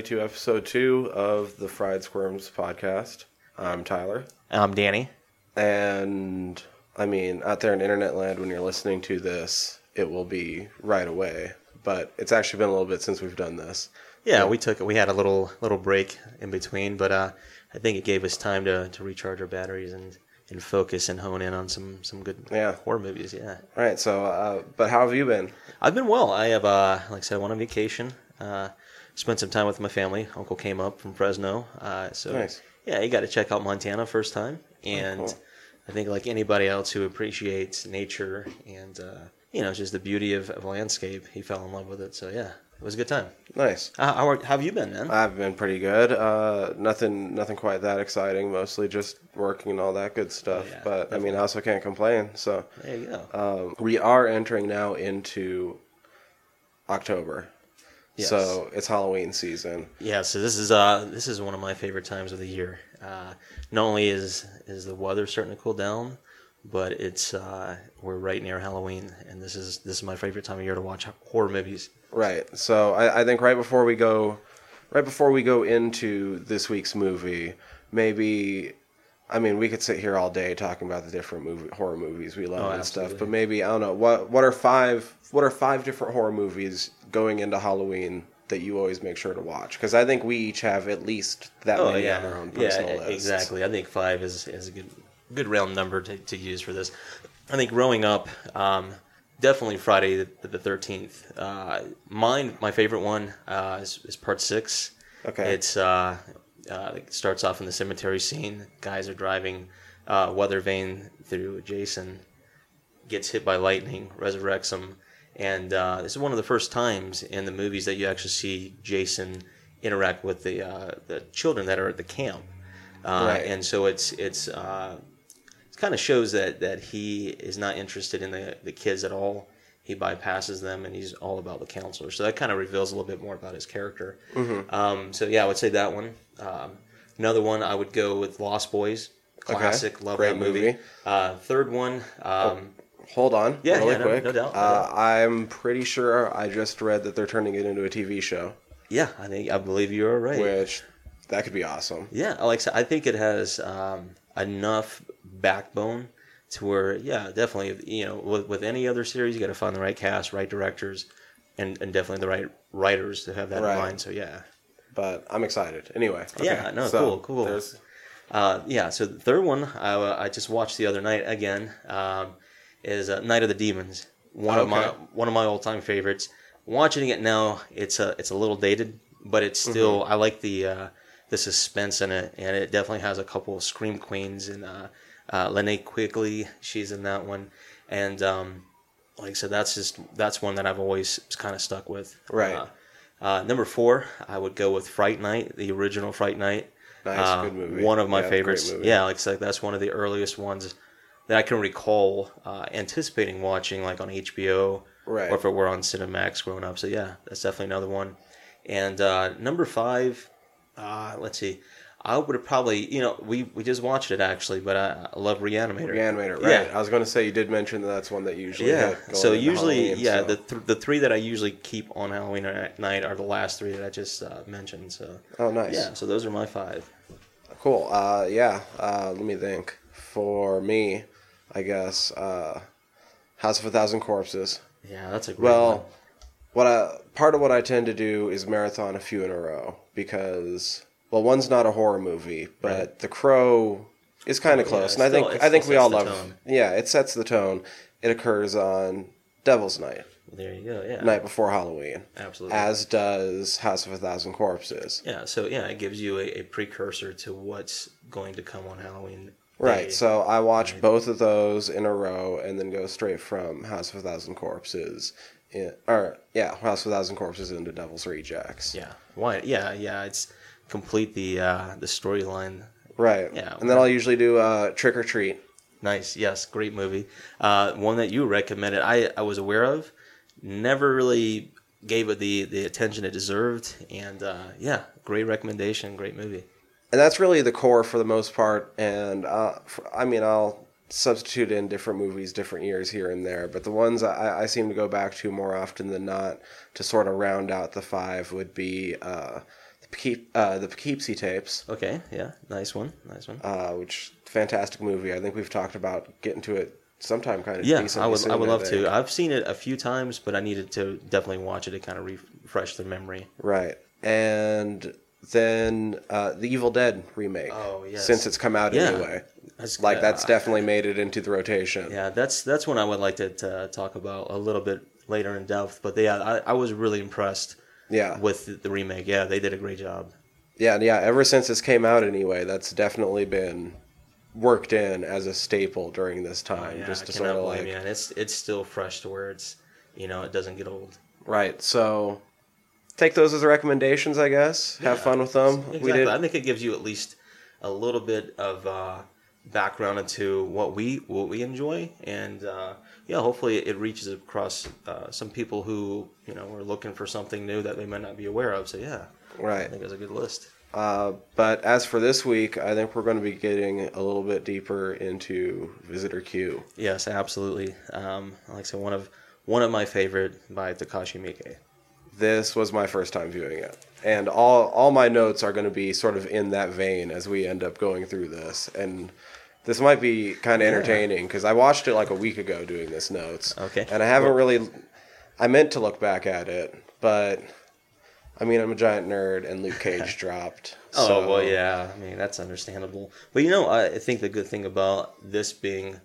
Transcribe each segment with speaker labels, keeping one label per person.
Speaker 1: everybody to episode two of the Fried Squirms podcast. I'm Tyler,
Speaker 2: I'm Danny.
Speaker 1: and I mean, out there in internet land, when you're listening to this, it will be right away. But it's actually been a little bit since we've done this.
Speaker 2: Yeah, we took we had a little little break in between, but uh, I think it gave us time to, to recharge our batteries and, and focus and hone in on some some good
Speaker 1: Yeah.
Speaker 2: horror movies. Yeah,
Speaker 1: All right. So, uh, but how have you been?
Speaker 2: I've been well. I have uh, like I said, I went on vacation. Uh, spent some time with my family. Uncle came up from Fresno, uh, so
Speaker 1: Nice.
Speaker 2: yeah, he got to check out Montana first time, and
Speaker 1: cool.
Speaker 2: I think like anybody else who appreciates nature and uh, you know just the beauty of, of landscape, he fell in love with it. So yeah, it was a good time.
Speaker 1: Nice.
Speaker 2: Uh, how, are, how have you been, man?
Speaker 1: I've been pretty good. Uh, nothing, nothing quite that exciting. Mostly just working and all that good stuff.
Speaker 2: Oh, yeah,
Speaker 1: but I mean, I also can't complain. So,
Speaker 2: there you go.
Speaker 1: um, we are entering now into October.
Speaker 2: Yes.
Speaker 1: So it's Halloween season.
Speaker 2: Yeah, so this is uh this is one of my favorite times of the year. Uh, not only is is the weather starting to cool down, but it's uh, we're right near Halloween, and this is this is my favorite time of year to watch horror movies.
Speaker 1: Right. So I, I think right before we go, right before we go into this week's movie, maybe, I mean, we could sit here all day talking about the different movie horror movies we love
Speaker 2: Oh,
Speaker 1: and stuff. But maybe I don't know what what are five what are five different horror movies going into Halloween that you always make sure to watch? Because I think we each have at least that
Speaker 2: Oh
Speaker 1: many
Speaker 2: yeah,
Speaker 1: on our own
Speaker 2: yeah,
Speaker 1: personal lists.
Speaker 2: exactly. I think five is is a good good round number to, to use for this. I think growing up, um, definitely Friday the the thirteenth. Uh, mine, my favorite one uh, is, is part six.
Speaker 1: Okay.
Speaker 2: It's uh, uh, it starts off in the cemetery scene. Guys are driving uh, weather vane through Jason, gets hit by lightning, resurrects him, and uh, this is one of the first times in the movies that you actually see Jason interact with the uh, the children that are at the camp, uh,
Speaker 1: Right.
Speaker 2: and so it's it's uh, it kind of shows that that he is not interested in the the kids at all. He bypasses them, and he's all about the counselor. So that kind of reveals a little bit more about his character. Um, so yeah, I would say that one. Um, another one, I would go with Lost Boys, classic. Love
Speaker 1: Great
Speaker 2: that movie.
Speaker 1: movie.
Speaker 2: Uh, third one, um,
Speaker 1: Hold on,
Speaker 2: Yeah,
Speaker 1: really
Speaker 2: yeah, no-
Speaker 1: quick.
Speaker 2: no doubt,
Speaker 1: uh, I'm pretty sure I just read that they're turning it into a TV show,
Speaker 2: yeah, I think I believe you are right.
Speaker 1: which that could be awesome.
Speaker 2: Yeah, like I think it has um, enough backbone to where, yeah, definitely, you know, with, with any other series, you got to find the right cast, right directors, and, and definitely the right writers to have that
Speaker 1: Right.
Speaker 2: in mind. So yeah,
Speaker 1: But I'm excited. Anyway. okay,
Speaker 2: Yeah, no,
Speaker 1: so
Speaker 2: cool, cool. Uh, yeah. So the third one I, uh, I just watched the other night again um, is uh, Night of the Demons. One of my
Speaker 1: Okay.
Speaker 2: one of my all time favorites. Watching it now, it's a it's a little dated, but it's still I like the uh, the suspense in it, and it definitely has a couple of scream queens and uh, uh, Linnea Quigley, she's in that one, and um, like I said, that's just that's one that I've always kind of stuck with.
Speaker 1: Right.
Speaker 2: Uh, uh, number four, I would go with Fright Night, the original Fright Night.
Speaker 1: Nice,
Speaker 2: Uh,
Speaker 1: good movie.
Speaker 2: One of my
Speaker 1: Yeah,
Speaker 2: favorites. Yeah, like I said, that's one of the earliest ones that I can recall uh, anticipating watching, like on HBO,
Speaker 1: Right.
Speaker 2: or if it were on Cinemax growing up. So yeah, that's definitely another one. And uh, number five, uh, let's see, I would have probably, you know, we, we just watched it actually, but I, I love Reanimator.
Speaker 1: Reanimator, right?
Speaker 2: Yeah.
Speaker 1: I was going to say you did mention that that's one that you usually
Speaker 2: Yeah. So usually, yeah,
Speaker 1: so-
Speaker 2: the th- the three that I usually keep on Halloween night are the last three that I just uh, mentioned. So
Speaker 1: oh nice,
Speaker 2: yeah, so those are my five.
Speaker 1: cool. Uh, yeah, uh, let me think. For me, I guess uh, House of a Thousand Corpses.
Speaker 2: Yeah, that's a great
Speaker 1: Well,
Speaker 2: one.
Speaker 1: what I part of what I tend to do is marathon a few in a row because well, one's not a horror movie, but
Speaker 2: Right.
Speaker 1: The Crow is kind of
Speaker 2: Yeah,
Speaker 1: close,
Speaker 2: it
Speaker 1: and I think I think we all love.
Speaker 2: tone.
Speaker 1: Yeah, it sets the tone. It occurs on Devil's Night,
Speaker 2: There you go. Yeah,
Speaker 1: night before Halloween,
Speaker 2: absolutely.
Speaker 1: as does House of a Thousand Corpses.
Speaker 2: yeah, so yeah, it gives you a, a precursor to what's going to come on Halloween.
Speaker 1: Right. So I watch both of those in a row and then go straight from House of a Thousand Corpses, in, or yeah, House of a Thousand Corpses into Devil's Rejects.
Speaker 2: yeah, why? Yeah, yeah, it's complete the uh, the storyline.
Speaker 1: Right.
Speaker 2: Yeah.
Speaker 1: And then I'll usually do uh, Trick or Treat.
Speaker 2: Nice, yes, great movie. Uh, one that you recommended, I, I was aware of, never really gave it the, the attention it deserved, and uh, yeah, great recommendation, great movie.
Speaker 1: And that's really the core for the most part. And uh, f I mean, I'll substitute in different movies, different years here and there. But the ones I, I seem to go back to more often than not to sort of round out the five would be uh, the Poughkeep, uh, the Poughkeepsie tapes,
Speaker 2: Okay, yeah, nice one, nice one.
Speaker 1: uh, which fantastic movie. I think we've talked about getting to it sometime kind of
Speaker 2: yeah,
Speaker 1: decently
Speaker 2: I would
Speaker 1: soon,
Speaker 2: I would love to. I've seen it a few times, but I needed to definitely watch it to kind of refresh the memory.
Speaker 1: Right. And then uh, the Evil Dead remake.
Speaker 2: Oh, yes.
Speaker 1: Since it's come out
Speaker 2: Yeah.
Speaker 1: anyway.
Speaker 2: That's,
Speaker 1: Like
Speaker 2: uh,
Speaker 1: that's definitely made it into the rotation.
Speaker 2: Yeah, that's that's one I would like to, to talk about a little bit later in depth. But yeah, I, I was really impressed
Speaker 1: Yeah.
Speaker 2: with the, remake. Yeah, they did a great job.
Speaker 1: Yeah, yeah. Ever since this came out anyway, that's definitely been worked in as a staple during this time.
Speaker 2: Oh, Yeah,
Speaker 1: just to sort of like.
Speaker 2: And it's it's still fresh to where it's you know it doesn't get old.
Speaker 1: right. So take those as recommendations, I guess. Have fun with them.
Speaker 2: Exactly.
Speaker 1: We did.
Speaker 2: I think it gives you at least a little bit of uh, background into what we what we enjoy, and uh, yeah, hopefully it reaches across uh, some people who you know are looking for something new that they might not be aware of. So yeah,
Speaker 1: right.
Speaker 2: I think it's a good list.
Speaker 1: Uh, but as for this week, I think we're going to be getting a little bit deeper into Visitor Q.
Speaker 2: Yes, absolutely. Um, like I said, one of one of my favorite by Takashi Miike.
Speaker 1: This was my first time viewing it, and all all my notes are going to be sort of in that vein as we end up going through this. And this might be kind of entertaining because I watched it like a week ago doing this notes.
Speaker 2: Okay.
Speaker 1: And I haven't really. I meant to look back at it, but I mean, I'm a giant nerd, and Luke Cage dropped.
Speaker 2: Oh
Speaker 1: so-
Speaker 2: well, yeah. I mean that's understandable. But you know, I think the good thing about this being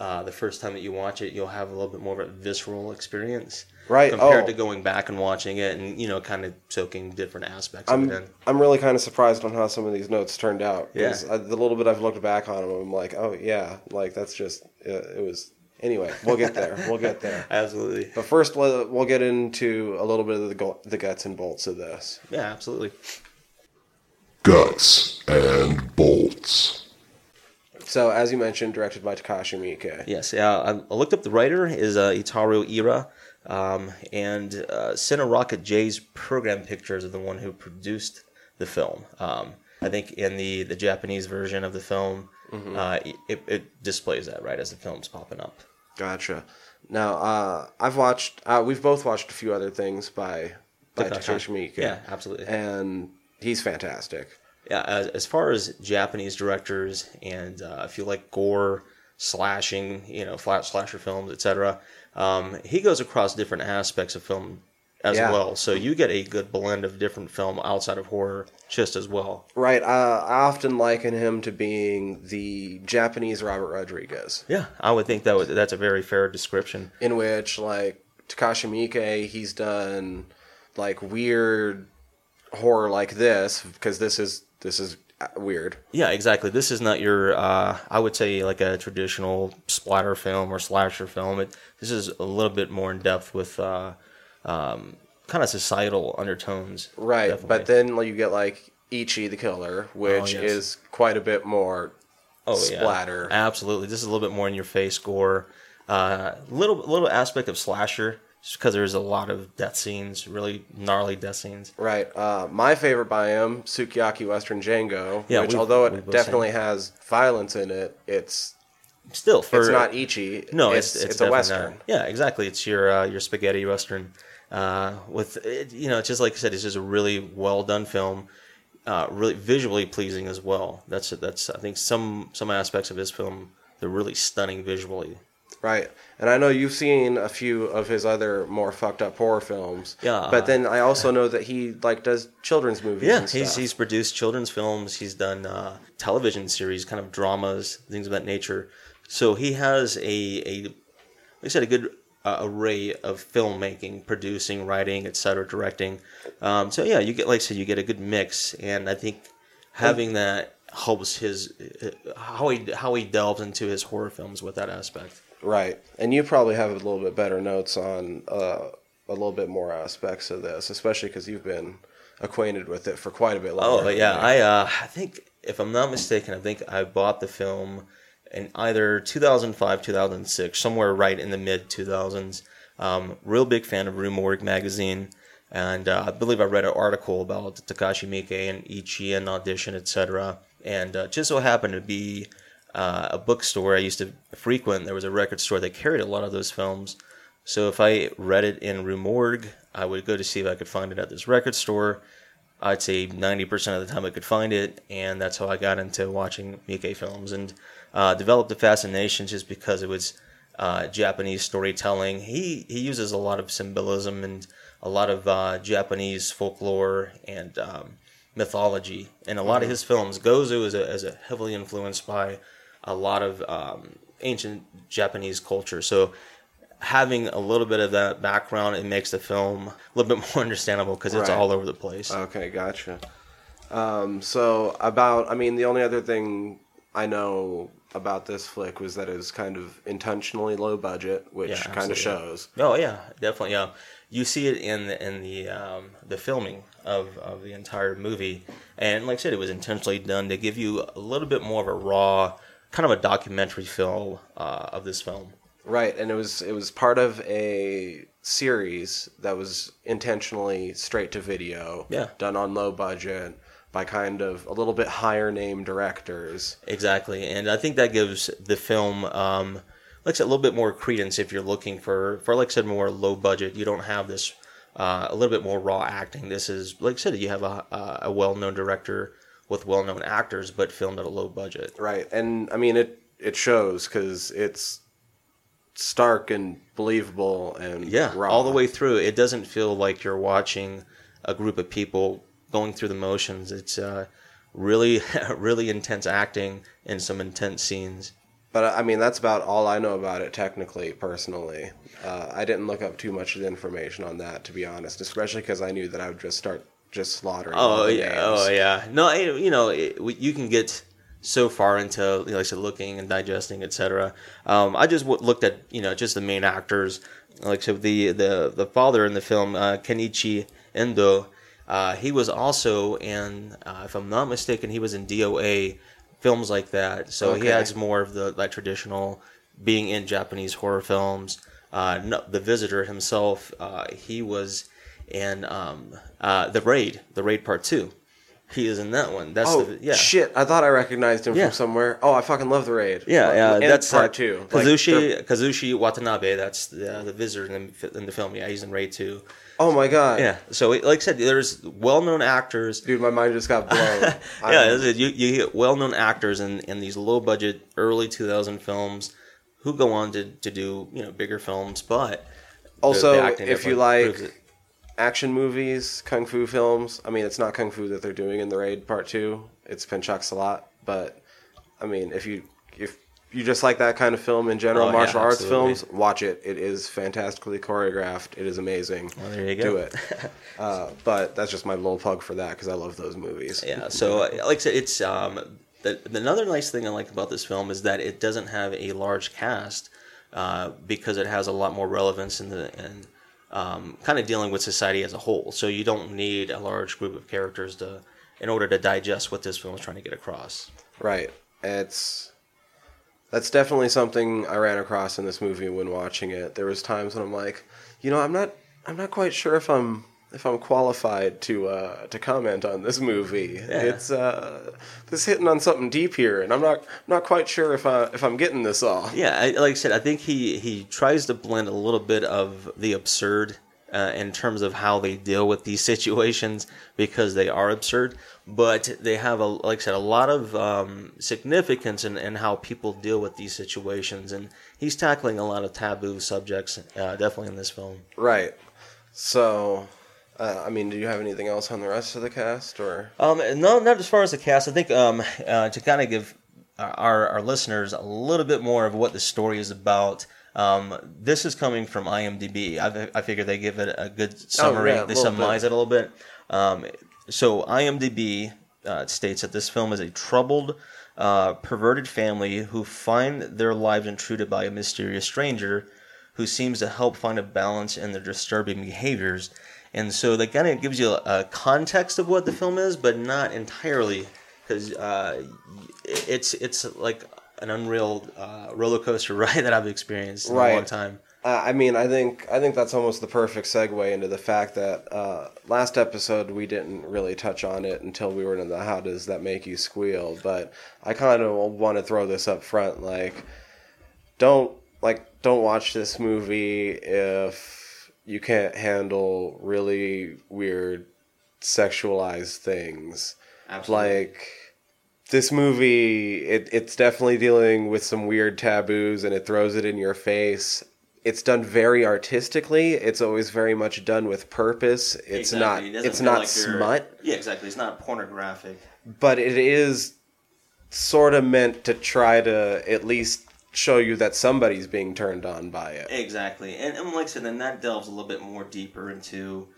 Speaker 2: uh, the first time that you watch it, you'll have a little bit more of a visceral experience,
Speaker 1: Right,
Speaker 2: Compared
Speaker 1: oh.
Speaker 2: to going back and watching it, and you know, kind of soaking different aspects of
Speaker 1: I'm
Speaker 2: it in.
Speaker 1: I'm really kind of surprised on how some of these notes turned out.
Speaker 2: Yeah.
Speaker 1: I, the little bit I've looked back on them, I'm like, oh yeah, like that's just uh, it was. Anyway, we'll get there. we'll get there.
Speaker 2: Absolutely.
Speaker 1: But first, we'll, we'll get into a little bit of the, go- the guts and bolts of this.
Speaker 2: Yeah, absolutely.
Speaker 3: Guts and bolts.
Speaker 1: So, as you mentioned, directed by Takashi Miike.
Speaker 2: Yes, yeah. I, I looked up the writer is uh, Itaru Era, um, and uh, Cine Rocket J's program pictures are the one who produced the film. Um, I think in the, the Japanese version of the film, uh, it, it displays that right as the film's popping up.
Speaker 1: Gotcha. Now, uh, I've watched. Uh, we've both watched a few other things by by Takashi Miike.
Speaker 2: Yeah, absolutely.
Speaker 1: And he's fantastic.
Speaker 2: Yeah, as, as far as Japanese directors, and uh, if you like gore, slashing, you know, flat slasher films, etc., um, he goes across different aspects of film as
Speaker 1: Yeah.
Speaker 2: well. So you get a good blend of different film outside of horror just as well.
Speaker 1: Right. Uh, I often liken him to being the Japanese Robert Rodriguez.
Speaker 2: Yeah, I would think that was, that's a very fair description.
Speaker 1: in which like Takashi Miike, he's done like weird horror like this because this is this is weird.
Speaker 2: Yeah, exactly. This is not your, uh, I would say, like a traditional splatter film or slasher film. It, this is a little bit more in depth with uh, um, kind of societal undertones.
Speaker 1: Right,
Speaker 2: definitely.
Speaker 1: but then you get like Ichi the Killer, which
Speaker 2: yes.
Speaker 1: is quite a bit more
Speaker 2: oh,
Speaker 1: splatter.
Speaker 2: Yeah. Absolutely. This is a little bit more in your face gore. Uh, little little aspect of slasher, just because there's a lot of death scenes, really gnarly death scenes.
Speaker 1: Right. Uh, my favorite by him, Sukiyaki Western Django,
Speaker 2: Yeah,
Speaker 1: which although it definitely has violence in it, it's
Speaker 2: Still, for
Speaker 1: it's not Ichi.
Speaker 2: No,
Speaker 1: it's
Speaker 2: it's
Speaker 1: it's,
Speaker 2: it's,
Speaker 1: a western.
Speaker 2: not. Yeah, exactly. It's your uh, your spaghetti western. Uh, with it, you know, it's just like I said, it's just a really well done film, uh, really visually pleasing as well. That's that's I think some some aspects of his film they're really stunning visually.
Speaker 1: Right. And I know you've seen a few of his other more fucked up horror films.
Speaker 2: Yeah.
Speaker 1: But then I also know that he like does children's movies.
Speaker 2: Yeah, he's he's produced children's films. He's done uh, television series, kind of dramas, things of that nature. So he has a a like I said, a good uh, array of filmmaking, producing, writing, etc., directing. Um, so yeah, you get like I said, you get a good mix, and I think having that helps his uh, how he how he delves into his horror films with that aspect.
Speaker 1: Right. And you probably have a little bit better notes on uh, a little bit more aspects of this, especially because you've been acquainted with it for quite a bit longer.
Speaker 2: Oh but yeah. I uh, I think if I'm not mistaken, I think I bought the film in either 2005, 2006, somewhere right in the mid 2000s. Um, real big fan of Rue Morgue magazine, and uh, I believe I read an article about Takashi Miike and Ichi and audition, etc. And uh, just so happened to be uh, a bookstore I used to frequent, there was a record store that carried a lot of those films. So if I read it in Rue Morgue, I would go to see if I could find it at this record store. I'd say 90% of the time I could find it, and that's how I got into watching Miike films and uh, developed a fascination just because it was uh, Japanese storytelling. He he uses a lot of symbolism and a lot of uh, Japanese folklore and um, mythology in a lot of his films. Gozu is a, is a heavily influenced by a lot of um, ancient Japanese culture. So having a little bit of that background, it makes the film a little bit more understandable because it's
Speaker 1: Right.
Speaker 2: all over the place.
Speaker 1: Okay, gotcha. Um, so about, I mean, the only other thing I know about this flick was that it was kind of intentionally low budget, which
Speaker 2: Yeah,
Speaker 1: kind of shows.
Speaker 2: Oh yeah, definitely. Yeah, you see it in the, in the um, the filming of, of the entire movie, and like I said, it was intentionally done to give you a little bit more of a raw, kind of a documentary film uh, of this film.
Speaker 1: Right, and it was it was part of a series that was intentionally straight to video,
Speaker 2: Yeah.
Speaker 1: done on low budget by kind of a little bit higher name directors.
Speaker 2: Exactly, and I think that gives the film, um, like I said, a little bit more credence if you're looking for, for like I said, more low budget. You don't have this uh, a little bit more raw acting. This is like I said, you have a, a- a well-known director with well-known actors, but filmed at a low budget.
Speaker 1: Right, and I mean it it shows because it's stark and believable and
Speaker 2: Yeah,
Speaker 1: raw.
Speaker 2: all the way through. It doesn't feel like you're watching a group of people going through the motions. It's uh, really, really intense acting and some intense scenes.
Speaker 1: But I mean, that's about all I know about it technically, personally. Uh, I didn't look up too much of the information on that, to be honest, especially because I knew that I would just start just slaughtering.
Speaker 2: Oh yeah, oh yeah. No, it, you know, it, you can get so far into, you know, like I said, looking and digesting, etc. Um, I just w- looked at, you know, just the main actors. Like so, the the the father in the film, uh, Kenichi Endo. Uh, he was also in, uh, if I'm not mistaken, he was in DOA films like that. So he
Speaker 1: Okay.
Speaker 2: has more of the like traditional being in Japanese horror films. Uh, no, the visitor himself, uh, he was in um, uh, the raid, the raid part two. He is in that one. That's
Speaker 1: Oh
Speaker 2: the, yeah.
Speaker 1: shit! I thought I recognized him
Speaker 2: Yeah.
Speaker 1: from somewhere. Oh, I fucking love the raid.
Speaker 2: Yeah, yeah,
Speaker 1: and
Speaker 2: that's
Speaker 1: part
Speaker 2: uh,
Speaker 1: two.
Speaker 2: Kazushi
Speaker 1: they're-
Speaker 2: Kazushi Watanabe. That's the, the visitor in the, in the film. Yeah, he's in Raid two.
Speaker 1: oh my god.
Speaker 2: Yeah, so like I said, there's well-known actors.
Speaker 1: Dude, my mind just got blown.
Speaker 2: yeah, you you get well-known actors in, in these low-budget early 2000 films who go on to, to do you know bigger films, but
Speaker 1: also,
Speaker 2: the acting
Speaker 1: if you like. Action movies, kung fu films. I mean, it's not kung fu that they're doing in the raid part two. It's pencak silat, but I mean, if you if you just like that kind of film in general,
Speaker 2: Oh, yeah,
Speaker 1: martial arts films, watch it. It is fantastically choreographed. It is amazing.
Speaker 2: Well, there you go.
Speaker 1: Do it. uh, but that's just my little plug for that because I love those movies.
Speaker 2: Yeah, so uh, like I said, it's um, the, another nice thing I like about this film is that it doesn't have a large cast uh, because it has a lot more relevance in the in um, kind of dealing with society as a whole. So you don't need a large group of characters to in order to digest what this film is trying to get across.
Speaker 1: Right. It's that's definitely something I ran across in this movie when watching it. There was times when I'm like, you know, I'm not I'm not quite sure if I'm if I'm qualified to uh, to comment on this movie. It's uh, this hitting on something deep here, and I'm not not quite sure if I if I'm getting this all.
Speaker 2: Yeah, I, like I said, I think he he tries to blend a little bit of the absurd uh, in terms of how they deal with these situations because they are absurd, but they have a like I said a lot of um, significance in, in how people deal with these situations, and he's tackling a lot of taboo subjects uh, definitely in this film.
Speaker 1: Right. So, uh, I mean, do you have anything else on the rest of the cast, or
Speaker 2: Um, no, not as far as the cast. I think um, uh, to kind of give our, our listeners a little bit more of what the story is about. Um, this is coming from IMDb. I, I figure they give it a good summary.
Speaker 1: Oh, yeah, a
Speaker 2: they summarize
Speaker 1: bit.
Speaker 2: it a little bit. Um, so IMDb uh, states that this film is a troubled, uh, perverted family who find their lives intruded by a mysterious stranger who seems to help find a balance in their disturbing behaviors. And so that kind of gives you a, context of what the film is, but not entirely, because uh, it's it's like an unreal uh, roller coaster ride that I've experienced in a long time.
Speaker 1: Uh, I mean, I think I think that's almost the perfect segue into the fact that uh, last episode we didn't really touch on it until we were in the how does that make you squeal. But I kind of want to throw this up front, like don't like don't watch this movie if you can't handle really weird sexualized things.
Speaker 2: Absolutely.
Speaker 1: Like this movie, it, it's definitely dealing with some weird taboos, and it throws it in your face. It's done very artistically. It's always very much done with purpose. It's
Speaker 2: Exactly.
Speaker 1: Not.
Speaker 2: doesn't
Speaker 1: It's not
Speaker 2: like
Speaker 1: smut,
Speaker 2: Yeah, exactly. It's not pornographic.
Speaker 1: but it is sort of meant to try to at least show you that somebody's being turned on by it.
Speaker 2: Exactly, and, and like I said, then that delves a little bit more deeper into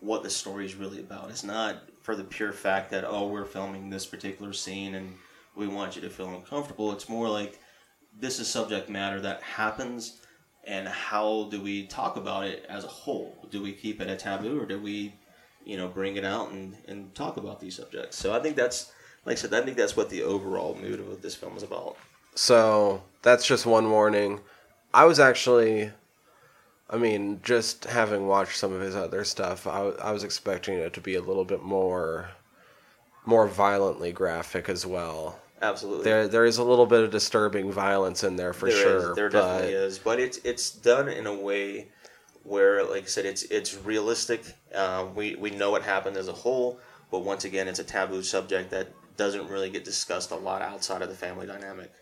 Speaker 2: what the story is really about. It's not for the pure fact that oh we're filming this particular scene and we want you to feel uncomfortable. It's more like this is subject matter that happens, and how do we talk about it as a whole? Do we keep it a taboo or do we, you know, bring it out and, and talk about these subjects? So I think that's like I said, I think that's what the overall mood of what this film is about.
Speaker 1: So that's just one warning. I was actually, I mean, just having watched some of his other stuff, I, w- I was expecting it to be a little bit more, more violently graphic as well.
Speaker 2: Absolutely.
Speaker 1: There, there is a little bit of disturbing violence in there for
Speaker 2: There is,
Speaker 1: sure.
Speaker 2: there
Speaker 1: but
Speaker 2: definitely is, but it's it's done in a way where, like I said, it's it's realistic. Um, we we know what happened as a whole, but once again, it's a taboo subject that doesn't really get discussed a lot outside of the family dynamic.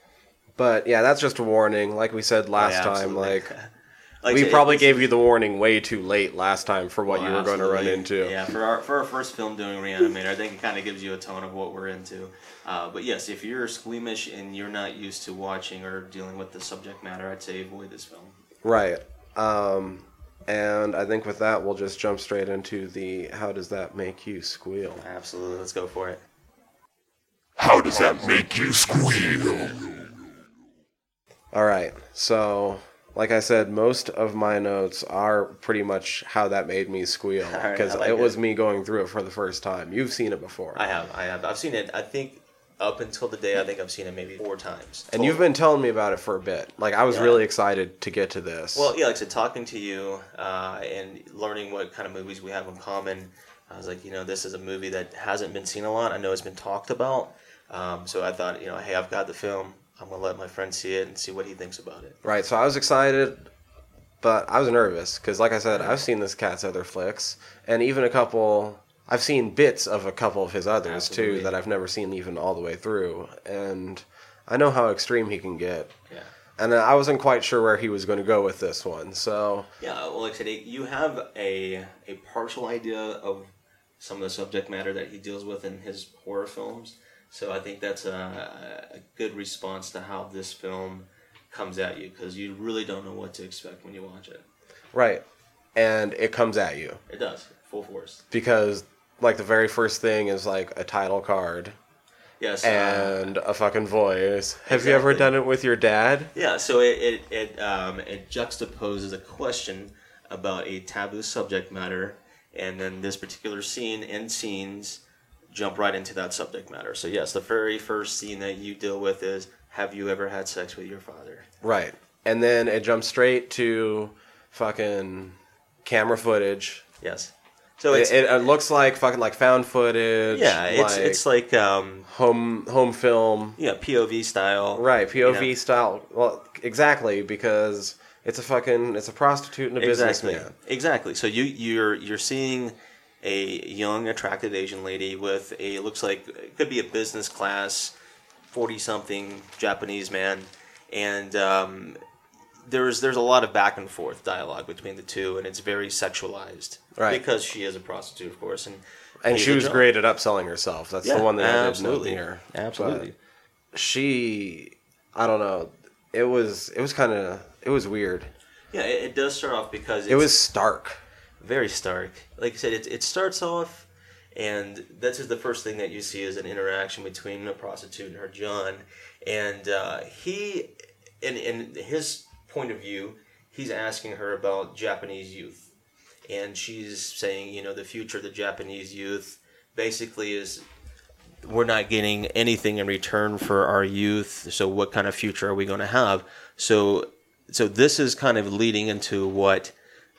Speaker 1: But yeah, that's just a warning. Like we said last
Speaker 2: Yeah,
Speaker 1: time, like
Speaker 2: Like
Speaker 1: we probably
Speaker 2: it's-
Speaker 1: gave you the warning way too late last time for what
Speaker 2: well,
Speaker 1: you were going to run into.
Speaker 2: Yeah, for our for our first film doing Reanimator, I think it kind of gives you a tone of what we're into. Uh, but yes, if you're squeamish and you're not used to watching or dealing with the subject matter, I'd say avoid this film.
Speaker 1: Right. Um, and I think with that, we'll just jump straight into the how does that make you squeal?
Speaker 2: Absolutely, let's go for it.
Speaker 3: How does that make you squeal?
Speaker 1: All right. So, like I said, most of my notes are pretty much how that made me squeal
Speaker 2: right,
Speaker 1: because
Speaker 2: like
Speaker 1: it was me going through it for the first time. You've seen it before.
Speaker 2: I have, I have, I've seen it. I think up until the day, I think I've seen it maybe four times.
Speaker 1: and you've been telling me about it for a bit. Like I was
Speaker 2: Yeah.
Speaker 1: really excited to get to this.
Speaker 2: Well, yeah, like I said, talking to you uh, and learning what kind of movies we have in common, I was like, you know, this is a movie that hasn't been seen a lot. I know it's been talked about. Um, so I thought, you know, hey, I've got the film. I'm going to let my friend see it and see what he thinks about it.
Speaker 1: Right, so I was excited, but I was nervous because, like I said, I've seen this cat's other flicks, and even a couple. I've seen bits of a couple of his others
Speaker 2: Absolutely.
Speaker 1: too that I've never seen even all the way through, and I know how extreme he can get.
Speaker 2: Yeah.
Speaker 1: And I wasn't quite sure where he was going to go with this one, so
Speaker 2: Yeah, well, like I said, you have a, a partial idea of some of the subject matter that he deals with in his horror films. So I think that's a, a good response to how this film comes at you because you really don't know what to expect when you watch it.
Speaker 1: right, and it comes at you
Speaker 2: It does, full force.
Speaker 1: because like the very first thing is like a title card
Speaker 2: Yes. uh,
Speaker 1: and a fucking voice. Have you ever done it with your dad?
Speaker 2: yeah, so it, it, it, um, it juxtaposes a question about a taboo subject matter, and then this particular scene and scenes jump right into that subject matter. So, yes, the very first scene that you deal with is Have you ever had sex with your father?
Speaker 1: Right. And then it jumps straight to fucking camera footage.
Speaker 2: Yes. So
Speaker 1: It,
Speaker 2: it's.
Speaker 1: it, it looks like fucking like found footage.
Speaker 2: yeah, it's
Speaker 1: like
Speaker 2: it's like um,
Speaker 1: home home film.
Speaker 2: yeah POV style.
Speaker 1: Right, POV
Speaker 2: you know.
Speaker 1: style. Well, exactly because it's a fucking it's a prostitute and a
Speaker 2: exactly.
Speaker 1: businessman.
Speaker 2: Exactly. So you you're you're seeing a young, attractive Asian lady with a looks like it could be a business class, forty something Japanese man, and um, there's there's a lot of back and forth dialogue between the two, and it's very sexualized.
Speaker 1: Right.
Speaker 2: Because she is a prostitute, of course, and
Speaker 1: And she was great at upselling herself. That's
Speaker 2: Yeah,
Speaker 1: the one that
Speaker 2: absolutely. Absolutely.
Speaker 1: But she, I don't know. It was it was kind of it was weird.
Speaker 2: Yeah, it, it does start off because
Speaker 1: It was stark.
Speaker 2: Very stark. Like I said, it, it starts off, and that's just the first thing that you see is an interaction between a prostitute and her John, and uh, he, in in his point of view, he's asking her about Japanese youth, and she's saying, you know, the future of the Japanese youth basically is. We're not getting anything in return for our youth, so what kind of future are we going to have? So so this is kind of leading into what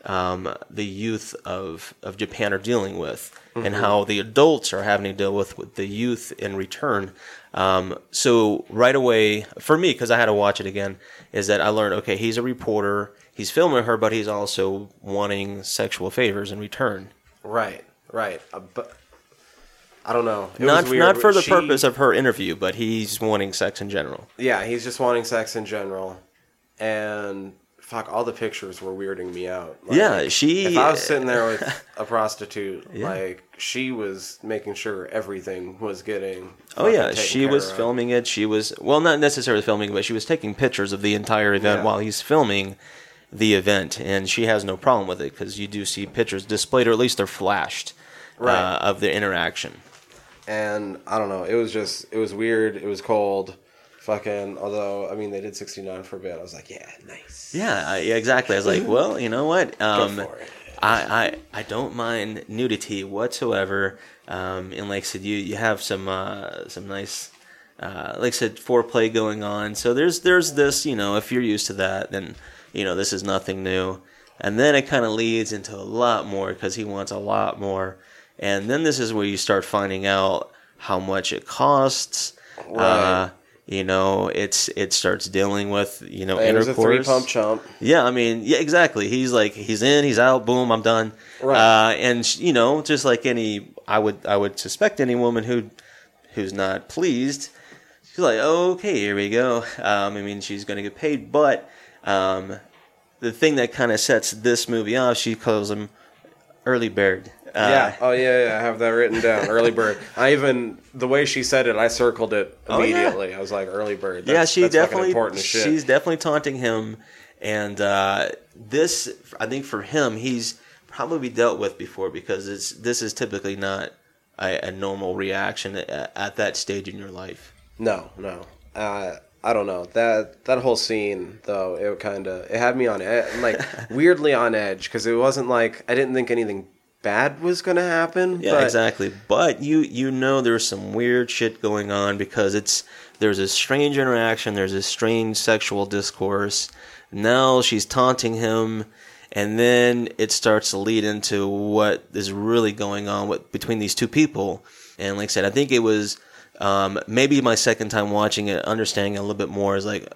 Speaker 2: um, the youth of of Japan are dealing with, and how the adults are having to deal with, with the youth in return. Um, so right away, for me, because I had to watch it again, is that I learned okay, he's a reporter, he's filming her, but he's also wanting sexual favors in return.
Speaker 1: Right, right. Uh, but I don't know. It
Speaker 2: not not for the
Speaker 1: She-
Speaker 2: purpose of her interview, but he's wanting sex in general.
Speaker 1: Yeah, he's just wanting sex in general, and fuck, all the pictures were weirding me out. Like,
Speaker 2: yeah, she.
Speaker 1: If I was sitting there with a prostitute,
Speaker 2: Yeah.
Speaker 1: like she was making sure everything was getting.
Speaker 2: Oh yeah, she was
Speaker 1: of.
Speaker 2: filming it. She was well, not necessarily filming, but she was taking pictures of the entire event
Speaker 1: Yeah.
Speaker 2: while he's filming the event, and she has no problem with it because you do see pictures displayed, or at least they're flashed,
Speaker 1: Right.
Speaker 2: uh, of the interaction.
Speaker 1: and I don't know. It was just it was weird. It was cold. Fucking. Although I mean, they did sixty nine for a bit. I was like, yeah, nice.
Speaker 2: Yeah, I, yeah, exactly. I was like, well, you know what? Um,
Speaker 1: for it.
Speaker 2: I, I I don't mind nudity whatsoever. Um, and like I said, you you have some uh, some nice, uh, like I said, foreplay going on. So there's there's this, you know, if you're used to that, then you know this is nothing new. And then it kind of leads into a lot more because he wants a lot more. And then this is where you start finding out how much it costs. Uh,
Speaker 1: Right.
Speaker 2: You know, it's it starts dealing with you know
Speaker 1: And
Speaker 2: intercourse.
Speaker 1: pump chump.
Speaker 2: Yeah, I mean, yeah, exactly. He's like, he's in, he's out, boom, I'm done.
Speaker 1: Right.
Speaker 2: Uh, and you know, just like any, I would, I would suspect any woman who, who's not pleased, she's like, okay, here we go. Um, I mean, she's gonna get paid, but um, the thing that kind of sets this movie off, she calls him early bird. Uh,
Speaker 1: yeah. Oh yeah, yeah. I have that written down. Early bird. I even the way she said it, I circled it
Speaker 2: Oh, yeah.
Speaker 1: immediately. I was like, early bird.
Speaker 2: yeah, she
Speaker 1: that's
Speaker 2: definitely
Speaker 1: important shit.
Speaker 2: she's definitely taunting him, and uh, this I think for him he's probably dealt with before because it's this is typically not a, a normal reaction at, at that stage in your life.
Speaker 1: No, no. Uh, I don't know that that whole scene though. It kind of it had me on ed- like weirdly on edge because it wasn't like I didn't think anything bad was gonna happen.
Speaker 2: Yeah,
Speaker 1: but
Speaker 2: exactly. But you you know there's some weird shit going on because it's there's a strange interaction, there's a strange sexual discourse. Now she's taunting him, and then it starts to lead into what is really going on with between these two people. And like I said, I think it was um, maybe my second time watching it, understanding it a little bit more is like,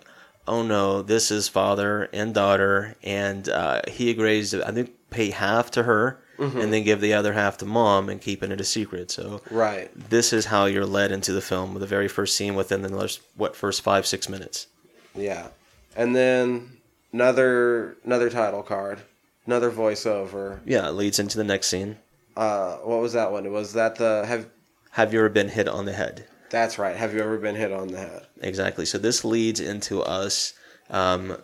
Speaker 2: oh no, this is father and daughter, and uh, he agrees to I think pay half to her and then give the other half to mom and keeping it a secret. So
Speaker 1: right.
Speaker 2: this is how you're led into the film with the very first scene within the last, what first five six minutes.
Speaker 1: Yeah, and then another another title card, another voiceover.
Speaker 2: Yeah, it leads into the next scene.
Speaker 1: Uh, what was that one? Was that the have?
Speaker 2: Have you ever been hit on the head?
Speaker 1: That's right. Have you ever been hit on the head?
Speaker 2: Exactly. So this leads into us um,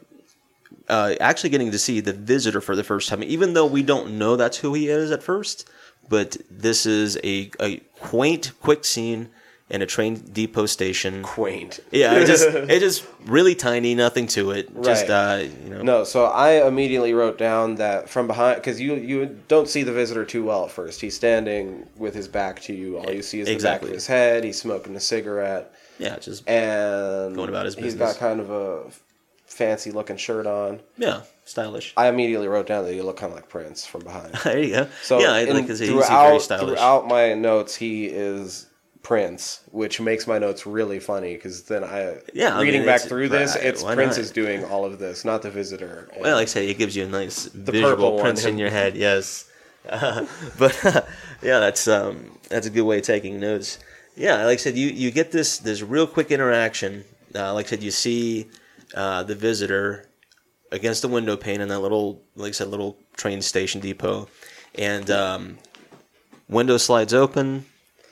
Speaker 2: uh, actually getting to see the visitor for the first time, even though we don't know that's who he is at first. But this is a, a quaint, quick scene in a train depot station.
Speaker 1: Quaint.
Speaker 2: Yeah, it just it's just really tiny, nothing to it. Just
Speaker 1: Right.
Speaker 2: uh, you know.
Speaker 1: No, so I immediately wrote down that from behind because you you don't see the visitor too well at first. He's standing with his back to you. All you see is the back
Speaker 2: Exactly.
Speaker 1: of his head. He's smoking a cigarette,
Speaker 2: Yeah, just
Speaker 1: and
Speaker 2: Going about his
Speaker 1: He's got kind of a fancy looking shirt on.
Speaker 2: yeah, stylish.
Speaker 1: I immediately wrote down that he looked kind of like Prince from behind.
Speaker 2: there you go.
Speaker 1: So
Speaker 2: yeah, I like he's
Speaker 1: throughout
Speaker 2: very stylish.
Speaker 1: throughout my notes, he is Prince, which makes my notes really funny because then I
Speaker 2: Yeah, I
Speaker 1: reading
Speaker 2: mean,
Speaker 1: back through this,
Speaker 2: right,
Speaker 1: it's Prince
Speaker 2: not?
Speaker 1: is doing all of this, not the visitor.
Speaker 2: Well, like I say, it gives you a nice
Speaker 1: purple
Speaker 2: visual
Speaker 1: one.
Speaker 2: in your head. Yes, uh, but yeah, that's um, that's a good way of taking notes. Yeah, like I said, you you get this this real quick interaction. Uh, like I said, you see uh, the visitor against the window pane in that little, like I said, little train station depot, and um, window slides open.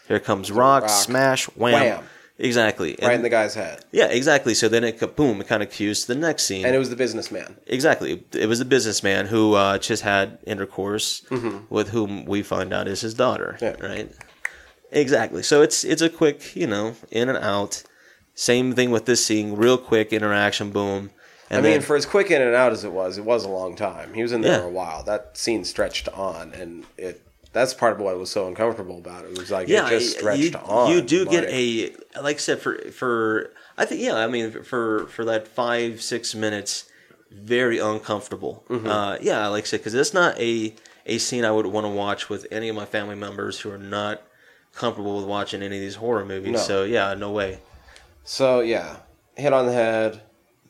Speaker 2: Here comes rock,
Speaker 1: rock.
Speaker 2: smash, wham.
Speaker 1: Wham.
Speaker 2: Exactly.
Speaker 1: right in
Speaker 2: And-
Speaker 1: the guy's head,
Speaker 2: yeah, exactly. So then it boom, it kind of cues to the next scene.
Speaker 1: and it was the businessman.
Speaker 2: Exactly. It was the businessman who uh, just had intercourse with whom we find out is his daughter.
Speaker 1: Mm-hmm. Yeah.
Speaker 2: Right. Exactly. So it's it's a quick, you know, in and out. Same thing with this scene, real quick interaction, boom. And
Speaker 1: I mean,
Speaker 2: then-
Speaker 1: for as quick in and out as it was, it was a long time. He was in there
Speaker 2: Yeah.
Speaker 1: for a while. That scene stretched on, and it. That's part of what I was so uncomfortable about it. It was like
Speaker 2: yeah,
Speaker 1: it just stretched
Speaker 2: you,
Speaker 1: on.
Speaker 2: you do get a like I said for for I think yeah I mean for for that five six minutes very uncomfortable.
Speaker 1: Mm-hmm.
Speaker 2: Uh, yeah, like I said, because it's not a a scene I would want to watch with any of my family members who are not comfortable with watching any of these horror movies.
Speaker 1: No.
Speaker 2: So yeah, no way.
Speaker 1: So yeah, hit on the head.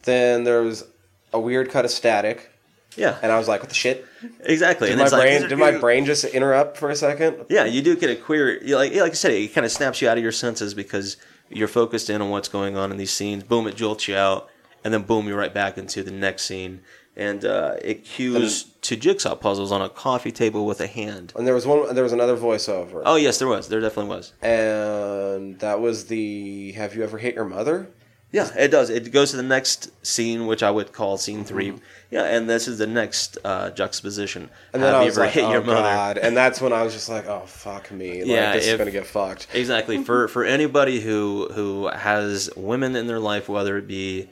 Speaker 1: Then there was a weird cut of static,
Speaker 2: Yeah,
Speaker 1: and I was like, "What the shit?"
Speaker 2: exactly.
Speaker 1: Did
Speaker 2: and
Speaker 1: my
Speaker 2: it's like,
Speaker 1: brain
Speaker 2: these
Speaker 1: did my brain just interrupt for a second?
Speaker 2: Yeah, you do get a queer. Like, like I said, it kind of snaps you out of your senses because you're focused in on what's going on in these scenes. Boom, it jolts you out, and then boom, you're right back into the next scene, and uh, it cues to jigsaw puzzles on a coffee table with a hand.
Speaker 1: And there was one. There was another voiceover.
Speaker 2: Oh yes, there was. There definitely was.
Speaker 1: and that was the "Have you ever hit your mother?"
Speaker 2: Yeah, it does. It goes to the next scene, which I would call scene 3 Yeah, and this is the next uh, juxtaposition.
Speaker 1: Mm-hmm. And then
Speaker 2: Have
Speaker 1: I
Speaker 2: you
Speaker 1: was
Speaker 2: ever
Speaker 1: like,
Speaker 2: hit
Speaker 1: "Oh
Speaker 2: your mother?
Speaker 1: god!" And that's when I was just like, "Oh fuck me! Like,
Speaker 2: Yeah,
Speaker 1: this is gonna get fucked."
Speaker 2: Exactly. For for anybody who who has women in their life, whether it be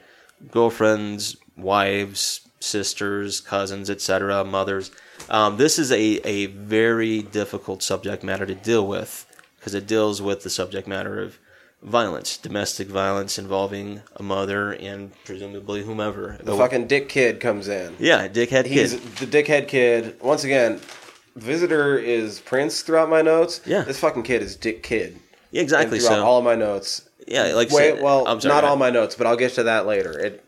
Speaker 2: girlfriends, wives, sisters, cousins, etc., mothers, um, this is a a very difficult subject matter to deal with because it deals with the subject matter of violence, domestic violence involving a mother and presumably whomever.
Speaker 1: The fucking dick kid comes in.
Speaker 2: yeah, dickhead
Speaker 1: He's
Speaker 2: kid.
Speaker 1: the dickhead kid. Once again, visitor is Prince throughout my notes.
Speaker 2: Yeah.
Speaker 1: this fucking kid is Dick Kid.
Speaker 2: Yeah, exactly.
Speaker 1: And throughout
Speaker 2: So
Speaker 1: all of my notes.
Speaker 2: yeah, like
Speaker 1: Wait,
Speaker 2: said-
Speaker 1: well,
Speaker 2: I'm sorry,
Speaker 1: not
Speaker 2: go
Speaker 1: all my notes, but I'll get to that later. It.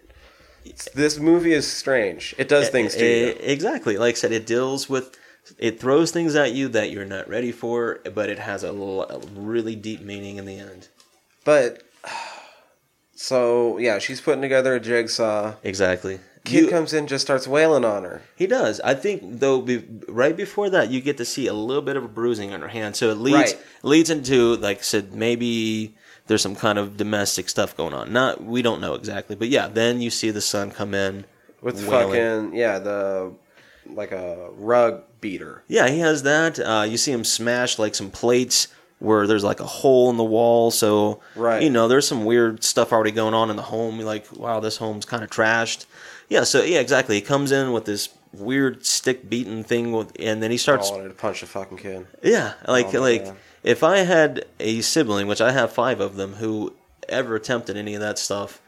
Speaker 1: This movie is strange. It does things to you.
Speaker 2: Exactly. Like I said, it deals with, it throws things at you that you're not ready for, but it has a, l- a really deep meaning in the end.
Speaker 1: But so yeah, she's putting together a jigsaw.
Speaker 2: Exactly.
Speaker 1: Kid
Speaker 2: You-
Speaker 1: comes in, just starts wailing on her.
Speaker 2: he does. I think though, be, right before that, you get to see a little bit of a bruising on her hand, so it leads
Speaker 1: Right.
Speaker 2: leads into like I said, maybe there's some kind of domestic stuff going on. Not we don't know exactly, but yeah. Then you see the son come in
Speaker 1: with
Speaker 2: wailing.
Speaker 1: fucking yeah the like a rug beater.
Speaker 2: Yeah, he has that. Uh, you see him smash like some plates where there's like a hole in the wall. So,
Speaker 1: Right.
Speaker 2: you know, there's some weird stuff already going on in the home. You're like, wow, this home's kind of trashed. Yeah, so yeah, exactly. He comes in with this weird stick beaten thing, with, and then he
Speaker 1: I
Speaker 2: starts.
Speaker 1: wanted to punch the fucking kid.
Speaker 2: Yeah, like
Speaker 1: Oh
Speaker 2: like
Speaker 1: God.
Speaker 2: If I had a sibling, which I have five of them, who ever attempted any of that stuff,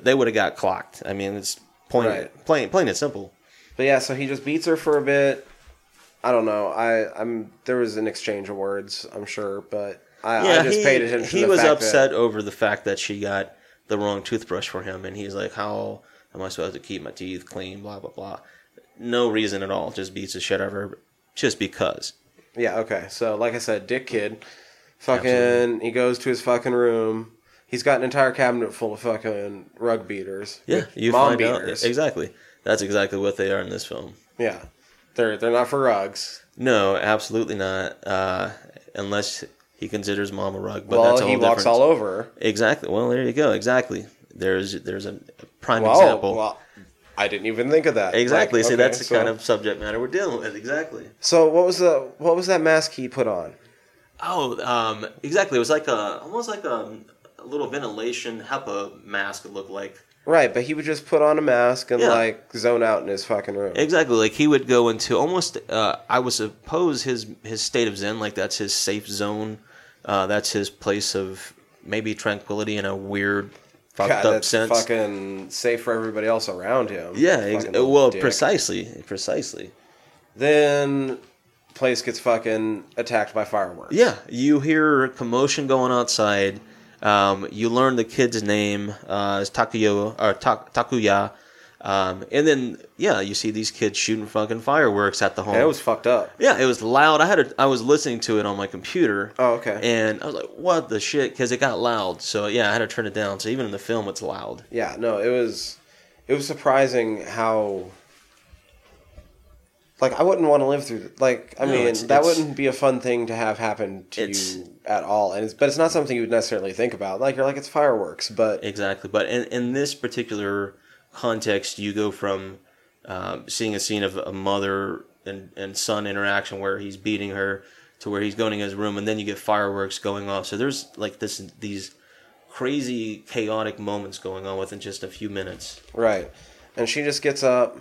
Speaker 2: they would have got clocked. I mean, it's plain
Speaker 1: Right.
Speaker 2: plain plain and simple.
Speaker 1: But yeah, so he just beats her for a bit. I don't know. I I'm there was an exchange of words. I'm sure, but I, I just
Speaker 2: he,
Speaker 1: paid attention.
Speaker 2: He was upset
Speaker 1: That,
Speaker 2: over the fact that she got the wrong toothbrush for him, and he's like, "How am I supposed to keep my teeth clean?" Blah blah blah. No reason at all. Just beats the shit out of her, just because.
Speaker 1: Yeah, okay. So like I said, Dick Kid, fucking,
Speaker 2: Absolutely.
Speaker 1: he goes to his fucking room. He's got an entire cabinet full of fucking rug beaters.
Speaker 2: Yeah, you
Speaker 1: mom
Speaker 2: find
Speaker 1: beaters.
Speaker 2: out exactly. That's exactly what they are in this film.
Speaker 1: Yeah, they're they're not for rugs.
Speaker 2: No, absolutely not. Uh, unless he considers mom a rug, but
Speaker 1: well,
Speaker 2: that's a
Speaker 1: he walks all over.
Speaker 2: Exactly. Well, there you go. Exactly. There's there's a prime
Speaker 1: Well,
Speaker 2: example.
Speaker 1: well, I didn't even think of that.
Speaker 2: exactly.
Speaker 1: Like,
Speaker 2: See,
Speaker 1: okay,
Speaker 2: that's the
Speaker 1: so-
Speaker 2: kind of subject matter we're dealing with. Exactly.
Speaker 1: So what was the what was that mask he put on?
Speaker 2: Oh, um, exactly. It was like a almost like a, a little ventilation HEPA mask. It looked like
Speaker 1: Right, but he would just put on a mask and
Speaker 2: Yeah.
Speaker 1: like zone out in his fucking room.
Speaker 2: exactly like he would go into almost. Uh, I would suppose his his state of zen, like that's his safe zone. Uh, that's his place of maybe tranquility in a weird fucked
Speaker 1: God,
Speaker 2: up sense.
Speaker 1: fucking safe for everybody else around him.
Speaker 2: yeah. Ex- well,
Speaker 1: dick.
Speaker 2: precisely, precisely.
Speaker 1: Then place gets fucking attacked by fireworks.
Speaker 2: Yeah, you hear commotion going outside. Um, you learn the kid's name uh, is Takuyo or Ta- Takuya, um, and then yeah, you see these kids shooting fucking fireworks at the home.
Speaker 1: And it was fucked up.
Speaker 2: yeah, it was loud. I had a, I was listening to it on my computer.
Speaker 1: Oh, okay.
Speaker 2: And I was like, "What the shit?" Because it got loud. So yeah, I had to turn it down. So even in the film, it's loud.
Speaker 1: Yeah, no, it was it was surprising how like I wouldn't want to live through like I
Speaker 2: No,
Speaker 1: mean
Speaker 2: it's-
Speaker 1: that
Speaker 2: it's-
Speaker 1: wouldn't be a fun thing to have happen to you at all and it's but it's not something you would necessarily think about like you're like it's fireworks but
Speaker 2: Exactly. But in, in this particular context, you go from um, seeing a scene of a mother and, and son interaction where he's beating her to where he's going in his room, and then you get fireworks going off. So there's like this these crazy chaotic moments going on within just a few minutes.
Speaker 1: right and she just gets up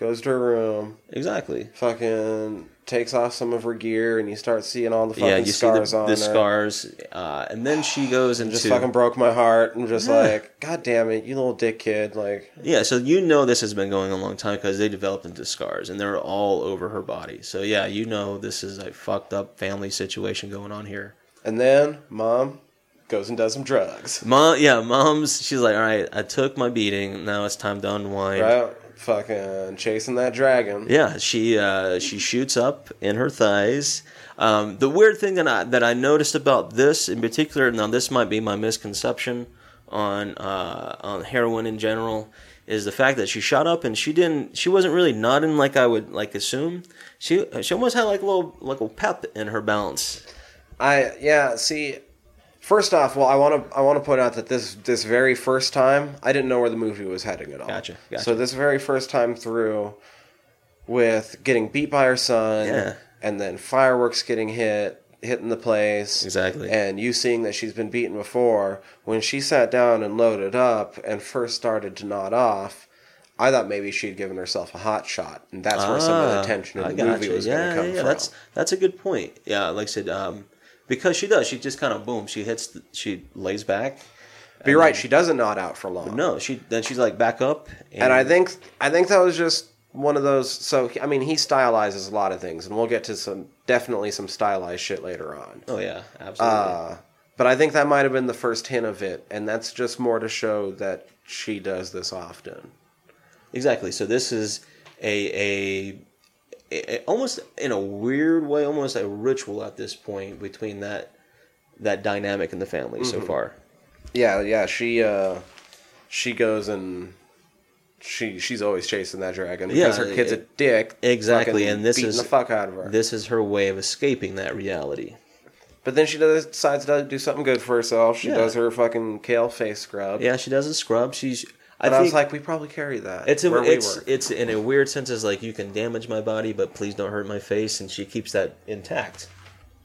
Speaker 1: goes to her room,
Speaker 2: Exactly.
Speaker 1: fucking takes off some of her gear, and you start seeing all the fucking
Speaker 2: yeah, you see
Speaker 1: scars
Speaker 2: the,
Speaker 1: on
Speaker 2: the
Speaker 1: her.
Speaker 2: scars, uh, and then she goes into
Speaker 1: Just fucking broke my heart. I'm just like, God damn it, you little dick kid. Like,
Speaker 2: Yeah, so you know this has been going a long time because they developed into scars and they're all over her body. So yeah, you know this is a fucked up family situation going on here.
Speaker 1: and then mom goes and does some drugs.
Speaker 2: Mom, yeah, mom's. She's like, all right, I took my beating. Now it's time to unwind.
Speaker 1: Right? Fucking chasing that dragon.
Speaker 2: Yeah, she uh, she shoots up in her thighs. Um, the weird thing that I that I noticed about this in particular, now this might be my misconception on uh, on heroin in general, is the fact that she shot up and she didn't she wasn't really nodding like I would like assume. She she almost had like a little like a pep in her balance.
Speaker 1: I yeah. See, first off, well, I want to I want to point out that this this very first time, I didn't know where the movie was heading at all.
Speaker 2: Gotcha, gotcha.
Speaker 1: So this very first time through, with getting beat by her son,
Speaker 2: Yeah.
Speaker 1: and then fireworks getting hit, hitting the place,
Speaker 2: Exactly.
Speaker 1: and you seeing that she's been beaten before. When she sat down and loaded up and first started to nod off. I thought maybe she'd given herself a hot shot, and that's where some of the
Speaker 2: Ah,
Speaker 1: tension in the movie was
Speaker 2: yeah,
Speaker 1: going to come
Speaker 2: yeah.
Speaker 1: from.
Speaker 2: That's that's a good point. Yeah, like I said, um, because she does. She just kind of boom. She hits. The, she lays back.
Speaker 1: but you're right; she doesn't nod out for long.
Speaker 2: No, she then she's like back up.
Speaker 1: and I think I think that was just one of those. So I mean, he stylizes a lot of things, and we'll get to some definitely some stylized shit later on.
Speaker 2: Oh yeah, absolutely.
Speaker 1: Uh, but I think that might have been the first hint of it, and that's just more to show that she does this often.
Speaker 2: exactly. So this is a, a a almost in a weird way, almost a ritual at this point between that that dynamic in the family
Speaker 1: Mm-hmm.
Speaker 2: so far.
Speaker 1: Yeah, yeah. She uh, she goes and she she's always chasing that dragon because
Speaker 2: Yeah,
Speaker 1: her kid's a
Speaker 2: it-
Speaker 1: dick.
Speaker 2: exactly, and this is-
Speaker 1: the fuck out of her.
Speaker 2: This is her way of escaping that reality.
Speaker 1: but then she does, decides to do something good for herself. She
Speaker 2: Yeah.
Speaker 1: does her fucking kale face scrub.
Speaker 2: Yeah, she does a scrub. She's. I
Speaker 1: And I, was like, we probably carry that.
Speaker 2: It's a,
Speaker 1: where we
Speaker 2: it's in a weird sense is like you can damage my body, but please don't hurt my face, and she keeps that intact.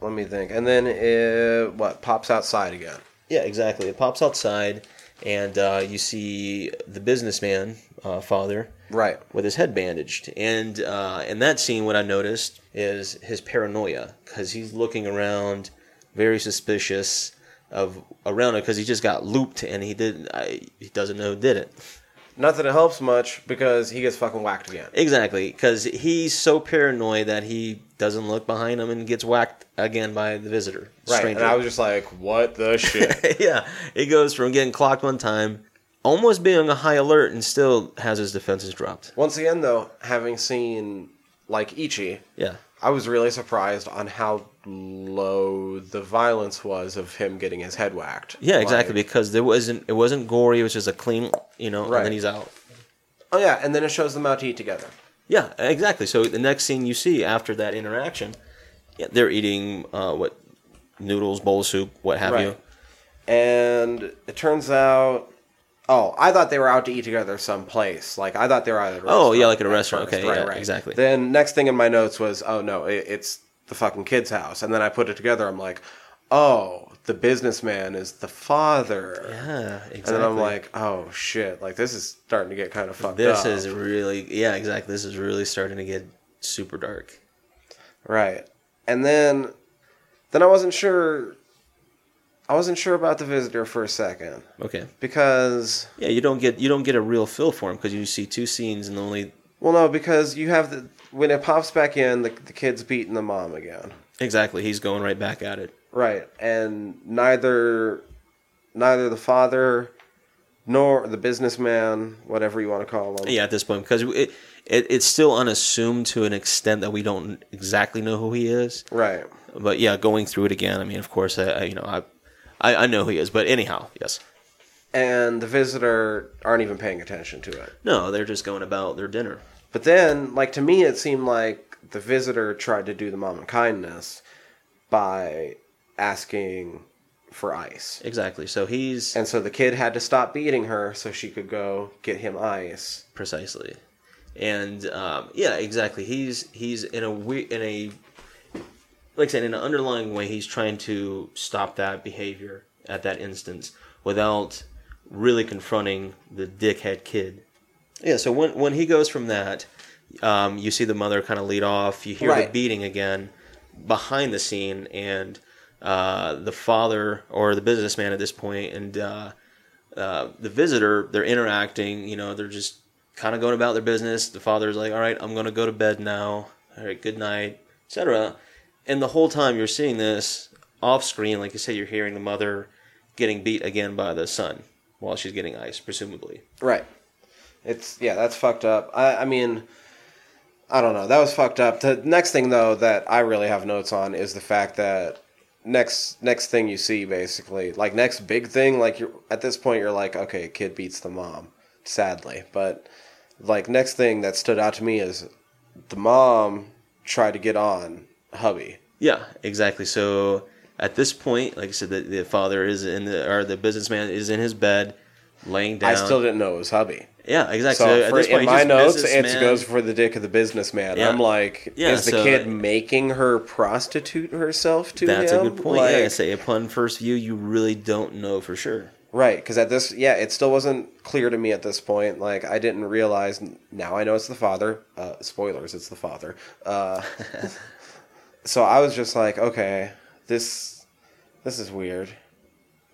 Speaker 1: Let me think. And then it what pops outside again.
Speaker 2: Yeah, exactly. It pops outside, and uh, you see the businessman uh, father
Speaker 1: Right.
Speaker 2: with his head bandaged. And uh, in that scene, what I noticed is his paranoia because he's looking around, very suspicious of around it because he just got looped and he did I, he doesn't know who did it.
Speaker 1: Not that it helps much because he gets fucking whacked again.
Speaker 2: Exactly, because he's so paranoid that he doesn't look behind him and gets whacked again by the visitor.
Speaker 1: Right.
Speaker 2: stranger.
Speaker 1: And I was just like, what the shit?
Speaker 2: yeah, he goes from getting clocked one time, almost being on a high alert, and still has his defenses dropped.
Speaker 1: Once again, though, having seen like Ichi,
Speaker 2: Yeah,
Speaker 1: I was really surprised on how low the violence was of him getting his head whacked.
Speaker 2: yeah, exactly.
Speaker 1: Like-
Speaker 2: because there wasn't it wasn't gory. It was just a clean, you know,
Speaker 1: Right.
Speaker 2: and then he's out.
Speaker 1: oh yeah, and then it shows them out to eat together.
Speaker 2: Yeah, exactly. So the next scene you see after that interaction, yeah, they're eating uh, what noodles, bowl of soup, what have you.
Speaker 1: And it turns out, oh, I thought they were out to eat together someplace. Like I thought they were out at a restaurant.
Speaker 2: Oh, yeah, like at a restaurant.
Speaker 1: first.
Speaker 2: Okay, yeah, exactly.
Speaker 1: Then next thing in my notes was, oh no, it, it's the fucking kid's house. And then I put it together. I'm like, oh, the businessman is the father.
Speaker 2: Yeah, exactly.
Speaker 1: And then I'm like, oh shit, like this is starting to get kind of fucked
Speaker 2: this
Speaker 1: up.
Speaker 2: is really, yeah, exactly. This is really starting to get super dark.
Speaker 1: Right. And then then I wasn't sure I wasn't sure about the visitor for a second
Speaker 2: Okay.
Speaker 1: because
Speaker 2: Yeah, you don't get you don't get a real feel for him because you see two scenes and only
Speaker 1: well no because you have the when it pops back in the the kid's beating the mom again.
Speaker 2: exactly he's going right back at it.
Speaker 1: Right. And neither neither the father nor the businessman, whatever you want to call him.
Speaker 2: Yeah, at this point because it, it it's still unassumed to an extent that we don't exactly know who he is.
Speaker 1: Right.
Speaker 2: But yeah, going through it again. I mean, of course, I, I you know I, I I know he is. But anyhow, yes.
Speaker 1: And the visitor aren't even paying attention to it.
Speaker 2: No, they're just going about their dinner.
Speaker 1: But then, like to me, it seemed like the visitor tried to do the mom a kindness by asking for ice,
Speaker 2: Exactly. So he's
Speaker 1: and so the kid had to stop beating her so she could go get him ice.
Speaker 2: precisely, and um, yeah, exactly. He's he's in a we- in a like I said in an underlying way. He's trying to stop that behavior at that instance without really confronting the dickhead kid. Yeah. So when when he goes from that um, you see the mother kind of lead off. You hear the beating again behind the scene, and uh, the father or the businessman at this point and uh, uh, the visitor they're interacting. You know, they're just kind of going about their business. The father's like, "All right, I'm going to go to bed now. All right, good night, etc." And the whole time you're seeing this off screen, like you said, you're hearing the mother getting beat again by the son while she's getting ice, presumably.
Speaker 1: Right. It's yeah, that's fucked up. I I mean I don't know. That was fucked up. The next thing though that I really have notes on is the fact that next next thing you see basically, like next big thing, like you're at this point you're like, okay, kid beats the mom, sadly. But like next thing that stood out to me is the mom tried to get on hubby.
Speaker 2: Yeah, exactly. So at this point, like I said, the, the father is in the or the businessman is in his bed, laying down.
Speaker 1: I still didn't know it was hubby.
Speaker 2: yeah, exactly.
Speaker 1: So,
Speaker 2: So, at
Speaker 1: for,
Speaker 2: this point,
Speaker 1: in my notes, it goes for the dick of the businessman.
Speaker 2: Yeah.
Speaker 1: I'm like,
Speaker 2: Yeah,
Speaker 1: is the
Speaker 2: so-
Speaker 1: kid making her prostitute herself to
Speaker 2: That's
Speaker 1: him?
Speaker 2: That's a good point.
Speaker 1: Like,
Speaker 2: yeah, I say upon first view, you really don't know for sure.
Speaker 1: Right, because at this, yeah, it still wasn't clear to me at this point. Like, I didn't realize. Now I know it's the father. Uh, spoilers, it's the father. Uh, so I was just like, okay, this, this is weird.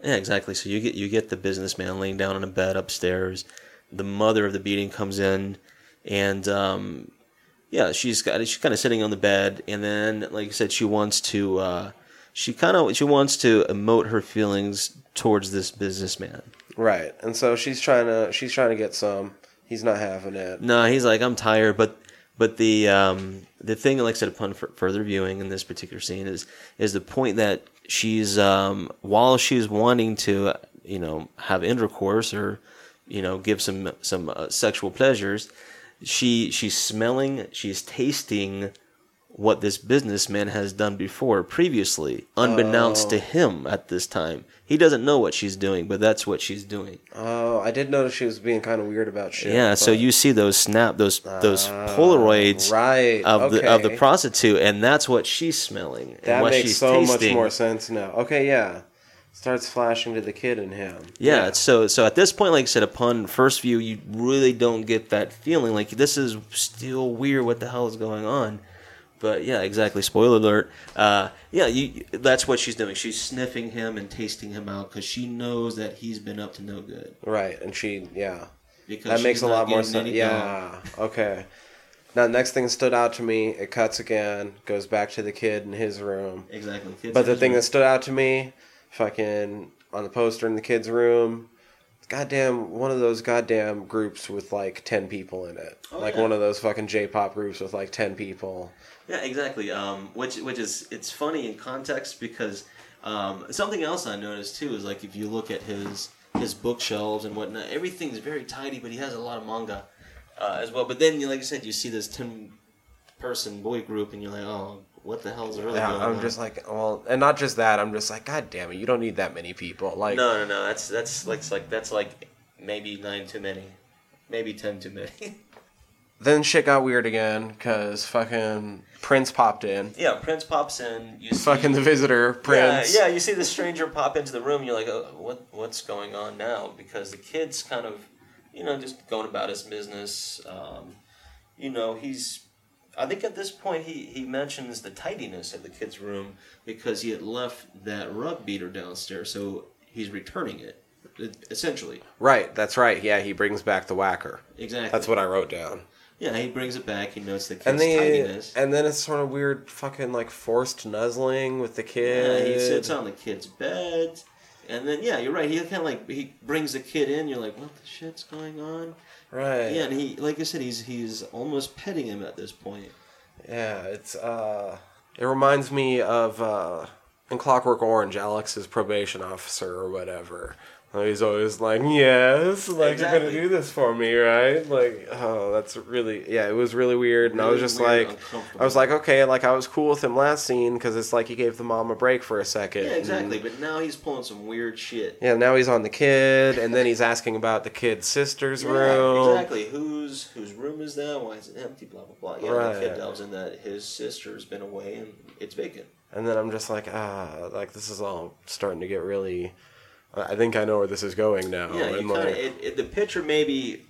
Speaker 2: Yeah, exactly. So you get you get the businessman laying down on a bed upstairs. The mother of the beating comes in, and um, yeah, she's got she's kind of sitting on the bed, and then like I said, she wants to uh, she kind of she wants to emote her feelings towards this businessman.
Speaker 1: Right, and so she's trying to, she's trying to get some. He's not having it.
Speaker 2: No, he's like I'm tired, but but the um, the thing, like I said, upon further viewing in this particular scene is is the point that she's um, while she's wanting to you know have intercourse or you know give some some uh, sexual pleasures, she she's smelling, she's tasting what this businessman has done before previously unbeknownst to him at this time he doesn't know what she's doing but that's what she's doing
Speaker 1: Oh, I did notice she was being kind of weird about shit.
Speaker 2: yeah, so you see those snap those those
Speaker 1: Ah,
Speaker 2: Polaroids
Speaker 1: right,
Speaker 2: of the of the prostitute, and that's what she's smelling and
Speaker 1: That makes so
Speaker 2: tasting.
Speaker 1: much more sense now. Okay, yeah. Starts flashing to the kid in him.
Speaker 2: Yeah, it's so so at this point, like I said, upon first view, you really don't get that feeling. Like this is still weird. What the hell is going on? But yeah, exactly. Spoiler alert. Uh, yeah, you, that's what she's doing. She's sniffing him and tasting him out because she knows that he's been up to no good.
Speaker 1: Right, and she, yeah.
Speaker 2: Because
Speaker 1: That makes a lot more sense. Yeah, okay. Now, next thing that stood out to me, it cuts again, goes back to the kid in his room.
Speaker 2: Exactly. Kids
Speaker 1: But the thing that stood out to me, fucking on the poster in the kid's room, goddamn, one of those goddamn groups with like 10 people in it.
Speaker 2: Oh,
Speaker 1: like
Speaker 2: yeah.
Speaker 1: one of those fucking J pop groups with like 10 people.
Speaker 2: Yeah, exactly. Um, which which is it's funny in context because um, something else I noticed too is like if you look at his his bookshelves and whatnot, everything's very tidy, but he has a lot of manga uh, as well. But then, you- like I said, you see this ten person boy group, and you're like, oh, what the hell's really
Speaker 1: Yeah,
Speaker 2: going
Speaker 1: I'm
Speaker 2: on?
Speaker 1: just like, well, and not just that, I'm just like, god damn it, you don't need that many people. Like,
Speaker 2: no, no, no. That's that's like like that's like maybe nine too many, maybe ten too many.
Speaker 1: then shit got weird again because fucking Prince popped in.
Speaker 2: yeah, Prince pops in. You see,
Speaker 1: Fucking the visitor, Prince.
Speaker 2: Yeah, yeah, you see the stranger pop into the room. You're like, oh, what what's going on now? Because the kid's kind of, you know, just going about his business. Um, you know, he's. I think at this point he, he mentions the tidiness of the kid's room because he had left that rug beater downstairs, so he's returning it, essentially.
Speaker 1: Right, that's right. Yeah, he brings back the whacker.
Speaker 2: Exactly.
Speaker 1: That's what I wrote down.
Speaker 2: Yeah, he brings it back. He notes the kid's
Speaker 1: And
Speaker 2: tidiness.
Speaker 1: and then it's sort of weird, fucking like forced nuzzling with the
Speaker 2: Yeah,
Speaker 1: kid.
Speaker 2: he sits on the kid's bed, and then yeah, you're right. He kind of like he brings the kid in. You're like, what the shit's going on?
Speaker 1: Right.
Speaker 2: Yeah, and he, like I said, he's he's almost petting him at this point.
Speaker 1: Yeah, it's uh it reminds me of uh in Clockwork Orange, Alex's probation officer or whatever. He's always like, "Yes, like you're gonna do this for me, right?" Like, oh, that's really, yeah, it was really weird, and I was just
Speaker 2: weird,
Speaker 1: like. I was like, okay, like I was cool with him last scene because it's like he gave the mom a break for a second.
Speaker 2: Yeah, exactly.
Speaker 1: and-
Speaker 2: But now he's pulling some weird shit.
Speaker 1: yeah, now he's on the kid, and then he's asking about the kid's sister's
Speaker 2: Yeah,
Speaker 1: room.
Speaker 2: exactly. Whose whose room is that? Why is it empty? Blah blah blah. Yeah,
Speaker 1: Right.
Speaker 2: the kid delves in that his sister's been away and it's vacant.
Speaker 1: And then I'm just like, ah, like this is all starting to get really. I think I know where this is going now.
Speaker 2: yeah, you
Speaker 1: and
Speaker 2: kind of it, it, the picture maybe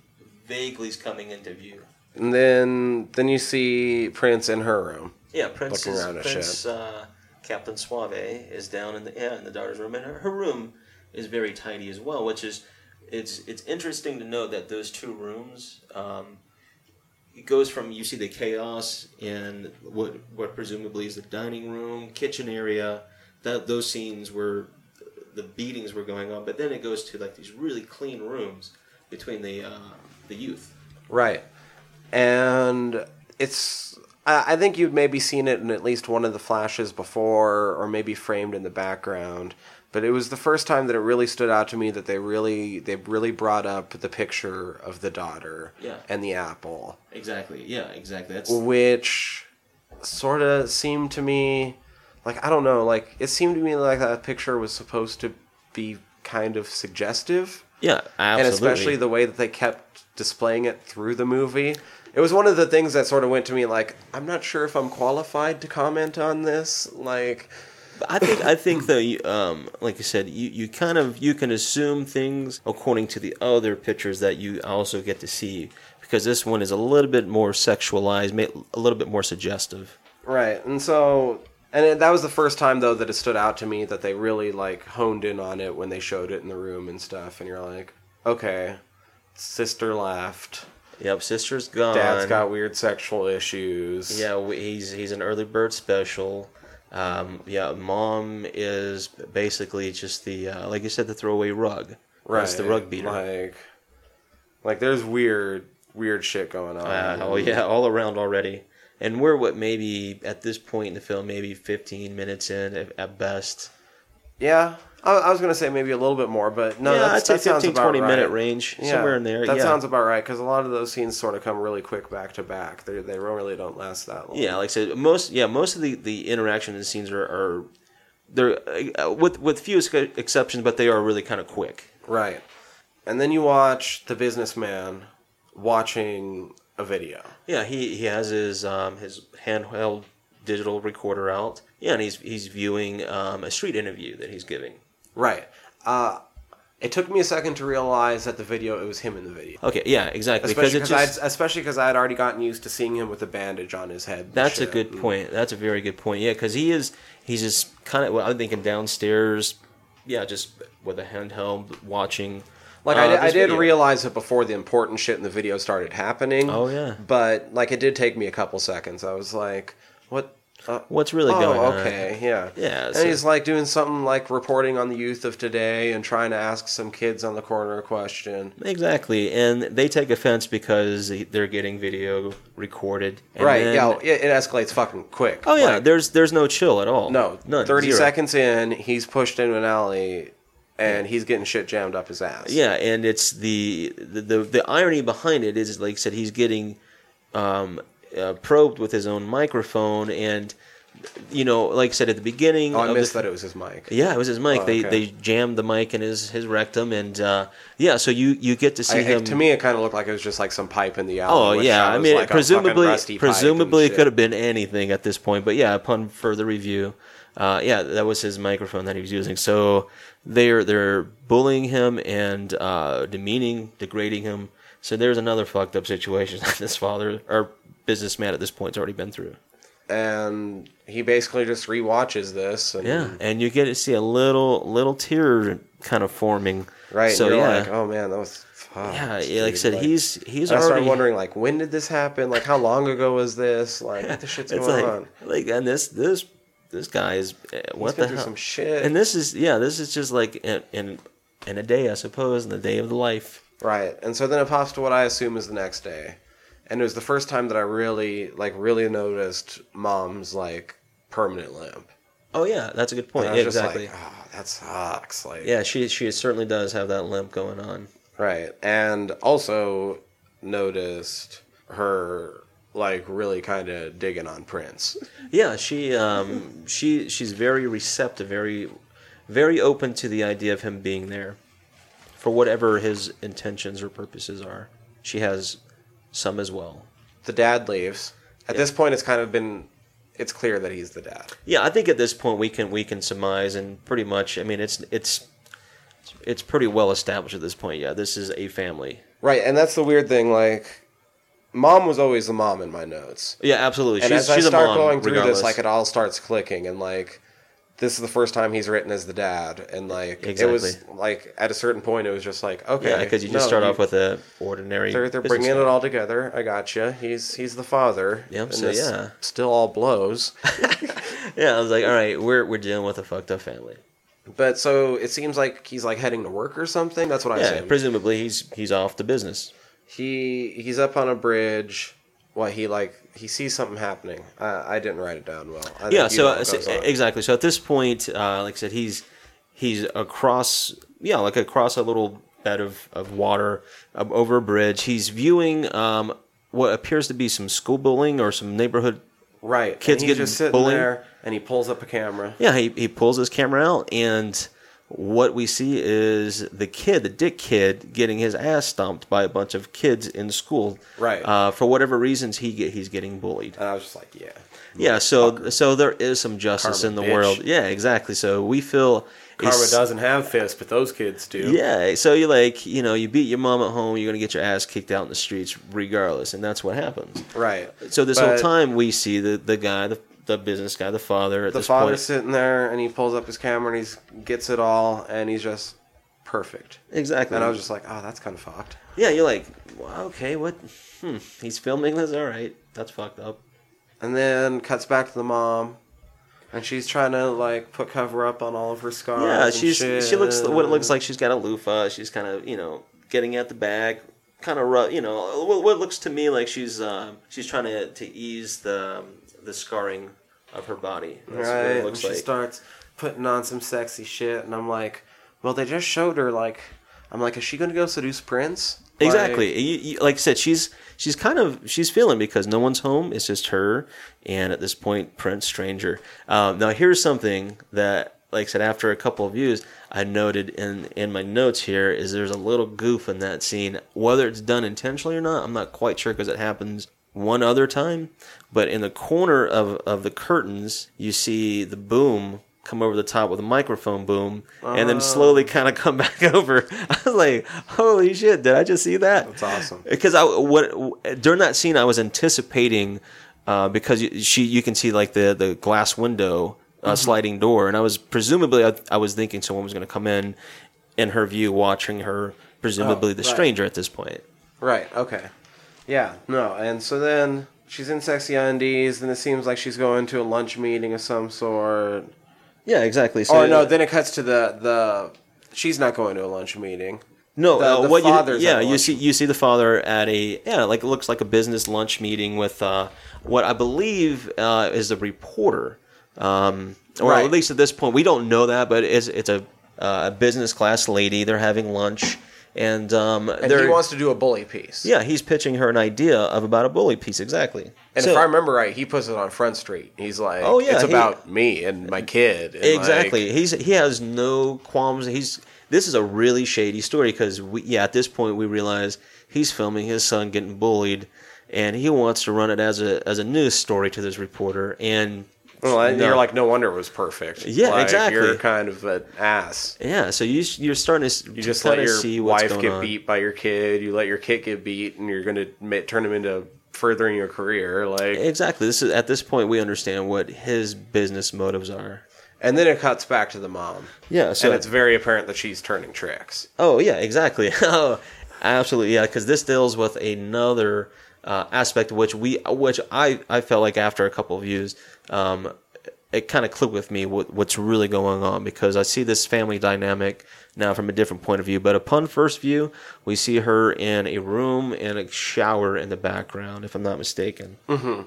Speaker 2: vaguely is coming into view.
Speaker 1: And then then you see Prince in her room.
Speaker 2: Yeah, Prince,
Speaker 1: Looking
Speaker 2: is,
Speaker 1: around
Speaker 2: Prince uh, Captain Suave is down in the yeah, in the daughter's room, and her, her room is very tidy as well. Which is it's it's interesting to note that those two rooms. Um, it goes from you see the chaos in what what presumably is the dining room, kitchen area. That those scenes where the beatings were going on, but then it goes to like these really clean rooms between the uh, the youth.
Speaker 1: Right. And it's I think you've maybe seen it in at least one of the flashes before or maybe framed in the background. But it was the first time that it really stood out to me that they really they really brought up the picture of the daughter
Speaker 2: Yeah.
Speaker 1: and the apple.
Speaker 2: Exactly. Yeah. Exactly. That's
Speaker 1: which sort of seemed to me like I don't know, like it seemed to me like that picture was supposed to be kind of suggestive,
Speaker 2: yeah. Absolutely.
Speaker 1: and especially the way that they kept displaying it through the movie. It was one of the things that sort of went to me like I'm not sure if I'm qualified to comment on this. Like,
Speaker 2: I think I think though, um, like I said, you, you kind of you can assume things according to the other pictures that you also get to see because this one is a little bit more sexualized, a little bit more suggestive.
Speaker 1: right, and so. And it, that was the first time, though, that it stood out to me that they really like honed in on it when they showed it in the room and stuff. And you're like, okay, sister left.
Speaker 2: Yep, sister's gone.
Speaker 1: Dad's got weird sexual issues.
Speaker 2: Yeah, he's he's an early bird special. Um, yeah, mom is basically just the uh, like you said, the throwaway rug.
Speaker 1: right.
Speaker 2: That's the rug beater.
Speaker 1: Like, like there's weird, weird shit going on.
Speaker 2: Uh, oh yeah, all around already. And we're what maybe at this point in the film, maybe 15 minutes in at, at best.
Speaker 1: Yeah, I, I was gonna say maybe a little bit more, but no,
Speaker 2: yeah,
Speaker 1: that's,
Speaker 2: I'd
Speaker 1: that
Speaker 2: say
Speaker 1: sounds
Speaker 2: 15,
Speaker 1: about
Speaker 2: 20 minute range,
Speaker 1: Yeah,
Speaker 2: somewhere in there.
Speaker 1: That
Speaker 2: yeah.
Speaker 1: sounds about right because a lot of those scenes sort of come really quick back to back. They they really don't last that long.
Speaker 2: Yeah, like I said, most yeah, most of the the interaction and scenes are, are they're uh, with with few exceptions, but they are really kind of quick.
Speaker 1: right. And then you watch the businessman watching a video.
Speaker 2: Yeah, he he has his um his handheld digital recorder out. Yeah, and he's he's viewing um, a street interview that he's giving.
Speaker 1: Right. Uh, it took me a second to realize that the video it was him in the video.
Speaker 2: Okay, yeah, exactly.
Speaker 1: Especially
Speaker 2: because
Speaker 1: because
Speaker 2: it's just,
Speaker 1: I'd, especially 'cause I had already gotten used to seeing him with a bandage on his head.
Speaker 2: That's a good point. That's a very good point. Yeah, because he is he's just kind of well, I'm thinking downstairs. Yeah, just with a handheld watching.
Speaker 1: Like
Speaker 2: uh,
Speaker 1: I, did, I did realize it before the important shit in the video started happening.
Speaker 2: Oh, yeah.
Speaker 1: But like it did take me a couple seconds. I was like, "What? Uh,
Speaker 2: What's really
Speaker 1: oh,
Speaker 2: going on?
Speaker 1: okay, yeah,
Speaker 2: Yeah,
Speaker 1: And
Speaker 2: so-
Speaker 1: he's like doing something like reporting on the youth of today and trying to ask some kids on the corner a question.
Speaker 2: Exactly, and they take offense because they're getting video recorded. and
Speaker 1: right?
Speaker 2: then-
Speaker 1: yeah, it, it escalates fucking quick.
Speaker 2: Oh yeah,
Speaker 1: Like,
Speaker 2: there's there's no chill at all.
Speaker 1: no,
Speaker 2: none.
Speaker 1: thirty
Speaker 2: zero.
Speaker 1: seconds in, he's pushed into an alley, and he's getting shit jammed up his ass.
Speaker 2: Yeah, and it's the the the, the irony behind it is, like I said, he's getting um, uh, probed with his own microphone, and you know, like I said at the beginning,
Speaker 1: Oh, I missed
Speaker 2: the,
Speaker 1: that it was his mic.
Speaker 2: Yeah, it was his mic.
Speaker 1: Oh,
Speaker 2: They
Speaker 1: okay.
Speaker 2: they jammed the mic in his his rectum, and uh, yeah, so you you get to see
Speaker 1: I-
Speaker 2: him.
Speaker 1: to me, it kind of looked like it was just like some pipe in the alley.
Speaker 2: Oh yeah,
Speaker 1: I
Speaker 2: mean,
Speaker 1: like
Speaker 2: presumably,
Speaker 1: pipe and
Speaker 2: presumably it could have been anything at this point, but yeah, upon further review, uh, yeah, that was his microphone that he was using. So they're they're bullying him and uh, demeaning, degrading him. So there's another fucked up situation that this father or businessman at this point's already been through.
Speaker 1: and he basically just rewatches this. And,
Speaker 2: Yeah, and you get to see a little little tear kind of forming.
Speaker 1: right.
Speaker 2: So yeah,
Speaker 1: like, oh man, that was. Fuck,
Speaker 2: yeah, yeah, like I said, he's he's
Speaker 1: I started wondering, like, when did this happen? Like, how long ago was this? Like, what the shit's
Speaker 2: it's
Speaker 1: going
Speaker 2: like,
Speaker 1: on?
Speaker 2: like, and this this this guy is uh, what
Speaker 1: He's
Speaker 2: the hell?
Speaker 1: some shit.
Speaker 2: And this is yeah, this is just like in in, in a day, I suppose, in the day of the life.
Speaker 1: Right. And so then it pops to what I assume is the next day. And it was the first time that I really, like, really noticed mom's, like, permanent limp.
Speaker 2: Oh yeah, that's a good point. Yeah, exactly.
Speaker 1: like, oh, that sucks. Like,
Speaker 2: yeah, she she certainly does have that limp going on.
Speaker 1: Right. And also noticed her, like, really kind of digging on Prince.
Speaker 2: Yeah, she um she she's very receptive, very very open to the idea of him being there for whatever his intentions or purposes are. She has some as well.
Speaker 1: The dad leaves. At this point, it's kind of been, it's clear that he's the dad.
Speaker 2: Yeah, I think at this point we can we can surmise and pretty much. I mean, it's it's it's pretty well established at this point. Yeah, this is a family.
Speaker 1: Right. And that's the weird thing. Like, mom was always the mom in my notes.
Speaker 2: Yeah, absolutely.
Speaker 1: And
Speaker 2: she's
Speaker 1: as I
Speaker 2: she's a
Speaker 1: start going through
Speaker 2: regardless.
Speaker 1: this, like it all starts clicking, and like this is the first time he's written as the dad, and like it was like at a certain point, it was just like okay,
Speaker 2: yeah, because you just
Speaker 1: no,
Speaker 2: start
Speaker 1: you-
Speaker 2: off with a ordinary.
Speaker 1: They're, they're bringing it all together. I gotcha. He's he's the father.
Speaker 2: Yep,
Speaker 1: and
Speaker 2: so yeah.
Speaker 1: still all blows.
Speaker 2: Yeah, I was like, all right, we're we're dealing with a fucked up family.
Speaker 1: but so it seems like he's like heading to work or something. That's what I
Speaker 2: Yeah,
Speaker 1: assumed.
Speaker 2: presumably he's he's off to business.
Speaker 1: He he's up on a bridge. What he like he sees something happening. I, I didn't write it down well. I
Speaker 2: yeah so, so- exactly so at this point uh, like i said he's he's across yeah like across a little bed of, of water um, over a bridge he's viewing um, what appears to be some school bullying or some neighborhood
Speaker 1: right.
Speaker 2: kids
Speaker 1: and he's
Speaker 2: getting
Speaker 1: just sitting
Speaker 2: bullied.
Speaker 1: there, and he pulls up a camera.
Speaker 2: yeah he, he pulls his camera out and what we see is the kid the dick kid getting his ass stomped by a bunch of kids in school
Speaker 1: Right.
Speaker 2: uh, for whatever reasons he get, he's getting bullied
Speaker 1: And I was just like, yeah,
Speaker 2: yeah so so there is some justice
Speaker 1: Karma,
Speaker 2: in the
Speaker 1: bitch.
Speaker 2: world yeah exactly so we feel
Speaker 1: Karma doesn't have fists, but those kids do.
Speaker 2: Yeah, so you like, you know, you beat your mom at home, you're gonna get your ass kicked out in the streets regardless, and that's what happens.
Speaker 1: Right.
Speaker 2: So this whole time we see the the guy, the the business guy, the father at
Speaker 1: the
Speaker 2: this
Speaker 1: father's
Speaker 2: point.
Speaker 1: sitting there, and he pulls up his camera, and he gets it all, and he's just perfect.
Speaker 2: Exactly.
Speaker 1: And I was just like, oh, that's kind of fucked.
Speaker 2: yeah, you're like, well, okay, what? Hmm, he's filming this. All right, that's fucked up.
Speaker 1: And then cuts back to the mom, and she's trying to like put cover up on all of her scars.
Speaker 2: Yeah,
Speaker 1: and
Speaker 2: she's
Speaker 1: shit.
Speaker 2: she looks what it looks like. She's got a loofah. She's kind of you know getting at the bag, kind of rough. You know what, what looks to me like she's um, she's trying to to ease the um, the scarring of her body. That's what
Speaker 1: right.
Speaker 2: it
Speaker 1: And
Speaker 2: looks
Speaker 1: she
Speaker 2: like.
Speaker 1: starts putting on some sexy shit, and I'm like, well, they just showed her like, I'm like, is she gonna go seduce Prince? Like,
Speaker 2: Exactly. You, you, like I said, she's she's kind of she's feeling because no one's home. It's just her and at this point Prince Stranger. Um, now here's something that, like I said, after a couple of views, I noted in in my notes here is there's a little goof in that scene. Whether it's done intentionally or not, I'm not quite sure because it happens one other time. But in the corner of of the curtains, you see the boom come over the top with a microphone boom and then slowly kind of come back over. I was like, "Holy shit, did I just see that?"
Speaker 1: That's awesome.
Speaker 2: Because I what during that scene I was anticipating uh, because you, she you can see like the the glass window uh, sliding door and I was presumably I, I was thinking someone was going to come in in her view watching her presumably
Speaker 1: Oh,
Speaker 2: the
Speaker 1: right.
Speaker 2: stranger at this point.
Speaker 1: Right. Okay. Yeah. No. And so then she's in sexy undies, and it seems like she's going to a lunch meeting of some sort.
Speaker 2: Yeah, exactly. So
Speaker 1: or no, then it cuts to the the. She's not going to a lunch meeting.
Speaker 2: No,
Speaker 1: The-
Speaker 2: uh,
Speaker 1: the
Speaker 2: what you, yeah, you see you see the father at a yeah, like it looks like a business lunch meeting with uh, what I believe uh, is a reporter, um, or
Speaker 1: Right.
Speaker 2: at least at this point we don't know that, but it's it's a uh, a business class lady. They're having lunch, and um,
Speaker 1: And he wants to do a bully piece.
Speaker 2: yeah, he's pitching her an idea of about a bully piece exactly.
Speaker 1: And
Speaker 2: So-
Speaker 1: if I remember right, he puts it on Front Street. He's like,
Speaker 2: Oh, yeah,
Speaker 1: it's
Speaker 2: he-
Speaker 1: about me and my kid." and,
Speaker 2: exactly
Speaker 1: like-
Speaker 2: he's he has no qualms he's this is a really shady story because we yeah at this point we realize he's filming his son getting bullied and he wants to run it as a as a news story to this reporter and
Speaker 1: well, and
Speaker 2: no.
Speaker 1: you're like, no wonder it was perfect.
Speaker 2: Yeah,
Speaker 1: Like,
Speaker 2: exactly.
Speaker 1: You're kind of an ass.
Speaker 2: yeah so you you're starting to
Speaker 1: You just let your wife get
Speaker 2: on.
Speaker 1: beat by your kid. You let your kid get beat, and you're going to turn him into furthering your career. Like,
Speaker 2: exactly this is at this point we understand what his business motives are
Speaker 1: and then it cuts back to the mom,
Speaker 2: yeah so
Speaker 1: and it's very apparent that she's turning tricks.
Speaker 2: Oh yeah, exactly. oh, absolutely. Yeah, because this deals with another uh, aspect which we, which I, I felt like after a couple of views, um, it kind of clicked with me what, what's really going on because I see this family dynamic now from a different point of view. But upon first view, we see her in a room and a shower in the background, if I'm not mistaken. Mm-hmm.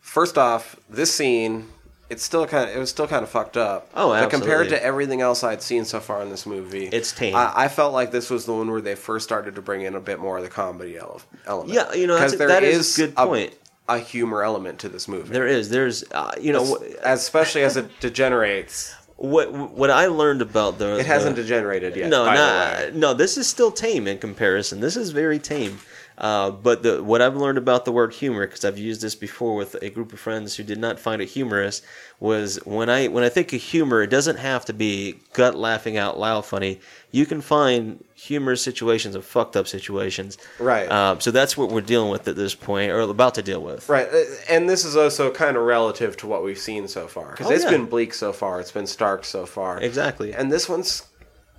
Speaker 1: First off, this scene. It's still kind of it was still kind of fucked up.
Speaker 2: Oh, absolutely.
Speaker 1: But compared to everything else I'd seen so far in this movie,
Speaker 2: It's tame.
Speaker 1: I, I felt like this was the one where they first started to bring in a bit more of the comedy ele- element.
Speaker 2: Yeah, you know, that's-
Speaker 1: 'Cause there
Speaker 2: that is a good
Speaker 1: a-
Speaker 2: point.
Speaker 1: A, humor element to this movie.
Speaker 2: There is, there's, uh, you know,
Speaker 1: As- especially as it degenerates.
Speaker 2: what what I learned about the
Speaker 1: It hasn't
Speaker 2: the,
Speaker 1: degenerated yet.
Speaker 2: No,
Speaker 1: by
Speaker 2: nah,
Speaker 1: the way.
Speaker 2: no. This is still tame in comparison. This is very tame. Uh, but the, what I've learned about the word humor, because I've used this before with a group of friends who did not find it humorous, was when I when I think of humor, it doesn't have to be gut laughing out loud funny. You can find humorous situations and fucked up situations.
Speaker 1: Right.
Speaker 2: Um, so that's what we're dealing with at this point, or about to deal with.
Speaker 1: Right, uh, and this is also kind of relative to what we've seen so far because
Speaker 2: Oh,
Speaker 1: it's
Speaker 2: yeah.
Speaker 1: been bleak so far. It's been stark so far.
Speaker 2: Exactly.
Speaker 1: And this one's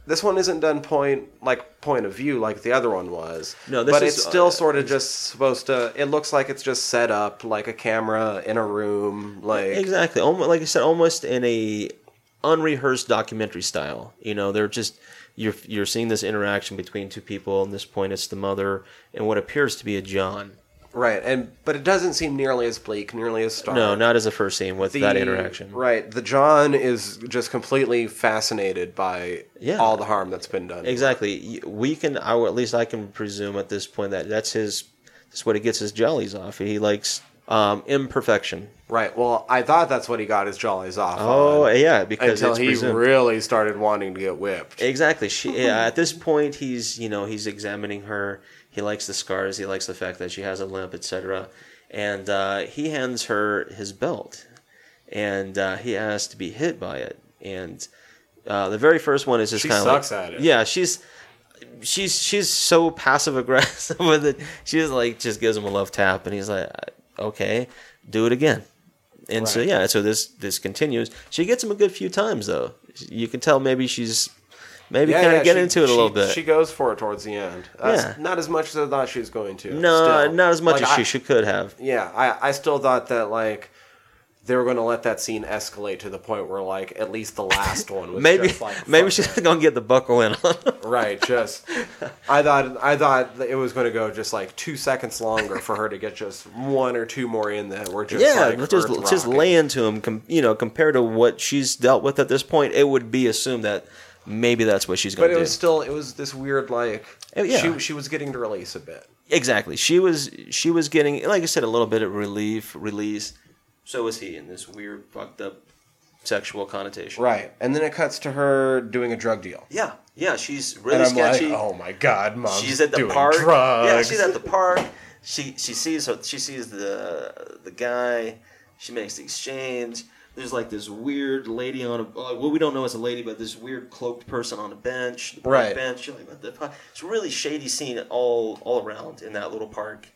Speaker 1: this one isn't done point like point of view like the other one was.
Speaker 2: No, this
Speaker 1: but
Speaker 2: is,
Speaker 1: it's still
Speaker 2: uh,
Speaker 1: sort of just supposed to. It looks like it's just set up like a camera in a room, like
Speaker 2: Exactly. Almost, like I said, almost in a unrehearsed documentary style. You know, they're just you're you're seeing this interaction between two people. And this point, it's the mother and what appears to be a John.
Speaker 1: Right. And but it doesn't seem nearly as bleak, nearly as stark.
Speaker 2: No, not as a first scene with
Speaker 1: The-
Speaker 2: that interaction.
Speaker 1: Right. The John is just completely fascinated by
Speaker 2: Yeah.
Speaker 1: all the harm that's been done.
Speaker 2: Exactly. We can, I, or at least I can presume at this point that that's his. That's what he gets his jollies off. He likes um, imperfection.
Speaker 1: Right. Well, I thought that's what he got his jollies off.
Speaker 2: Oh
Speaker 1: on,
Speaker 2: yeah, because
Speaker 1: until
Speaker 2: it's
Speaker 1: he
Speaker 2: presumed.
Speaker 1: really started wanting to get whipped.
Speaker 2: Exactly. She yeah, at this point he's you know he's examining her. He likes the scars. He likes the fact that she has a limp, etc. And uh, he hands her his belt, and uh, he asks to be hit by it. And uh, the very first one is just kind of
Speaker 1: sucks
Speaker 2: like,
Speaker 1: at it.
Speaker 2: Yeah, she's she's she's so passive aggressive with it. She's like just gives him a love tap, and he's like, okay, do it again. And so yeah, so this this continues. She gets him a good few times though. You can tell maybe she's maybe kind of get
Speaker 1: she-
Speaker 2: into it a
Speaker 1: she-
Speaker 2: little bit.
Speaker 1: She goes for it towards the end. That's
Speaker 2: Yeah.
Speaker 1: Not as much as I thought she was going to.
Speaker 2: no,
Speaker 1: still.
Speaker 2: not as much
Speaker 1: Like,
Speaker 2: as
Speaker 1: I-
Speaker 2: she should could have.
Speaker 1: Yeah, I, I still thought that like they were going to let that scene escalate to the point where like at least the last one was
Speaker 2: Maybe
Speaker 1: like,
Speaker 2: maybe she's gonna get the buckle in on.
Speaker 1: right. Just I thought I thought it was going to go just like two seconds longer for her to get just one or two more in that were just
Speaker 2: yeah,
Speaker 1: like
Speaker 2: just just
Speaker 1: rocking.
Speaker 2: lay into him. Com- you know, compared to what she's dealt with at this point, it would be assumed that maybe that's what she's gonna do.
Speaker 1: But it was still it was this weird like
Speaker 2: Oh, yeah.
Speaker 1: she she was getting to release a bit.
Speaker 2: Exactly. She was she was getting like I said a little bit of relief release. So was he in this weird fucked up sexual connotation.
Speaker 1: Right. And then it cuts to her doing a drug deal.
Speaker 2: Yeah. Yeah, she's really
Speaker 1: and I'm
Speaker 2: sketchy.
Speaker 1: like, oh my god, mom.
Speaker 2: she's at the park.
Speaker 1: Drugs.
Speaker 2: Yeah, she's at the park. She she sees her, she sees the the guy. She makes the exchange. There's like this weird lady on a uh, well, we don't know it's a lady, but this weird cloaked person on a bench, the
Speaker 1: Right.
Speaker 2: bench. You're like, what the fuck? It's a really shady scene all all around in that little park,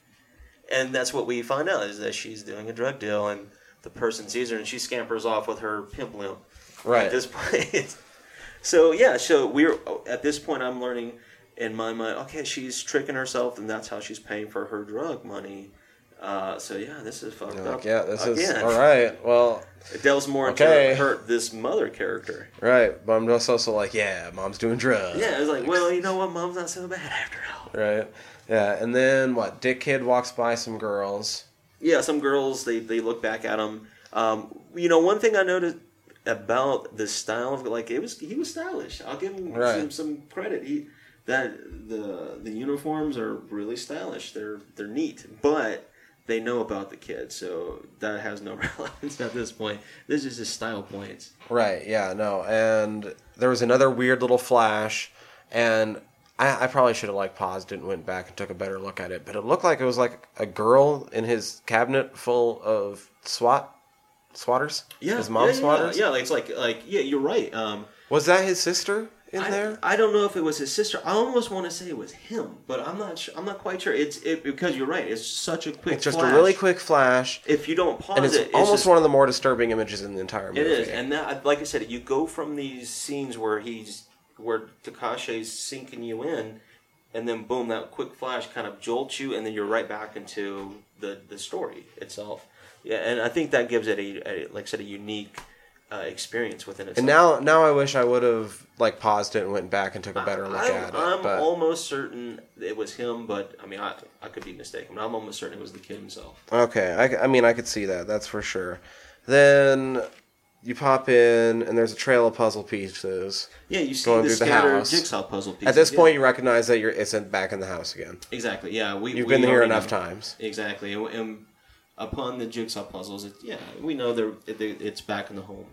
Speaker 2: and that's what we find out is that she's doing a drug deal, and the person sees her and she scampers off with her pimp limp
Speaker 1: Right.
Speaker 2: at this point. so yeah, so we're at this point. I'm learning in my mind. Okay, she's tricking herself, and that's how she's paying for her drug money. Uh, so yeah, this is fucked up.
Speaker 1: like, yeah, this is
Speaker 2: Again.
Speaker 1: all right. Well,
Speaker 2: It delves more
Speaker 1: Okay.
Speaker 2: into her this mother character.
Speaker 1: right. But I'm just also like, yeah, mom's doing drugs.
Speaker 2: Yeah, it's like, well, you know what, mom's not so bad after all.
Speaker 1: Right. Yeah. And then what? Dick Kid walks by some girls.
Speaker 2: Yeah, some girls they they look back at him. Um, you know, one thing I noticed about the style of like it was he was stylish. I'll give him
Speaker 1: Right.
Speaker 2: some, some credit. He that the the uniforms are really stylish. They're they're neat, but they know about the kid, so that has no relevance at this point. This is just style points.
Speaker 1: Right. Yeah. No. And there was another weird little flash, and I, I probably should have like paused it and went back and took a better look at it. But it looked like it was like a girl in his cabinet full of SWAT swatters. Yeah. his mom's
Speaker 2: yeah,
Speaker 1: swatters.
Speaker 2: Yeah, yeah, like, it's like like yeah, you're right. Um,
Speaker 1: Was that his sister in
Speaker 2: I,
Speaker 1: there?
Speaker 2: I don't know if it was his sister. I almost want to say it was him, but I'm not. Sure, I'm not quite sure. It's it because you're right. It's such a quick.
Speaker 1: It's just
Speaker 2: flash.
Speaker 1: a really quick flash,
Speaker 2: If you don't pause
Speaker 1: and it's
Speaker 2: it, it's
Speaker 1: almost
Speaker 2: just-
Speaker 1: one of the more disturbing images in the entire movie.
Speaker 2: It is, and that, like I said, you go from these scenes where he's where Takashi's sinking you in, and then boom, that quick flash kind of jolts you, and then you're right back into the the story itself. Yeah, and I think that gives it a, a like I said, a unique uh, experience within itself.
Speaker 1: And now, now I wish I would have like paused it and went back and took a better look
Speaker 2: I'm,
Speaker 1: at it.
Speaker 2: I'm
Speaker 1: but
Speaker 2: almost certain it was him, but I mean, I, I could be mistaken. But I'm almost certain it was the kid himself.
Speaker 1: okay, I, I mean, I could see that. That's for sure. Then you pop in, and there's a trail of puzzle pieces.
Speaker 2: Yeah, you see
Speaker 1: Going
Speaker 2: the scattered
Speaker 1: house.
Speaker 2: jigsaw puzzle pieces.
Speaker 1: At this
Speaker 2: yeah.
Speaker 1: point, you recognize that you're it's back in the house again.
Speaker 2: exactly. Yeah, we
Speaker 1: You've
Speaker 2: we
Speaker 1: been here enough
Speaker 2: know.
Speaker 1: times.
Speaker 2: Exactly, and, and upon the jigsaw puzzles, it, yeah, we know they're it, they- it's back in the home.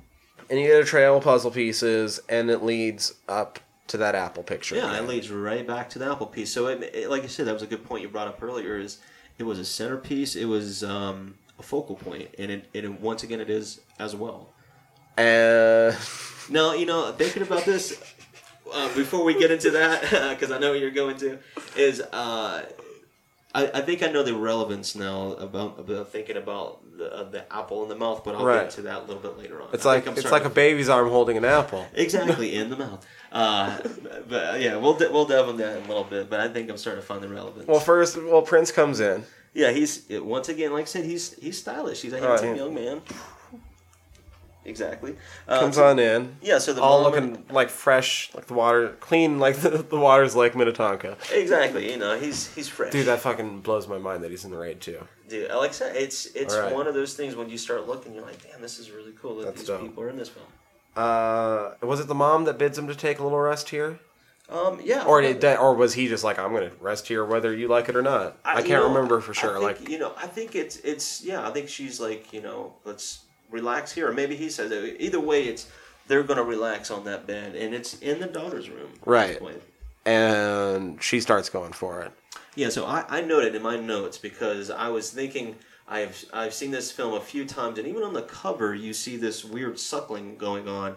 Speaker 1: And you get a trail of puzzle pieces, and it leads up to that apple picture.
Speaker 2: Yeah,
Speaker 1: again.
Speaker 2: it leads right back to the apple piece. So, it, it- like I said, that was a good point you brought up earlier. Is it was a centerpiece, it was um, a focal point, and it, it once again it is as well.
Speaker 1: And
Speaker 2: Now, you know, thinking about this, uh, before we get into that, because I know what you're going to, is uh, I, I think I know the relevance now about, about thinking about the, uh, the apple in the mouth, but I'll
Speaker 1: Right.
Speaker 2: get to that a little bit later on.
Speaker 1: It's
Speaker 2: I
Speaker 1: like it's like a baby's arm holding an apple.
Speaker 2: exactly in the mouth. Uh, but uh, yeah, we'll de- we'll delve into that in a little bit. But I think I'm starting to find the relevance.
Speaker 1: Well, first, well, Prince comes in.
Speaker 2: yeah, he's once again, like I said, he's he's stylish. He's a handsome
Speaker 1: yeah.
Speaker 2: young man. Exactly. Uh,
Speaker 1: Comes
Speaker 2: so-
Speaker 1: on in.
Speaker 2: Yeah, so the
Speaker 1: all
Speaker 2: mom and-
Speaker 1: looking like fresh, like the water, clean, like the, the water's like Minnetonka.
Speaker 2: Exactly, you know, he's he's fresh.
Speaker 1: Dude, that fucking blows my mind that he's in the raid too.
Speaker 2: Dude, like I said, it's it's
Speaker 1: right.
Speaker 2: one of those things when you start looking, you're like, damn, this is really cool that
Speaker 1: That's
Speaker 2: these
Speaker 1: dope.
Speaker 2: people are in this film.
Speaker 1: Uh, was it the mom that bids him to take a little rest here,
Speaker 2: Um, yeah.
Speaker 1: or did that, or was he just like, I'm gonna rest here whether you like it or not? I,
Speaker 2: you
Speaker 1: can't
Speaker 2: know,
Speaker 1: remember for
Speaker 2: I
Speaker 1: sure.
Speaker 2: think,
Speaker 1: like,
Speaker 2: you know, I think it's it's yeah. I think she's like you know, let's relax here, or maybe he says it. Either way, it's they're gonna relax on that bed, and it's in the daughter's room.
Speaker 1: Right. and she starts going for it.
Speaker 2: Yeah, so I, I noted in my notes because I was thinking I've I've seen this film a few times, and even on the cover you see this weird suckling going on,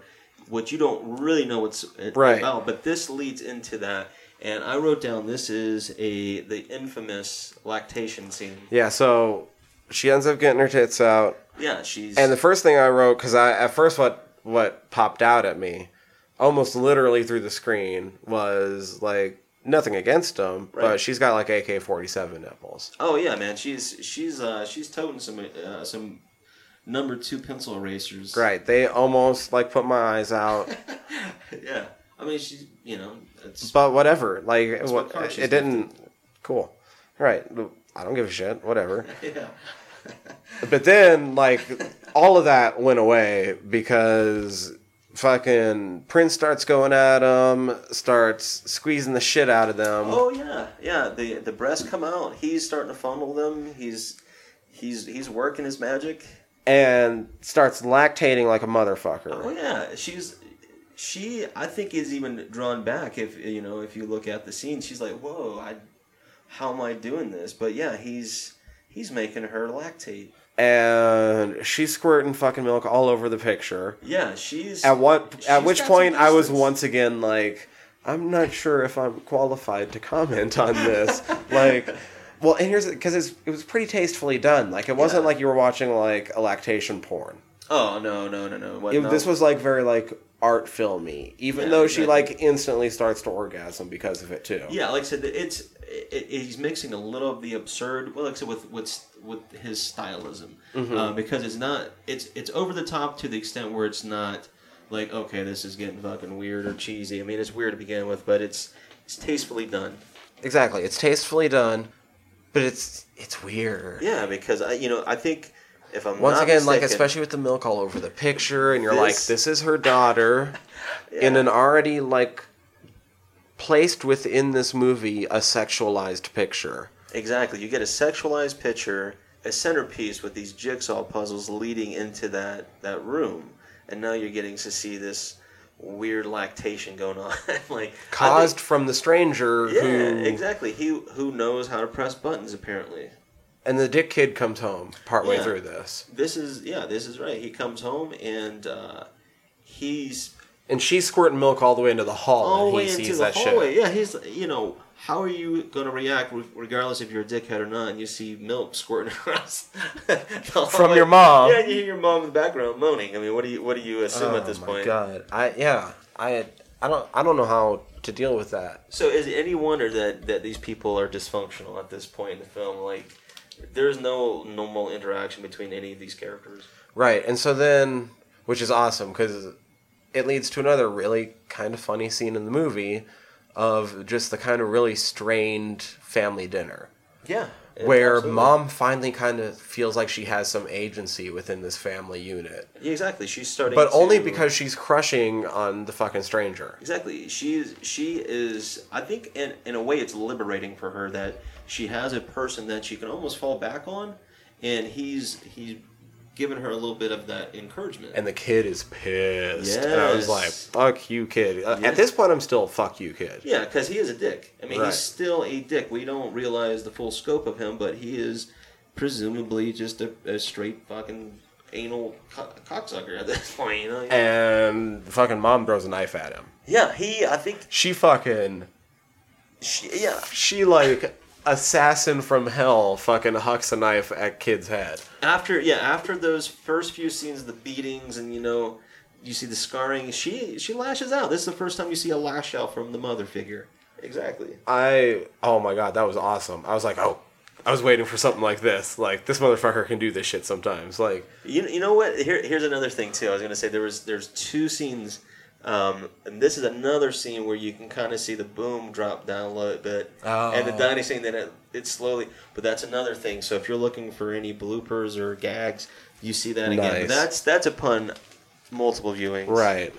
Speaker 2: which you don't really know what's uh,
Speaker 1: Right.
Speaker 2: about. But this leads into that, and I wrote down this is a the infamous lactation scene.
Speaker 1: Yeah, so she ends up getting her tits out.
Speaker 2: Yeah, she's
Speaker 1: And the first thing I wrote, because I at first what what popped out at me, almost literally through the screen, was like nothing against them,
Speaker 2: Right.
Speaker 1: but she's got like AK forty seven nipples.
Speaker 2: oh yeah, man, she's she's uh, she's toting some uh, some number two pencil erasers.
Speaker 1: Right, they almost like put my eyes out,
Speaker 2: yeah, I mean she's you know it's
Speaker 1: but whatever. Like
Speaker 2: what
Speaker 1: what, it didn't. Cool. Right. I don't give a shit. Whatever.
Speaker 2: yeah.
Speaker 1: But then, like, all of that went away because fucking Prince starts going at them, starts squeezing the shit out of them.
Speaker 2: Oh yeah, yeah. The the breasts come out. He's starting to fondle them. He's he's he's working his magic.
Speaker 1: and starts lactating like a motherfucker.
Speaker 2: Oh yeah, she's she. I think is even drawn back. If you know, if you look at the scene, she's like, "Whoa, I, how am I doing this?" But yeah, he's he's making her lactate.
Speaker 1: And she's squirting fucking milk all over the picture.
Speaker 2: Yeah, she's
Speaker 1: At what?
Speaker 2: she's
Speaker 1: At which point, I was once again like, I'm not sure if I'm qualified to comment on this. like, well, and here's it, because it was pretty tastefully done. Like, it wasn't
Speaker 2: Yeah.
Speaker 1: like you were watching like a lactation porn.
Speaker 2: Oh no no no no! What,
Speaker 1: It-
Speaker 2: no.
Speaker 1: This was like very like art filmy, even
Speaker 2: Yeah,
Speaker 1: though she
Speaker 2: exactly.
Speaker 1: like instantly starts to orgasm because of it too.
Speaker 2: Yeah, like I said, it's it, it, he's mixing a little of the absurd, well, like I said, with with with his stylism,
Speaker 1: Mm-hmm.
Speaker 2: uh, because it's not it's it's over the top to the extent where it's not like okay, this is getting fucking weird or cheesy. I mean, it's weird to begin with, but it's it's tastefully done.
Speaker 1: Exactly. It's tastefully done, but it's it's weird.
Speaker 2: Yeah, because I you know I think if I'm
Speaker 1: Once again, like especially with the milk all over the picture, and you're like,
Speaker 2: This-
Speaker 1: this is her daughter, in an already like placed within this movie a sexualized picture.
Speaker 2: Exactly. You get a sexualized picture, a centerpiece with these jigsaw puzzles leading into that, that room. And now you're getting to see this weird lactation going on. like
Speaker 1: Caused
Speaker 2: think-
Speaker 1: from the stranger
Speaker 2: Yeah,
Speaker 1: who
Speaker 2: exactly. He who knows how to press buttons apparently.
Speaker 1: And the dick kid comes home partway
Speaker 2: Yeah.
Speaker 1: through this.
Speaker 2: This is yeah, this is right. He comes home and uh, he's
Speaker 1: And she's squirting milk all the way into the hall
Speaker 2: all the way into
Speaker 1: sees
Speaker 2: the
Speaker 1: that
Speaker 2: hallway.
Speaker 1: shit.
Speaker 2: Yeah, he's you know how are you going to react regardless if you're a dickhead or not? And you see milk squirting across the
Speaker 1: From your mom.
Speaker 2: Yeah, and you hear your mom in the background moaning. I mean, what do you what do you assume at this
Speaker 1: oh
Speaker 2: point?
Speaker 1: god. I yeah. I I don't I don't know how to deal with that.
Speaker 2: So is it any wonder that that these people are dysfunctional at this point in the film? Like, there's no normal interaction between any of these characters.
Speaker 1: Right. And so then which is awesome cuz it leads to another really kind of funny scene in the movie of just the kind of really strained family dinner
Speaker 2: Yeah,
Speaker 1: where
Speaker 2: absolutely.
Speaker 1: mom finally kind of feels like she has some agency within this family unit.
Speaker 2: Yeah, exactly. She's starting,
Speaker 1: But only because she's crushing on the fucking stranger.
Speaker 2: Exactly. She is. She is. I think in in a way, it's liberating for her that she has a person that she can almost fall back on, and he's he's given her a little bit of that encouragement.
Speaker 1: And the kid is pissed. And I was like, fuck you, kid. Uh,
Speaker 2: Yeah.
Speaker 1: At this point, I'm still, fuck you, kid.
Speaker 2: yeah, because he is a dick. I mean,
Speaker 1: Right.
Speaker 2: he's still a dick. We don't realize the full scope of him, but he is presumably just a, a straight fucking anal co- cocksucker at this point. You know?
Speaker 1: And fucking mom throws a knife at him.
Speaker 2: yeah, he. I think.
Speaker 1: She fucking
Speaker 2: She, yeah.
Speaker 1: she like assassin from hell fucking hucks a knife at kid's head.
Speaker 2: After yeah, after those first few scenes, the beatings, and you know, you see the scarring. She she lashes out. This is the first time you see a lash out from the mother figure. Exactly.
Speaker 1: I oh my god, that was awesome. I was like, oh, I was waiting for something like this. Like this motherfucker can do this shit sometimes. Like
Speaker 2: You, you know what? Here, here's another thing too. I was gonna say there was there's two scenes, um, and this is another scene where you can kind of see the boom drop down a little bit, and the
Speaker 1: Oh.
Speaker 2: dining scene that it, it slowly. But that's another thing. So if you're looking for any bloopers or gags, you see that again.
Speaker 1: Nice.
Speaker 2: That's that's upon multiple viewings.
Speaker 1: right,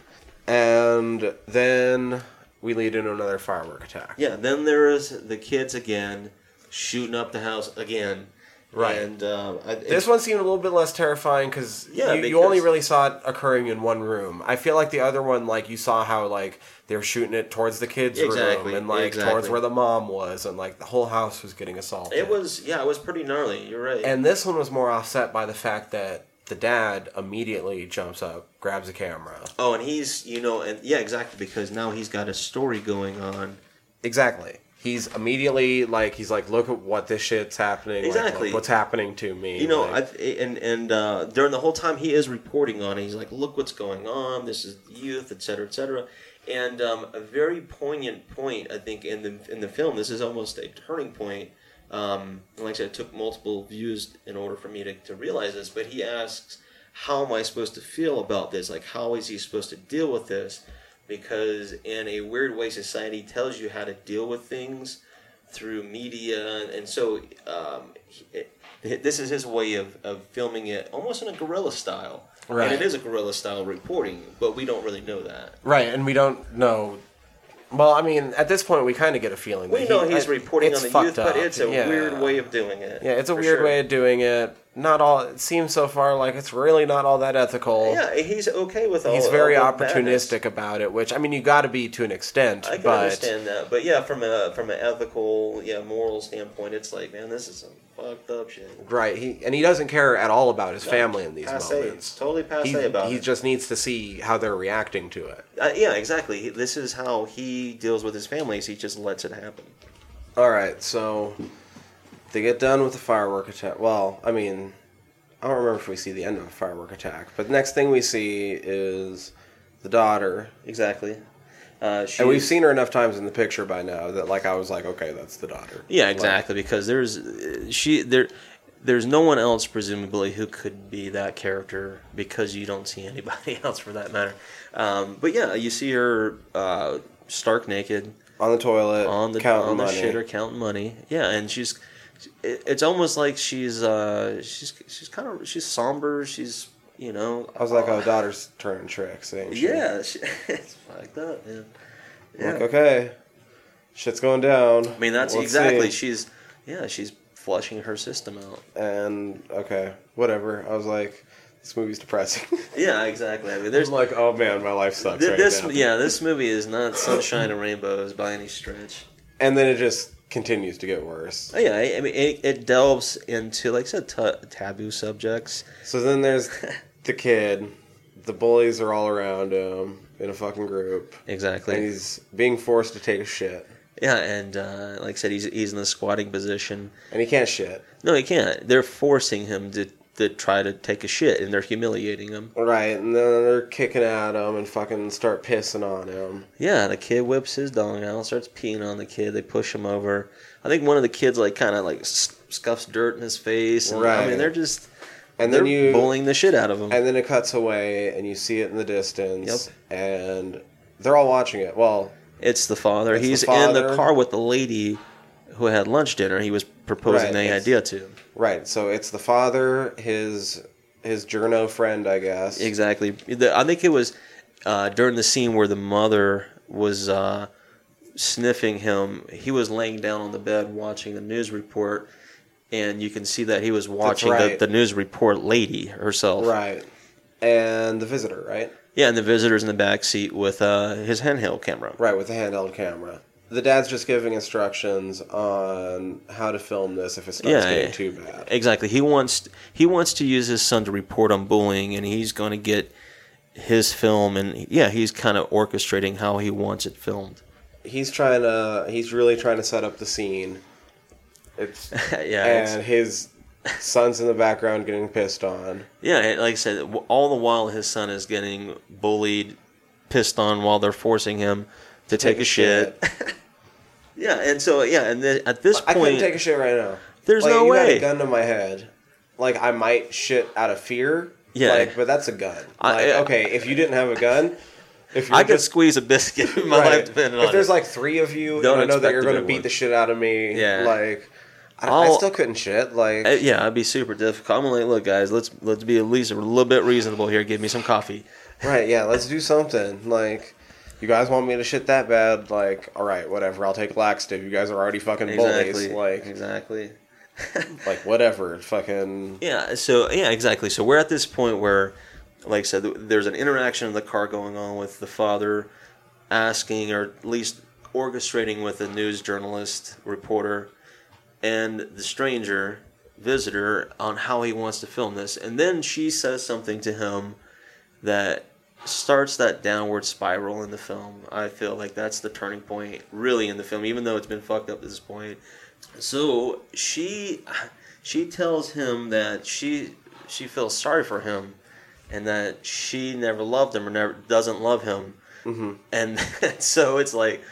Speaker 1: and then we lead into another firework attack.
Speaker 2: Yeah. Then there is the kids again shooting up the house again.
Speaker 1: Right.
Speaker 2: And um, I,
Speaker 1: This one seemed a little bit less terrifying cause
Speaker 2: Yeah,
Speaker 1: you, you only really saw it occurring in one room. I feel like the other one, like you saw how like they were shooting it towards the kids'
Speaker 2: Exactly,
Speaker 1: room and like
Speaker 2: exactly.
Speaker 1: towards where the mom was, and like the whole house was getting assaulted.
Speaker 2: it was yeah, it was pretty gnarly. You're right.
Speaker 1: And this one was more offset by the fact that the dad immediately jumps up, grabs a camera.
Speaker 2: Oh, and he's you know, and yeah, exactly because now he's got a story going on.
Speaker 1: Exactly. He's immediately like he's like, look at what this shit's happening. like,
Speaker 2: Exactly.
Speaker 1: look what's happening to me.
Speaker 2: You know,
Speaker 1: like,
Speaker 2: and and uh, during the whole time he is reporting on it. He's like, "Look what's going on. This is youth, et cetera, et cetera." And um, a very poignant point, I think, in the in the film. This is almost a turning point. Um, like I said, it took multiple views in order for me to, to realize this. But he asks, "How am I supposed to feel about this? Like, how is he supposed to deal with this?" Because in a weird way, society tells you how to deal with things through media, and so um, it, this is his way of, of filming it almost in a guerrilla style.
Speaker 1: Right.
Speaker 2: And it is a guerrilla style reporting, but we don't really know that.
Speaker 1: right, and we don't know. Well, I mean, at this point, we kind of get a feeling.
Speaker 2: We
Speaker 1: that
Speaker 2: know
Speaker 1: he-
Speaker 2: he's
Speaker 1: I-
Speaker 2: reporting on the youth, but it's a
Speaker 1: Yeah.
Speaker 2: weird way of doing it.
Speaker 1: Yeah, it's a weird
Speaker 2: sure.
Speaker 1: way of doing it. Not all. It seems so far like it's really not all that ethical.
Speaker 2: Yeah, he's okay with all.
Speaker 1: He's very
Speaker 2: all
Speaker 1: opportunistic about it, which I mean, you got to be to an extent.
Speaker 2: I can
Speaker 1: but
Speaker 2: understand that, but yeah, from a from an ethical, yeah, moral standpoint, it's like, man, this is some fucked up shit.
Speaker 1: right, he and he doesn't care at all about his family in these
Speaker 2: Passe.
Speaker 1: moments.
Speaker 2: Totally passe
Speaker 1: He,
Speaker 2: about
Speaker 1: he
Speaker 2: it.
Speaker 1: just needs to see how they're reacting to it.
Speaker 2: Uh, yeah, exactly. He- This is how he deals with his families. He just lets it happen.
Speaker 1: All right, so they get done with the firework attack. Well, I mean, I don't remember if we see the end of a firework attack, but the next thing we see is the daughter,
Speaker 2: Exactly. Uh,
Speaker 1: and we've seen her enough times in the picture by now that like I was like, okay, that's the daughter.
Speaker 2: Yeah,
Speaker 1: Like,
Speaker 2: exactly. because there's uh, she there. There's no one else presumably who could be that character because you don't see anybody else for that matter. Um, but yeah, you see her uh, stark naked
Speaker 1: on the toilet,
Speaker 2: on the on the
Speaker 1: money.
Speaker 2: shitter counting money. Yeah, and she's it's almost like she's uh, she's she's kind of she's somber. She's you know
Speaker 1: I was like,
Speaker 2: uh,
Speaker 1: oh, daughter's turning tricks. Ain't she?
Speaker 2: yeah, she, it's fucked up, man. Yeah.
Speaker 1: Like, okay, shit's going down.
Speaker 2: I mean, that's
Speaker 1: Let's
Speaker 2: exactly
Speaker 1: see.
Speaker 2: she's yeah she's flushing her system out.
Speaker 1: And okay, whatever. I was like, this movie's depressing.
Speaker 2: Yeah, exactly. I mean,
Speaker 1: There's
Speaker 2: there's
Speaker 1: like, oh man, my life sucks
Speaker 2: Th-
Speaker 1: right
Speaker 2: this,
Speaker 1: now.
Speaker 2: yeah, this movie is not sunshine and rainbows by any stretch.
Speaker 1: And then it just continues to get worse.
Speaker 2: Oh, yeah, I, I mean, it, it delves into, like I said, ta taboo subjects.
Speaker 1: So then there's the kid. The bullies are all around him in a fucking group,
Speaker 2: Exactly.
Speaker 1: and he's being forced to take a shit,
Speaker 2: Yeah, and uh, like I said, he's he's in the squatting position.
Speaker 1: and he can't shit.
Speaker 2: No, he can't. They're forcing him to to try to take a shit, and they're humiliating him.
Speaker 1: Right, and then they're kicking at him and fucking start pissing on him.
Speaker 2: Yeah, the kid whips his dong out, starts peeing on the kid. They push him over. I think one of the kids like kind of like scuffs dirt in his face. And, I mean, they're just
Speaker 1: And
Speaker 2: they're
Speaker 1: then you
Speaker 2: bullying the shit out of him.
Speaker 1: And then it cuts away, and you see it in the distance, and they're all watching it. Well,
Speaker 2: It's the father.
Speaker 1: It's the
Speaker 2: He's in the car with the lady who had lunch dinner. He was proposing
Speaker 1: Right,
Speaker 2: the idea to.
Speaker 1: Right. So it's the father, his his journo friend, I guess.
Speaker 2: Exactly. The, I think it was uh, during the scene where the mother was uh, sniffing him. He was laying down on the bed watching the news report, and you can see that he was watching
Speaker 1: right.
Speaker 2: the, the news report lady herself.
Speaker 1: Right. And the visitor, right?
Speaker 2: Yeah, and the visitor's in the back seat with uh, his handheld camera.
Speaker 1: Right, with the handheld camera. The dad's just giving instructions on how to film this if it starts
Speaker 2: Yeah,
Speaker 1: getting too bad.
Speaker 2: Exactly. He wants he wants to use his son to report on bullying, and he's going to get his film, and yeah, he's kind of orchestrating how he wants it filmed.
Speaker 1: He's trying to. He's really trying to set up the scene. It's
Speaker 2: yeah, it's-
Speaker 1: and his son's in the background getting pissed on.
Speaker 2: yeah. Like I said, all the while his son is getting bullied, pissed on while they're forcing him to take, a shit. yeah, and so yeah, and then at this point
Speaker 1: I couldn't
Speaker 2: point,
Speaker 1: take a shit right now.
Speaker 2: There's
Speaker 1: like,
Speaker 2: no
Speaker 1: you
Speaker 2: way.
Speaker 1: Had a gun to my head. Like I might shit out of fear.
Speaker 2: Yeah.
Speaker 1: Like, but that's a gun.
Speaker 2: I-
Speaker 1: Like,
Speaker 2: I-
Speaker 1: okay, if you didn't have a gun, if you're
Speaker 2: I could
Speaker 1: just
Speaker 2: squeeze a biscuit. if My
Speaker 1: right,
Speaker 2: life depended
Speaker 1: if there's
Speaker 2: it.
Speaker 1: like three of you,
Speaker 2: Don't
Speaker 1: and I know that
Speaker 2: expect
Speaker 1: you're
Speaker 2: a
Speaker 1: going to
Speaker 2: good
Speaker 1: beat
Speaker 2: one.
Speaker 1: the shit out of me.
Speaker 2: Yeah.
Speaker 1: Like, I, I
Speaker 2: I'll-
Speaker 1: still couldn't shit. Like,
Speaker 2: Uh, yeah, it'd be super difficult. I'm like, look, guys, let's let's be at least a little bit reasonable here. Give me some coffee.
Speaker 1: right? Yeah, let's do something. Like. You guys want me to shit that bad? Like, all right, whatever. I'll take laxative. You guys are already fucking bullies.
Speaker 2: Exactly.
Speaker 1: Like,
Speaker 2: exactly.
Speaker 1: like whatever. Fucking
Speaker 2: Yeah. So yeah, exactly. So we're at this point where, like I said, there's an interaction in the car going on with the father asking, or at least orchestrating with a news journalist reporter, and the stranger visitor on how he wants to film this, and then she says something to him that starts that downward spiral in the film. I feel like that's the turning point, really, in the film, even though it's been fucked up at this point. So she she tells him that she she feels sorry for him, and that she never loved him or never doesn't love him,
Speaker 1: hmm
Speaker 2: and so it's like,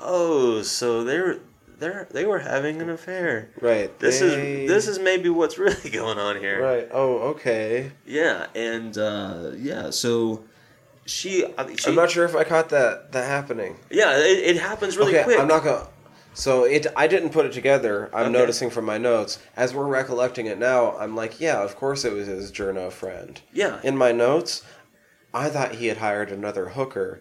Speaker 2: oh, so they're they're they were having an affair.
Speaker 1: right.
Speaker 2: This
Speaker 1: they-
Speaker 2: is this is maybe what's really going on here.
Speaker 1: right. Oh, okay.
Speaker 2: Yeah, and uh, yeah, so she, mean, she
Speaker 1: I'm not sure if I caught that that happening.
Speaker 2: yeah, it, it happens really
Speaker 1: okay,
Speaker 2: quick.
Speaker 1: I'm not gonna. So it, I didn't put it together. I'm
Speaker 2: Okay.
Speaker 1: noticing from my notes as we're recollecting it now. I'm like, yeah, of course it was his journo friend.
Speaker 2: Yeah,
Speaker 1: In my notes, I thought he had hired another hooker.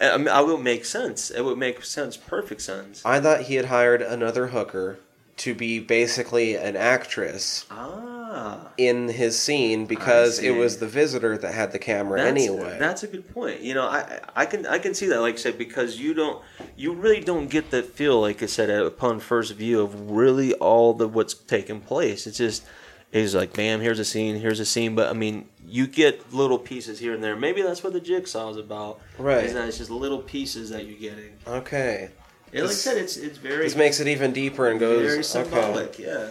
Speaker 2: I, mean, I would make sense. It would make sense, perfect sense.
Speaker 1: I thought he had hired another hooker to be basically an actress
Speaker 2: Ah, Ah.
Speaker 1: in his scene because it was the visitor that had the camera
Speaker 2: that's,
Speaker 1: anyway.
Speaker 2: That's a good point. You know, I I can I can see that. Like I said, because you don't, you really don't get that feel. Like I said, upon first view of really all the what's taking place. It's just. It's like, bam, here's a scene, here's a scene. But I mean, you get little pieces here and there. Maybe that's what the jigsaw is about.
Speaker 1: Right.
Speaker 2: Is that it's just little pieces that you're getting.
Speaker 1: okay.
Speaker 2: And like I said, it's it's very
Speaker 1: This makes it even deeper and goes
Speaker 2: very
Speaker 1: okay.
Speaker 2: symbolic. Yeah.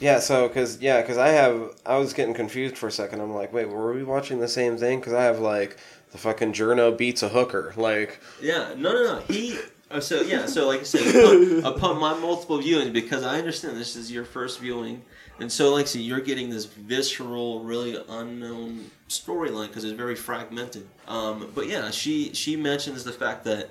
Speaker 1: Yeah, so because yeah, because I have I was getting confused for a second. I'm like, wait, were we watching the same thing? Because I have like the fucking journo beats a hooker. Like,
Speaker 2: Yeah, no, no, no. He. Uh, so yeah, so like I said, upon, upon my multiple viewings, because I understand this is your first viewing, and so like I said, you're getting this visceral, really unknown storyline because it's very fragmented. Um, but yeah, she she mentions the fact that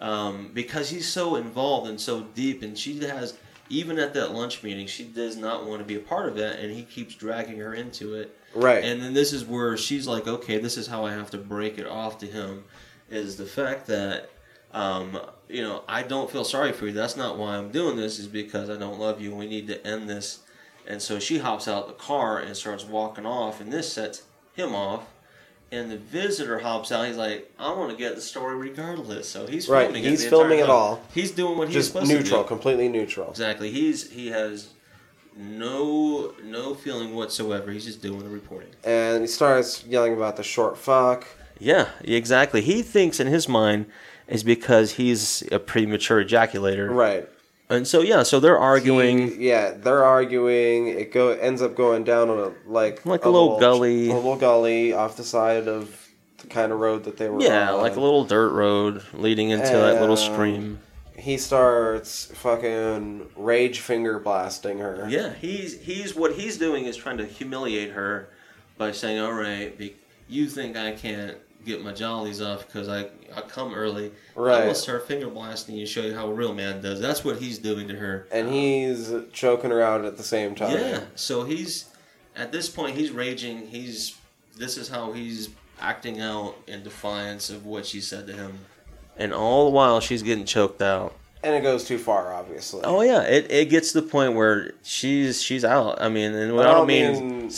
Speaker 2: um, because he's so involved and so deep, and she has even at that lunch meeting, she does not want to be a part of that, and he keeps dragging her into it.
Speaker 1: right,
Speaker 2: And then this is where she's like, okay, this is how I have to break it off to him, is the fact that, um, you know, I don't feel sorry for you. That's not why I'm doing this. Is because I don't love you. We need to end this. And so she hops out the car and starts walking off, and this sets him off. And the visitor hops out. He's like, I want to get the story regardless. So he's
Speaker 1: Right,
Speaker 2: filming
Speaker 1: he's
Speaker 2: it.
Speaker 1: filming it
Speaker 2: time.
Speaker 1: all.
Speaker 2: He's doing what he's
Speaker 1: just
Speaker 2: supposed to do.
Speaker 1: neutral, completely neutral.
Speaker 2: Exactly. He's he has no no feeling whatsoever. He's just doing the reporting.
Speaker 1: And he starts yelling about the short fuck.
Speaker 2: Yeah, exactly. He thinks in his mind is because he's a premature ejaculator.
Speaker 1: Right.
Speaker 2: And so yeah, so they're arguing.
Speaker 1: He- yeah, they're arguing. It go ends up going down on a like
Speaker 2: Like a little gully.
Speaker 1: a little gully off the side of the kind of road that they were.
Speaker 2: yeah,
Speaker 1: on.
Speaker 2: like a little dirt road leading into that little stream.
Speaker 1: He starts fucking rage finger blasting her.
Speaker 2: Yeah, he's he's what he's doing is trying to humiliate her by saying, "All right, be, you think I can't get my jollies off because I I come early. Right. I
Speaker 1: Right.
Speaker 2: will start finger blasting you, show you how a real man does. That's what he's doing to her.
Speaker 1: And he's choking her out at the same time.
Speaker 2: Yeah. So he's at this point he's raging. He's this is how he's acting out in defiance of what she said to him. And all the while she's getting choked out.
Speaker 1: And it goes too far, obviously.
Speaker 2: Oh yeah, it, it gets to the point where she's she's out. I mean, and what I don't mean,
Speaker 1: mean-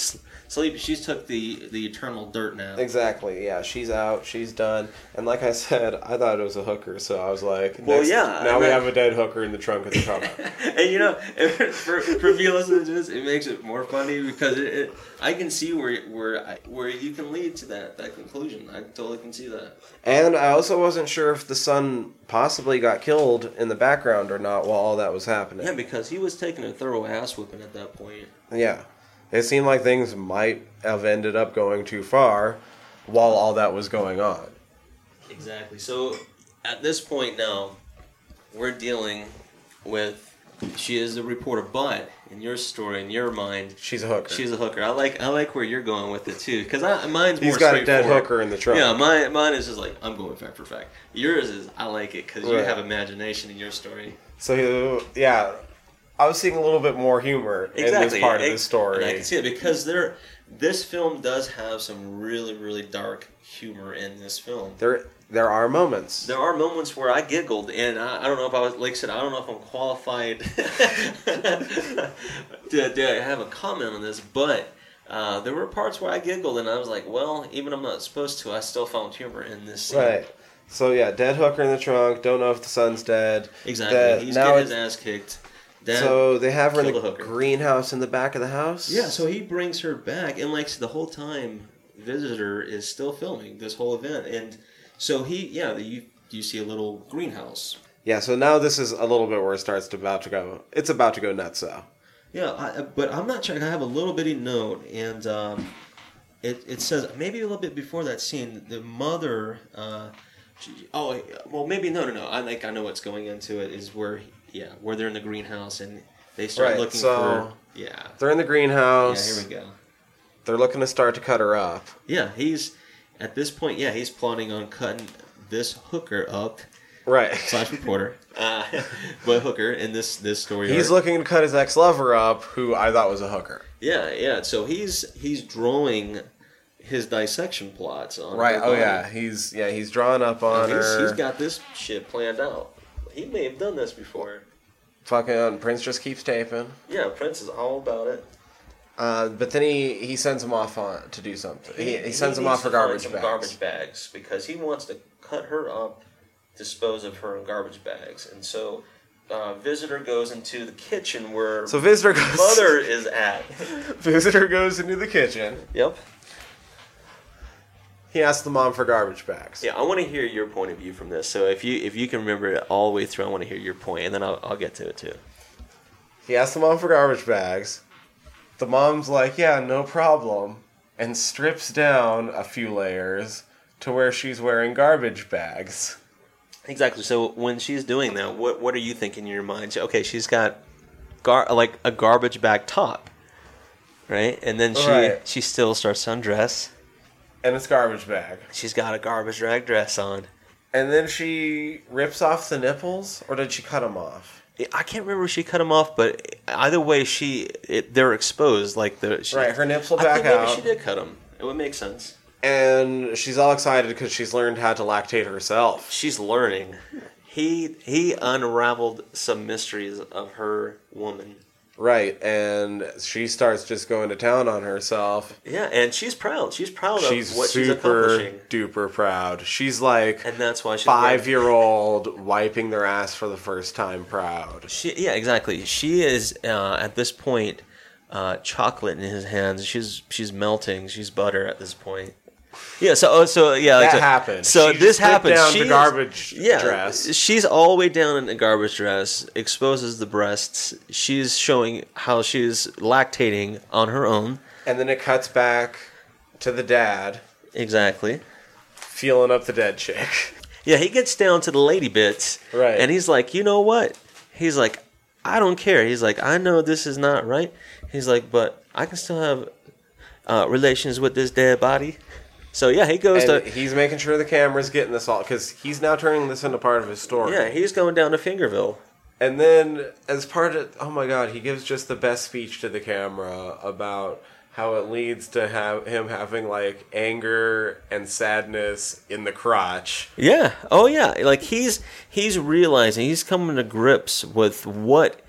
Speaker 2: s- sleep. She's took the the eternal dirt nap.
Speaker 1: Exactly. Yeah, she's out. She's done. And like I said, I thought it was a hooker, so I was like,
Speaker 2: Well,
Speaker 1: next-
Speaker 2: yeah,
Speaker 1: Now we
Speaker 2: that-
Speaker 1: have a dead hooker in the trunk of the car.
Speaker 2: and you know, for, for me listening to this, it makes it more funny because it, it I can see where where where you can lead to that that conclusion. I totally can see that.
Speaker 1: and I also wasn't sure if the son possibly got killed in the background or not while all that was happening.
Speaker 2: Yeah, because he was taking a thorough ass whipping at that point.
Speaker 1: Yeah. It seemed like things might have ended up going too far while all that was going on.
Speaker 2: Exactly. So at this point now, we're dealing with she is the reporter, but in your story, in your mind,
Speaker 1: She's a hooker.
Speaker 2: she's a hooker. I like I like where you're going with it too, because mine's more
Speaker 1: He's got a dead hooker in the trunk.
Speaker 2: Yeah, mine mine is just like I'm going fact for fact. Yours is I like it because you have imagination in your story.
Speaker 1: So, yeah. I was seeing a little bit more humor in this part of the
Speaker 2: And I
Speaker 1: story.
Speaker 2: can see it because there, this film does have some really really dark humor in this film.
Speaker 1: There, there are moments.
Speaker 2: There are moments where I giggled, and I, I don't know if I was, like I said, I don't know if I'm qualified to, to have a comment on this, but uh, there were parts where I giggled, and I was like, well, even if I'm not supposed to, I still found humor in this scene.
Speaker 1: Right. So yeah, dead hooker in the trunk. Don't know if the son's dead.
Speaker 2: Exactly.
Speaker 1: That-
Speaker 2: He's
Speaker 1: now
Speaker 2: getting his ass kicked.
Speaker 1: So they have her in the greenhouse in the back of the house.
Speaker 2: yeah, so he brings her back, and like the whole time, visitor is still filming this whole event, and so he, yeah, you you see a little greenhouse.
Speaker 1: Yeah. So now this is a little bit where it starts to about to go. It's about to go nuts. So
Speaker 2: Yeah, I, but I'm not sure. I have a little bitty note, and um, it, it says maybe a little bit before that scene, the mother. Uh, she, oh, well, maybe no, no, no. I think I know what's going into it. Is where, yeah, where they're in the greenhouse and they start
Speaker 1: Right,
Speaker 2: looking
Speaker 1: so-
Speaker 2: for. Yeah,
Speaker 1: they're in the greenhouse. yeah.
Speaker 2: Here we go.
Speaker 1: They're looking to start to cut her up.
Speaker 2: Yeah, he's at this point. Yeah, he's plotting on cutting this hooker up
Speaker 1: Right.
Speaker 2: slash reporter, uh, but hooker in this this story.
Speaker 1: He's
Speaker 2: arc.
Speaker 1: looking to cut his ex lover up, who I thought was a hooker.
Speaker 2: Yeah, yeah. So he's he's drawing his dissection plots on
Speaker 1: Right. Oh yeah. He's yeah. He's drawing up on
Speaker 2: he's,
Speaker 1: her.
Speaker 2: he's got this shit planned out. He may have done this before.
Speaker 1: Fucking Prince just keeps taping.
Speaker 2: Yeah, Prince is all about it.
Speaker 1: Uh, but then he, he sends him off on to do something. He, he sends him off for garbage bags.
Speaker 2: Garbage bags because he wants to cut her up, dispose of her in garbage bags, and so. Uh, visitor goes into the kitchen where
Speaker 1: So visitor goes.
Speaker 2: mother is at.
Speaker 1: visitor goes into the kitchen.
Speaker 2: Yep.
Speaker 1: He asks the mom for garbage bags.
Speaker 2: Yeah, I want to hear your point of view from this. So if you if you can remember it all the way through, I want to hear your point, and then I'll, I'll get to it too.
Speaker 1: He asks the mom for garbage bags. The mom's like, "Yeah, no problem," and strips down a few layers to where she's wearing garbage bags.
Speaker 2: Exactly. So when she's doing that, what what are you thinking in your mind? Okay, she's got gar- like a garbage bag top, right? And then she
Speaker 1: Right.
Speaker 2: she still starts to undress.
Speaker 1: And it's garbage bag.
Speaker 2: She's got a garbage rag dress on.
Speaker 1: And then she rips off the nipples, or did she cut them off?
Speaker 2: I can't remember if she cut them off, but either way, she it, they're exposed. Like the she,
Speaker 1: Right, her nips will back
Speaker 2: think maybe
Speaker 1: out.
Speaker 2: she did cut them. It would make sense.
Speaker 1: And she's all excited because she's learned how to lactate herself.
Speaker 2: She's learning. He he unraveled some mysteries of her woman.
Speaker 1: Right, and she starts just going to town on herself.
Speaker 2: Yeah, and she's proud. She's proud
Speaker 1: She's
Speaker 2: of what she's
Speaker 1: super
Speaker 2: accomplishing,
Speaker 1: duper proud. She's like
Speaker 2: and that's why she's
Speaker 1: five year old wiping their ass for the first time proud.
Speaker 2: She, yeah, exactly. She is uh, at this point uh, chocolate in his hands. She's she's melting. She's butter at this point. Yeah. So oh, so yeah. like
Speaker 1: That
Speaker 2: so-
Speaker 1: happened.
Speaker 2: So
Speaker 1: She
Speaker 2: this happens.
Speaker 1: down
Speaker 2: She
Speaker 1: the
Speaker 2: is-
Speaker 1: garbage
Speaker 2: yeah,
Speaker 1: dress.
Speaker 2: She's all the way down in the garbage dress. Exposes the breasts. She's showing how she's lactating on her own.
Speaker 1: And then it cuts back to the dad
Speaker 2: Exactly.
Speaker 1: feeling up the dead chick.
Speaker 2: Yeah, he gets down to the lady bits.
Speaker 1: Right.
Speaker 2: And he's like, you know what? He's like, I don't care. He's like, I know this is not right. He's like, but I can still have uh, relations with this dead body. So yeah, he goes
Speaker 1: And
Speaker 2: to
Speaker 1: he's making sure the camera's getting this all because he's now turning this into part of his story.
Speaker 2: yeah, he's going down to Fingerville.
Speaker 1: And then, as part of, oh my god, he gives just the best speech to the camera about how it leads to have him having like anger and sadness in the crotch.
Speaker 2: Yeah. Oh yeah. Like he's he's realizing he's coming to grips with what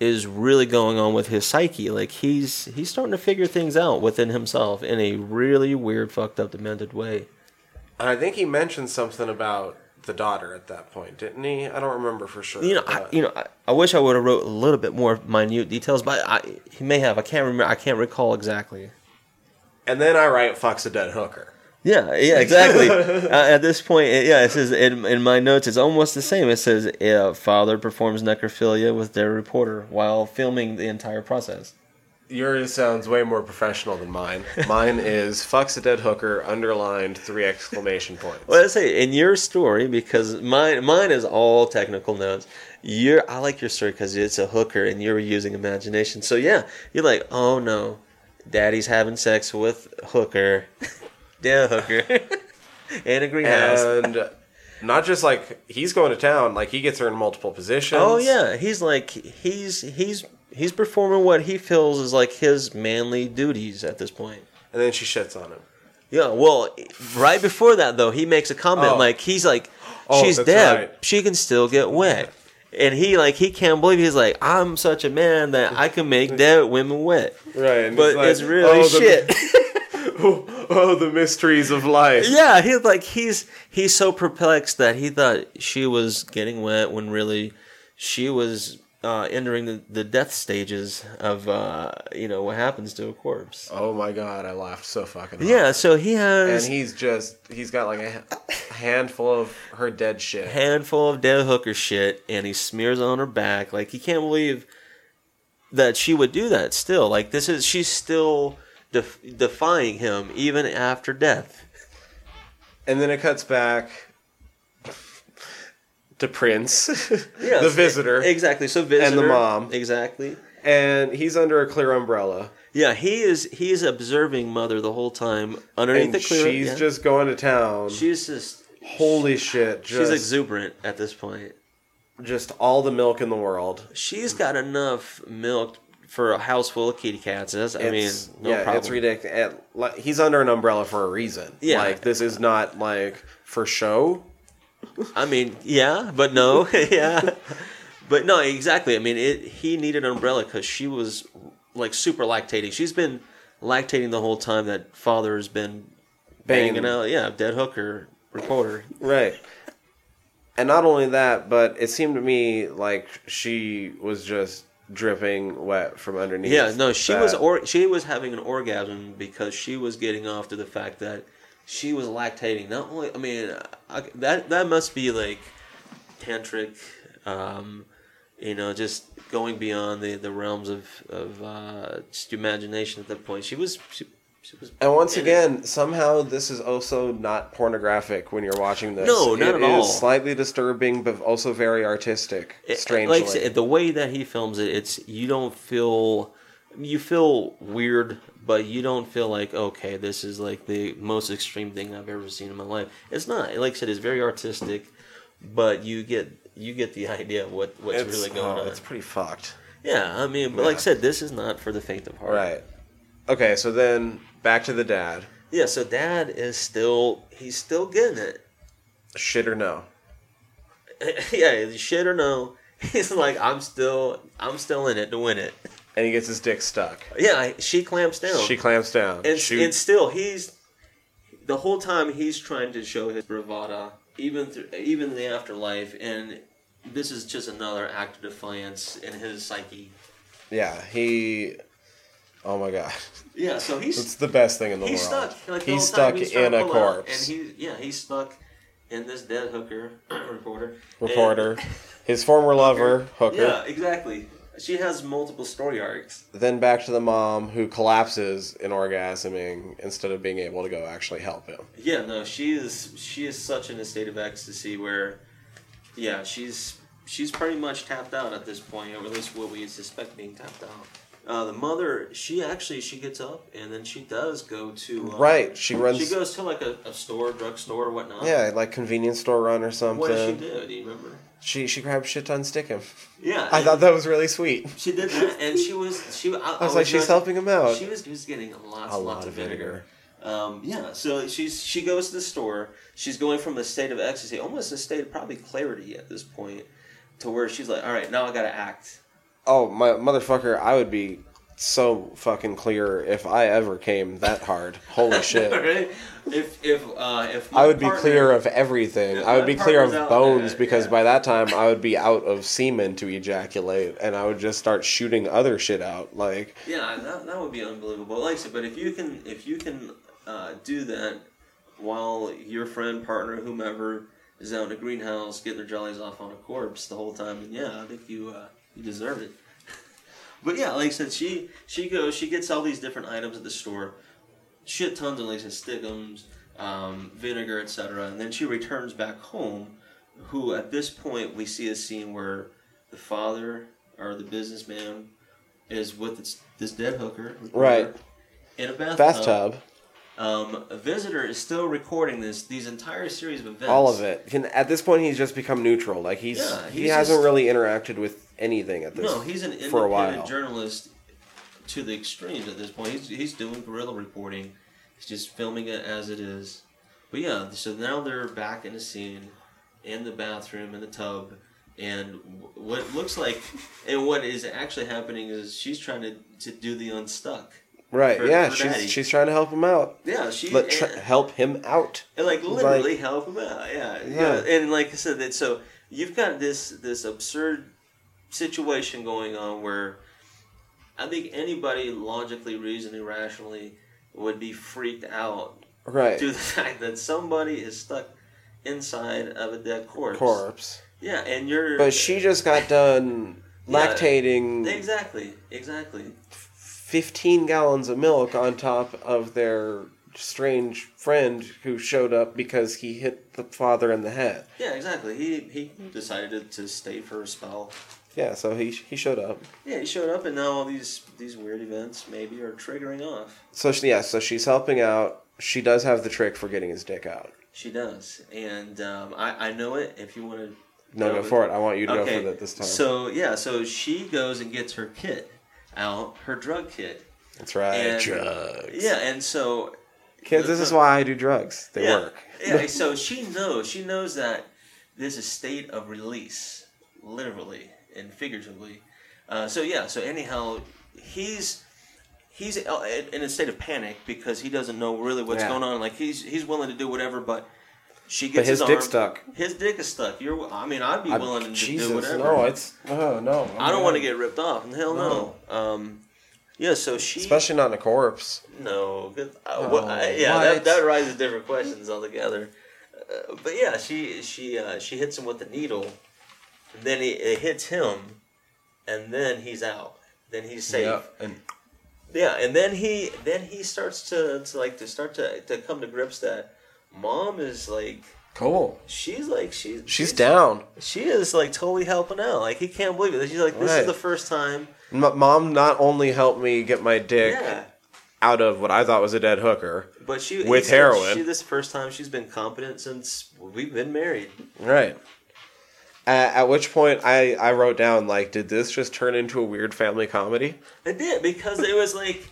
Speaker 2: is really going on with his psyche. Like he's he's starting to figure things out within himself in a really weird, fucked up, demented way.
Speaker 1: I think he mentioned something about the daughter at that point, didn't he? I don't remember for sure.
Speaker 2: You know, I, you know, I, I wish I would have wrote a little bit more minute details, but I, he may have. I can't remember. I can't recall exactly.
Speaker 1: and then I write "fucks a dead hooker."
Speaker 2: Yeah, yeah, exactly. uh, at this point, it- yeah, it says in, in my notes, it's almost the same. It says, uh, "Father performs necrophilia with their reporter while filming the entire process."
Speaker 1: Yours sounds way more professional than mine. Mine is "fucks a dead hooker" underlined three exclamation points.
Speaker 2: Well, I say in your story because mine mine is all technical notes. Your I like your story because it's a hooker and you're using imagination. So yeah, you're like, oh no, daddy's having sex with hooker, yeah, hooker, in a greenhouse.
Speaker 1: and not just like he's going to town, like he gets her in multiple positions.
Speaker 2: Oh yeah, he's like he's he's he's performing what he feels is like his manly duties at this point.
Speaker 1: and then she shits on him.
Speaker 2: Yeah, well, right before that though, he makes a comment
Speaker 1: Oh.
Speaker 2: like he's like,
Speaker 1: Oh,
Speaker 2: she's
Speaker 1: that's
Speaker 2: dead,
Speaker 1: right.
Speaker 2: she can still get wet, and he like he can't believe he's like I'm such a man that I can make dead women wet,
Speaker 1: Right,
Speaker 2: but
Speaker 1: like,
Speaker 2: it's really
Speaker 1: oh, the-
Speaker 2: shit.
Speaker 1: oh, the mysteries of life.
Speaker 2: yeah, he's like he's he's so perplexed that he thought she was getting wet when really she was uh, entering the, the death stages of uh, you know what happens to a corpse.
Speaker 1: Oh my god, I laughed so fucking. hard.
Speaker 2: Yeah, so he has
Speaker 1: and he's just he's got like a handful of her dead shit.
Speaker 2: handful of dead hooker shit and he smears it on her back like he can't believe that she would do that still like this is she's still def- defying him even after death
Speaker 1: And then it cuts back to Prince,
Speaker 2: Yes,
Speaker 1: the visitor,
Speaker 2: exactly so visitor and the
Speaker 1: mom.
Speaker 2: exactly
Speaker 1: and he's under a clear umbrella,
Speaker 2: yeah he is he is observing mother the whole time underneath
Speaker 1: and
Speaker 2: the clear
Speaker 1: she's
Speaker 2: yeah.
Speaker 1: just going to town.
Speaker 2: she's just
Speaker 1: Holy shit!
Speaker 2: she's exuberant at this point
Speaker 1: just all the milk in the world.
Speaker 2: she's got enough milk for a house full of kitty cats That's, i mean no
Speaker 1: yeah,
Speaker 2: problem
Speaker 1: it's ridiculous. He's under an umbrella for a reason.
Speaker 2: Yeah.
Speaker 1: like this is not like for show.
Speaker 2: I mean, yeah, but no, yeah, but no, exactly. I mean, it. He needed an umbrella because she was like super lactating. She's been lactating the whole time that father has been banging,
Speaker 1: Banging.
Speaker 2: out. Yeah, dead hooker reporter.
Speaker 1: Right. And not only that, but it seemed to me like she was just dripping wet from underneath.
Speaker 2: Yeah, no, she was or she was having an orgasm because she was getting off to the fact that she was lactating. Not only, I mean, I, that that must be like tantric, um, you know, just going beyond the, the realms of of uh, just imagination at that point. She was she, she was.
Speaker 1: And once again, somehow this is also not pornographic when you're watching this.
Speaker 2: No, not
Speaker 1: It
Speaker 2: at all.
Speaker 1: is slightly disturbing, but also very artistic.
Speaker 2: Eh, eh, it-
Speaker 1: Strangely,
Speaker 2: like said, the way that he films it, it's you don't feel you feel weird, but you don't feel like okay, this is like the most extreme thing I've ever seen in my life. It's not. Like I said, it's very artistic, but you get you get the idea of what what's
Speaker 1: it's,
Speaker 2: really going
Speaker 1: oh,
Speaker 2: on.
Speaker 1: it's pretty fucked.
Speaker 2: Yeah, I mean, but like I said, this is not for the faint of heart.
Speaker 1: Right. Okay, so then back to the dad.
Speaker 2: Yeah. So Dad is still he's still getting it.
Speaker 1: Shit or no?
Speaker 2: yeah, shit or no, he's like I'm still I'm still in it to win it.
Speaker 1: And he gets his dick stuck.
Speaker 2: Yeah, she clamps down.
Speaker 1: She clamps down.
Speaker 2: and,
Speaker 1: She-
Speaker 2: and still he's the whole time he's trying to show his bravada, even through even in the afterlife and this is just another act of defiance in his psyche
Speaker 1: yeah, he. Oh my god,
Speaker 2: yeah so he's
Speaker 1: it's the best thing in the
Speaker 2: he's
Speaker 1: world.
Speaker 2: stuck like the
Speaker 1: he's stuck
Speaker 2: he's trying
Speaker 1: in a corpse.
Speaker 2: and he yeah he's stuck in this dead hooker reporter
Speaker 1: Reporter, his former lover, hooker.
Speaker 2: yeah exactly she has multiple story arcs
Speaker 1: Then back to the mom who collapses in orgasming instead of being able to go actually help him.
Speaker 2: Yeah, no, she is she is such in a state of ecstasy where yeah, she's she's pretty much tapped out at this point, or at least what we suspect being tapped out. Uh, the mother, she actually she gets up and then she does go to uh,
Speaker 1: Right, she runs.
Speaker 2: She goes to like a, a store, drugstore, or whatnot.
Speaker 1: yeah, like convenience store run or something.
Speaker 2: What did she do? Do you remember?
Speaker 1: She she grabbed shit ton stick him.
Speaker 2: Yeah,
Speaker 1: I thought that was really sweet.
Speaker 2: she did that, and she was she. I,
Speaker 1: I was like, she's helping him out.
Speaker 2: She was just getting lots,
Speaker 1: A
Speaker 2: lots
Speaker 1: lot
Speaker 2: of
Speaker 1: of
Speaker 2: vinegar.
Speaker 1: vinegar.
Speaker 2: Um, yeah, so she's she goes to the store. She's going from a state of ecstasy, almost a state of probably clarity at this point, to where she's like, "All right, now I got to act."
Speaker 1: Oh my motherfucker! I would be so fucking clear if I ever came that hard. Holy shit!
Speaker 2: right? If if uh, if
Speaker 1: I would be clear of everything. I would be clear of bones
Speaker 2: there,
Speaker 1: because
Speaker 2: yeah.
Speaker 1: by that time I would be out of semen to ejaculate, and I would just start shooting other shit out. Like,
Speaker 2: Yeah, that, that would be unbelievable. Like I said, but if you can if you can uh, do that while your friend, partner, whomever is out in a greenhouse getting their jollies off on a corpse the whole time, then yeah, I think you uh, you deserve it. but yeah, like I said, she she goes, she gets all these different items at the store, shit tons of like I said, stickums, um, vinegar, etc. And then she returns back home. Who at this point we see a scene where the father or the businessman is with this, this dead hooker,
Speaker 1: Right.
Speaker 2: in a bathtub.
Speaker 1: bathtub,
Speaker 2: Um, a visitor is still recording this these entire series of events.
Speaker 1: all of it. Can, at this point, he's just become neutral. Like he's,
Speaker 2: Yeah,
Speaker 1: he hasn't
Speaker 2: just-
Speaker 1: really interacted with anything at this.
Speaker 2: No, he's an
Speaker 1: for a
Speaker 2: independent journalist to the extremes at this point. He's, he's doing guerrilla reporting. He's just filming it as it is. But yeah, so now they're back in the scene, in the bathroom, in the tub, and what looks like, and what is actually happening is she's trying to, to do the unstuck.
Speaker 1: Right?
Speaker 2: for-
Speaker 1: yeah,
Speaker 2: for
Speaker 1: she's
Speaker 2: Daddy.
Speaker 1: she's trying to help him out.
Speaker 2: Yeah, she
Speaker 1: Let tr-
Speaker 2: and-
Speaker 1: help him out.
Speaker 2: and like literally help him out. Yeah, yeah.
Speaker 1: Yeah.
Speaker 2: And like I said, that so you've got this this absurd situation going on where I think anybody logically, reasoning, rationally would be freaked out
Speaker 1: Right.
Speaker 2: to the fact that somebody is stuck inside of a dead corpse.
Speaker 1: Corpse.
Speaker 2: Yeah, and you're.
Speaker 1: But she just got done
Speaker 2: Yeah.
Speaker 1: lactating
Speaker 2: Exactly. Exactly.
Speaker 1: 15 gallons of milk on top of their strange friend who showed up because he hit the father in the head.
Speaker 2: Yeah, exactly. He he decided to stay for a spell.
Speaker 1: Yeah, so he he showed up.
Speaker 2: Yeah, he showed up, and now all these these weird events maybe are triggering off.
Speaker 1: So she, yeah, so she's helping out. She does have the trick for getting his dick out.
Speaker 2: She does, and um, I I know it. If you want to,
Speaker 1: No, go for it. I want you to go for that this time.
Speaker 2: So yeah, so she goes and gets her kit out, her drug kit.
Speaker 1: That's right.
Speaker 2: and-
Speaker 1: drugs.
Speaker 2: Yeah, and so
Speaker 1: Kids, this is why I do drugs. They
Speaker 2: yeah,
Speaker 1: work.
Speaker 2: yeah, so she knows. She knows that there's a state of release, literally and figuratively. Uh, so yeah. So anyhow, he's he's in a state of panic because he doesn't know really what's
Speaker 1: Yeah.
Speaker 2: going on. Like he's he's willing to do whatever, but she
Speaker 1: But
Speaker 2: gets
Speaker 1: his
Speaker 2: his,
Speaker 1: dick
Speaker 2: arm-
Speaker 1: stuck.
Speaker 2: His dick is stuck. You're. I mean, I'd be
Speaker 1: I-
Speaker 2: willing to
Speaker 1: Jesus,
Speaker 2: do whatever.
Speaker 1: no, it's oh no.
Speaker 2: I don't want to get ripped off. Hell no. Um, yeah. So she.
Speaker 1: especially not in a corpse.
Speaker 2: No, uh,
Speaker 1: Oh,
Speaker 2: I- yeah, that, that raises different questions altogether. Uh, but yeah, she she uh, she hits him with the needle, and then he, it hits him, and then he's out. Then he's safe.
Speaker 1: Yeah, and
Speaker 2: Yeah, and then he then he starts to, to like to start to, to come to grips that mom is like
Speaker 1: cool.
Speaker 2: she's like she's
Speaker 1: She's down.
Speaker 2: She is like totally helping out. Like he can't believe it. She's like this
Speaker 1: Right.
Speaker 2: is the first time.
Speaker 1: M- Mom not only helped me get my dick
Speaker 2: Yeah.
Speaker 1: out of what I thought was a dead hooker.
Speaker 2: But she
Speaker 1: With heroin.
Speaker 2: She, this is the first time she's been competent since we've been married.
Speaker 1: Right. At, at which point I, I wrote down like, did this just turn into a weird family comedy?
Speaker 2: It did because it was like,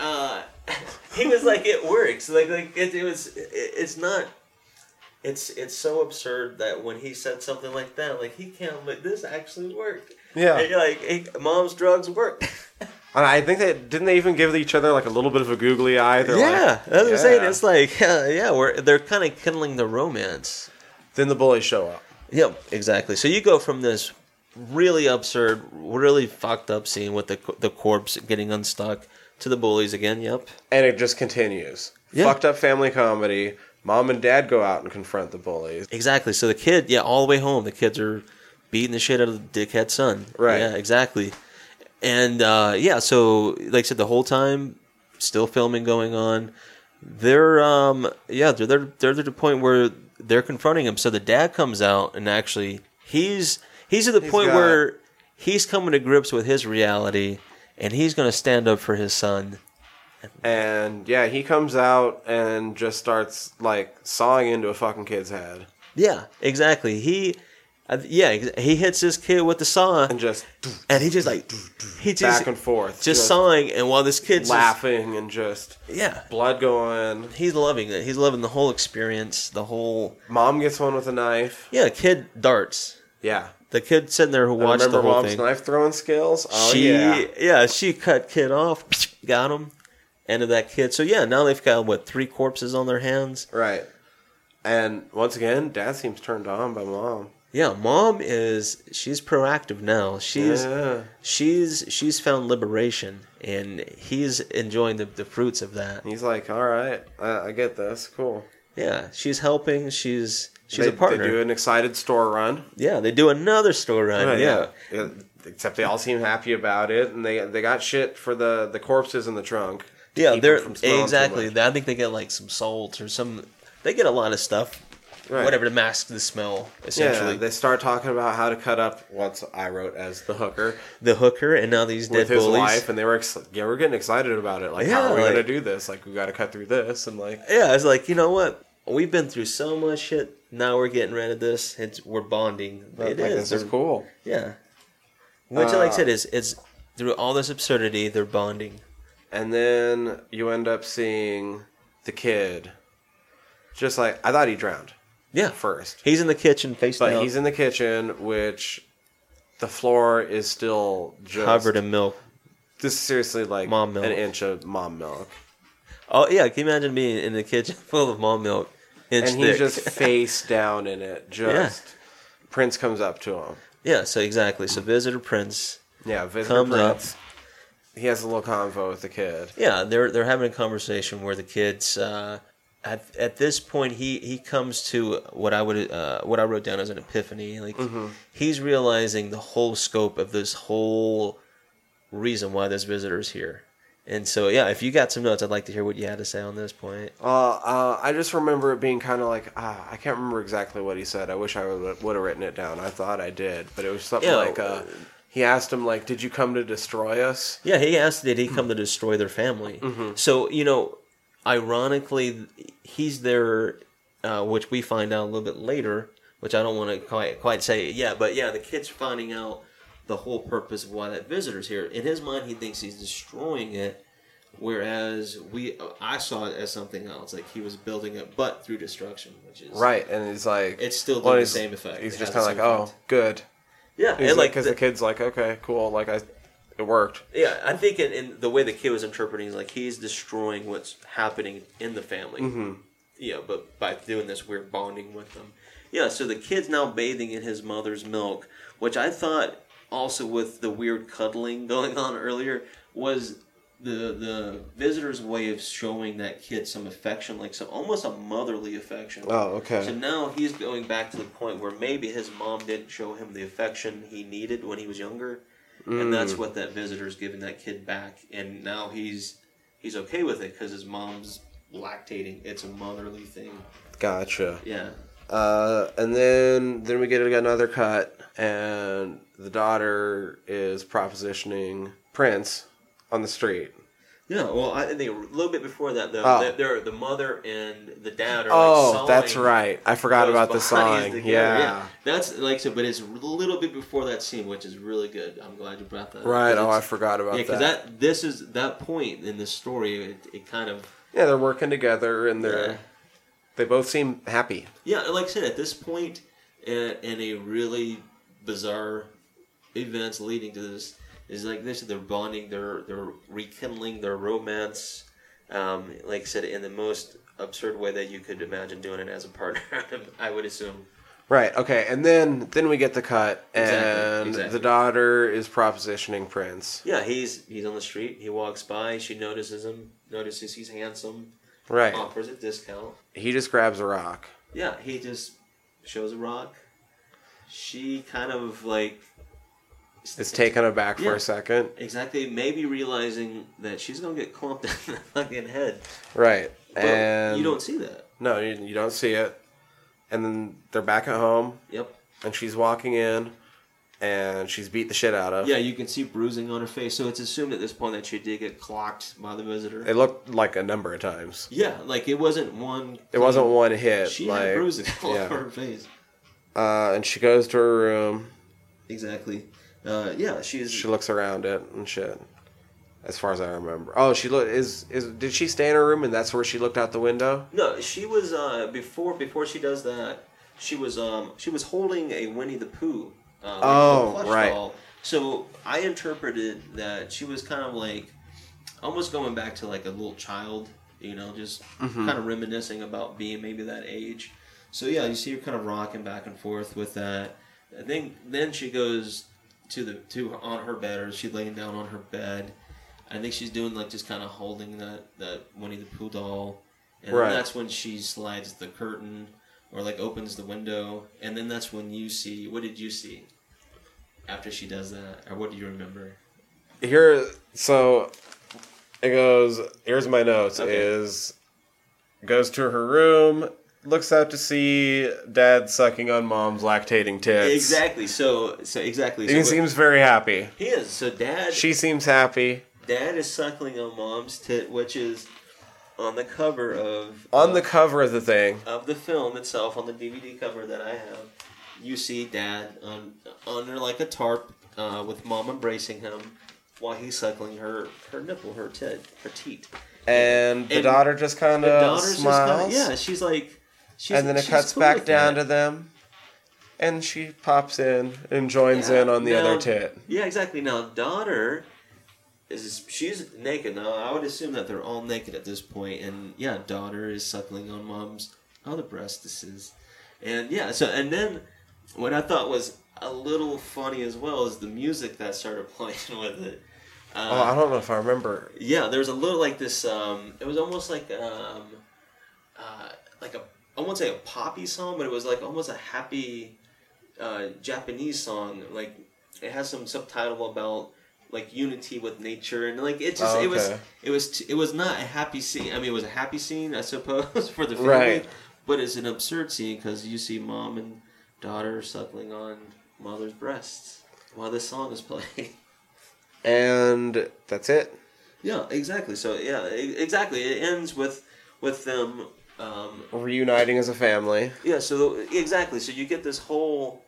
Speaker 2: uh, he was like, it works. Like like it, it was. It, it's not. It's it's so absurd that when he said something like that, like he can't. Like this actually worked.
Speaker 1: Yeah.
Speaker 2: And you're like, hey, mom's drugs work.
Speaker 1: And I think they didn't they even give each other like a little bit of a googly eye. They're
Speaker 2: yeah,
Speaker 1: like,
Speaker 2: that's what I'm saying. It's like, yeah, yeah, we're they're kind of kindling the romance.
Speaker 1: Then the bullies show up.
Speaker 2: Yep, exactly. So you go from this really absurd, really fucked up scene with the the corpse getting unstuck to the bullies again. Yep.
Speaker 1: And it just continues.
Speaker 2: Yeah.
Speaker 1: Fucked up family comedy. Mom and dad go out and confront the bullies.
Speaker 2: Exactly. So the kid, yeah, all the way home, the kids are beating the shit out of the dickhead son.
Speaker 1: Right.
Speaker 2: Yeah, exactly. And uh, yeah, so like I said, the whole time, still filming going on. They're um yeah they're they're they're at the point where they're confronting him. So the dad comes out and actually he's he's at the
Speaker 1: He's
Speaker 2: point
Speaker 1: got-
Speaker 2: where he's coming to grips with his reality, and he's going to stand up for his son.
Speaker 1: And yeah, he comes out and just starts like sawing into a fucking kid's head.
Speaker 2: Yeah, exactly. He, uh, yeah, he hits this kid with the saw,
Speaker 1: And just
Speaker 2: and he just like he just
Speaker 1: back and forth.
Speaker 2: just sawing, and while this kid's just-
Speaker 1: laughing and just
Speaker 2: yeah,
Speaker 1: blood going.
Speaker 2: he's loving it. He's loving the whole experience, the whole
Speaker 1: Mom gets one with a knife.
Speaker 2: yeah. Kid darts.
Speaker 1: Yeah.
Speaker 2: the kid sitting there who
Speaker 1: I
Speaker 2: watched
Speaker 1: remember
Speaker 2: the whole
Speaker 1: mom's
Speaker 2: thing.
Speaker 1: knife throwing skills. Oh
Speaker 2: she
Speaker 1: yeah.
Speaker 2: she cut kid off, got him, ended that kid. So yeah, now they've got what three corpses on their hands.
Speaker 1: Right. And once again, dad seems turned on by mom.
Speaker 2: Yeah, mom is she's proactive now. She's
Speaker 1: yeah.
Speaker 2: she's she's found liberation, and he's enjoying the, the fruits of that.
Speaker 1: He's like, all right, I, I get this. Cool.
Speaker 2: Yeah, she's helping. She's she's
Speaker 1: they,
Speaker 2: a partner.
Speaker 1: They do an excited store run.
Speaker 2: yeah, they do another store run.
Speaker 1: Oh, right,
Speaker 2: yeah.
Speaker 1: Yeah, Except they all seem happy about it, and they they got shit for the the corpses in the trunk.
Speaker 2: Yeah, they're
Speaker 1: them from smelling too
Speaker 2: exactly. I think they get like some salt or some. They get a lot of stuff,
Speaker 1: Right.
Speaker 2: whatever to mask the smell. Essentially,
Speaker 1: Yeah, they start talking about how to cut up what I wrote as the hooker
Speaker 2: the hooker and now these dead
Speaker 1: with his
Speaker 2: bullies.
Speaker 1: wife, and they were ex- yeah, we're getting excited about it. Like,
Speaker 2: Yeah,
Speaker 1: how are we
Speaker 2: like-
Speaker 1: gonna do this? Like, we got to cut through this, and like,
Speaker 2: Yeah, it's like you know what? We've been through so much shit. Now we're getting rid of this. It's we're bonding.
Speaker 1: like,
Speaker 2: it is.
Speaker 1: this is
Speaker 2: They're-
Speaker 1: cool.
Speaker 2: Yeah. Which, like I
Speaker 1: Uh,
Speaker 2: said, is it's through all this absurdity, they're bonding.
Speaker 1: And then you end up seeing the kid, just like I thought he drowned
Speaker 2: Yeah.
Speaker 1: first,
Speaker 2: He's in the kitchen, face down.
Speaker 1: but
Speaker 2: down,
Speaker 1: he's in the kitchen, which the floor is still just
Speaker 2: covered in milk.
Speaker 1: This is seriously like
Speaker 2: Mom milk.
Speaker 1: an inch of mom milk,
Speaker 2: Oh yeah, can you imagine being in the kitchen full of mom milk, inch
Speaker 1: and he's
Speaker 2: thick?
Speaker 1: just face down in it. Just Prince comes up to him.
Speaker 2: yeah. So exactly. So visitor prince.
Speaker 1: Yeah, visitor
Speaker 2: Comes up.
Speaker 1: Prince. He has a little convo with the kid.
Speaker 2: Yeah, they're they're having a conversation where the kids. Uh, at, at this point, he, he comes to what I would uh, what I wrote down as an epiphany. Like
Speaker 1: Mm-hmm.
Speaker 2: he's realizing the whole scope of this whole reason why this visitor's here. And so, yeah, if you got some notes, I'd like to hear what you had to say on this point.
Speaker 1: Uh, uh, I just remember it being kind of like ah, I can't remember exactly what he said. I wish I would have written it down. I thought I did, but it was something
Speaker 2: Yeah,
Speaker 1: like uh, he asked him like, "Did you come to destroy us?"
Speaker 2: Yeah, he asked, did he come to destroy their family? So, you know, ironically, he's there, uh, which we find out a little bit later, which I don't want to quite, quite say yeah, but yeah, the kid's finding out the whole purpose of why that visitor's here. In his mind, he thinks he's destroying it, whereas we, I saw it as something else, like he was building it, but through destruction, which is
Speaker 1: Right, and he's like,
Speaker 2: It's still doing
Speaker 1: well,
Speaker 2: the same effect.
Speaker 1: He's
Speaker 2: It
Speaker 1: just kind of like,
Speaker 2: same
Speaker 1: "Oh, good."
Speaker 2: yeah, and
Speaker 1: like,
Speaker 2: like
Speaker 1: because
Speaker 2: the-
Speaker 1: the kid's like, "Okay, cool." Like I, it worked.
Speaker 2: Yeah, I think in, in the way the kid was interpreting, is like he's destroying what's happening in the family. Mm-hmm. Yeah, but by doing this, we're bonding with them. Yeah, so the kid's now bathing in his mother's milk, which I thought also with the weird cuddling going on earlier was the the visitor's way of showing that kid some affection, like some almost a motherly affection.
Speaker 1: Oh, okay.
Speaker 2: So now he's going back to the point where maybe his mom didn't show him the affection he needed when he was younger, and
Speaker 1: Mm.
Speaker 2: that's what that visitor's giving that kid back. And now he's he's okay with it because his mom's lactating. It's a motherly thing.
Speaker 1: Gotcha.
Speaker 2: Yeah.
Speaker 1: Uh, and then then we get another cut, and the daughter is propositioning Prince on the street.
Speaker 2: Yeah, well, I think a little bit before that, though,
Speaker 1: Oh.
Speaker 2: they're, they're the mother and the dad are.
Speaker 1: Oh,
Speaker 2: like,
Speaker 1: that's right. I forgot about the song.
Speaker 2: together.
Speaker 1: Yeah.
Speaker 2: that's like so, but it's a little bit before that scene, which is really good. I'm glad you brought that. up,
Speaker 1: Right. Oh, I forgot about that.
Speaker 2: Yeah, because
Speaker 1: that.
Speaker 2: that this is that point in the story. It, it kind of
Speaker 1: Yeah, they're working together, and they're
Speaker 2: Yeah.
Speaker 1: they both seem happy.
Speaker 2: yeah, like I said, at this point, in, in a really bizarre events leading to this is like this. They're bonding. They're they're rekindling their romance. Um, like I said, in the most absurd way that you could imagine doing it as a partner. I would assume.
Speaker 1: Right. Okay. And then then we get the cut,
Speaker 2: Exactly,
Speaker 1: and
Speaker 2: exactly.
Speaker 1: the daughter is propositioning Prince.
Speaker 2: Yeah, he's he's on the street. He walks by. She notices him. Notices he's handsome.
Speaker 1: Right.
Speaker 2: Offers a discount.
Speaker 1: He just grabs a rock.
Speaker 2: Yeah, he just shows a rock. She kind of like
Speaker 1: Is taken aback for a second.
Speaker 2: exactly maybe realizing that she's gonna get clumped in the fucking head.
Speaker 1: Right.
Speaker 2: But
Speaker 1: and
Speaker 2: you don't see that.
Speaker 1: No, you, you don't see it. And then they're back at home,
Speaker 2: Yep.
Speaker 1: and she's walking in, and she's beat the shit out of.
Speaker 2: Yeah, you can see bruising on her face, so it's assumed at this point that she did get clocked by the visitor.
Speaker 1: It looked like a number of times.
Speaker 2: yeah, like it wasn't one.
Speaker 1: It wasn't one hit.
Speaker 2: She
Speaker 1: like,
Speaker 2: had bruising all
Speaker 1: yeah.
Speaker 2: over her face.
Speaker 1: Uh, and she goes to her room.
Speaker 2: Exactly. Uh, yeah, she's.
Speaker 1: She looks around it and shit. As far as I remember. Oh, she look is is did she stay in her room and that's where she looked out the window?
Speaker 2: No, she was uh, before before she does that. She was um she was holding a Winnie the Pooh Uh,
Speaker 1: Oh,
Speaker 2: plush
Speaker 1: right.
Speaker 2: doll. So I interpreted that she was kind of like almost going back to like a little child, you know, just
Speaker 1: Mm-hmm.
Speaker 2: kind of reminiscing about being maybe that age. So yeah, you see her kind of rocking back and forth with that. I think then she goes to the to on her bed, or she's laying down on her bed. I think she's doing like just kind of holding that that Winnie the Pooh doll, and
Speaker 1: Right.
Speaker 2: that's when she slides the curtain or like opens the window, and then that's when you see. What did you see after she does that, or what do you remember?
Speaker 1: Here, so it goes. Here's my notes.
Speaker 2: Okay.
Speaker 1: Is goes to her room, looks out to see dad sucking on mom's lactating tits.
Speaker 2: Exactly. So so exactly. So
Speaker 1: He seems very happy.
Speaker 2: he is. So dad
Speaker 1: She seems happy.
Speaker 2: dad is suckling on mom's tit, which is on the cover of
Speaker 1: On the cover of the thing,
Speaker 2: of the film itself on the DVD cover that I have, you see Dad on, under like a tarp uh, with Mom embracing him while he's suckling her her nipple, her tit, her teat.
Speaker 1: and the
Speaker 2: And
Speaker 1: daughter just kind of smiles.
Speaker 2: kinda, yeah, she's like, she's,
Speaker 1: and then it cuts
Speaker 2: cool
Speaker 1: back down
Speaker 2: that.
Speaker 1: to them, and she pops in and joins
Speaker 2: Yeah,
Speaker 1: in on the
Speaker 2: now-
Speaker 1: other tit.
Speaker 2: Yeah, exactly. Now daughter is she's naked. Now I would assume that they're all naked at this point, and yeah, daughter is suckling on mom's other breastises, and yeah. So and then what I thought was a little funny as well is the music that started playing with it. Uh,
Speaker 1: Oh, I don't know if I remember.
Speaker 2: yeah, there was a little like this. Um, it was almost like um, uh, like a I won't say a poppy song, but it was like almost a happy uh, Japanese song. Like it has some subtitle about like unity with nature, and like it just
Speaker 1: Oh,
Speaker 2: it was it was t- it was not a happy scene. I mean, it was a happy scene, I suppose, for the family,
Speaker 1: Right.
Speaker 2: but it's an absurd scene because you see mom and daughter suckling on mother's breasts while this song is playing.
Speaker 1: And that's it.
Speaker 2: Yeah, exactly. So yeah, exactly. It ends with with them. Um,
Speaker 1: Reuniting as a family.
Speaker 2: yeah. So exactly. So you get this whole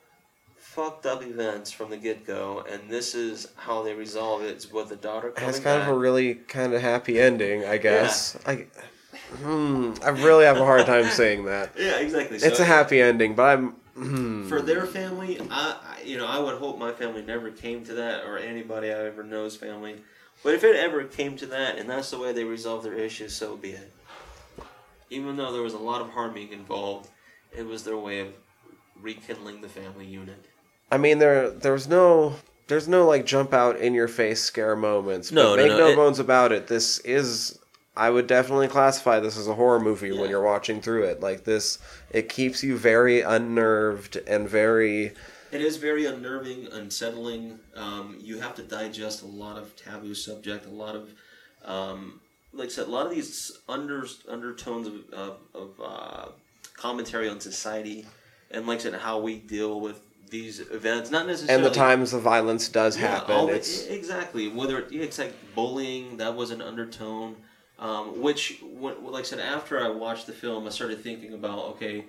Speaker 2: fucked up events from the get go, and this is how they resolve it. It's with the daughter
Speaker 1: It
Speaker 2: coming
Speaker 1: has kind
Speaker 2: back.
Speaker 1: of a really kind of happy ending, I guess. I, hmm, I really have a hard time saying that.
Speaker 2: yeah, exactly. So
Speaker 1: It's a happy ending, but I'm. Hmm.
Speaker 2: for their family. I, I you know I would hope my family never came to that, or anybody I ever know's family. But if it ever came to that, and that's the way they resolve their issues, so be it. Even though there was a lot of harming involved, it was their way of rekindling the family unit.
Speaker 1: I mean, there there's no there's no like jump out in your face scare moments.
Speaker 2: No,
Speaker 1: but
Speaker 2: no,
Speaker 1: make
Speaker 2: no,
Speaker 1: no,
Speaker 2: it-
Speaker 1: bones about it. This is I would definitely classify this as a horror movie
Speaker 2: Yeah.
Speaker 1: when you're watching through it. Like this, it keeps you very unnerved and very.
Speaker 2: It is very unnerving, unsettling. Um, you have to digest a lot of taboo subject, a lot of, um, like I said, a lot of these under undertones of of, of uh, commentary on society, and like I said, how we deal with these events. Not necessarily
Speaker 1: And the times the violence does
Speaker 2: Yeah,
Speaker 1: happen,
Speaker 2: all
Speaker 1: it's
Speaker 2: exactly whether it, it's like bullying that was an undertone um, which when, like i said after i watched the film i started thinking about okay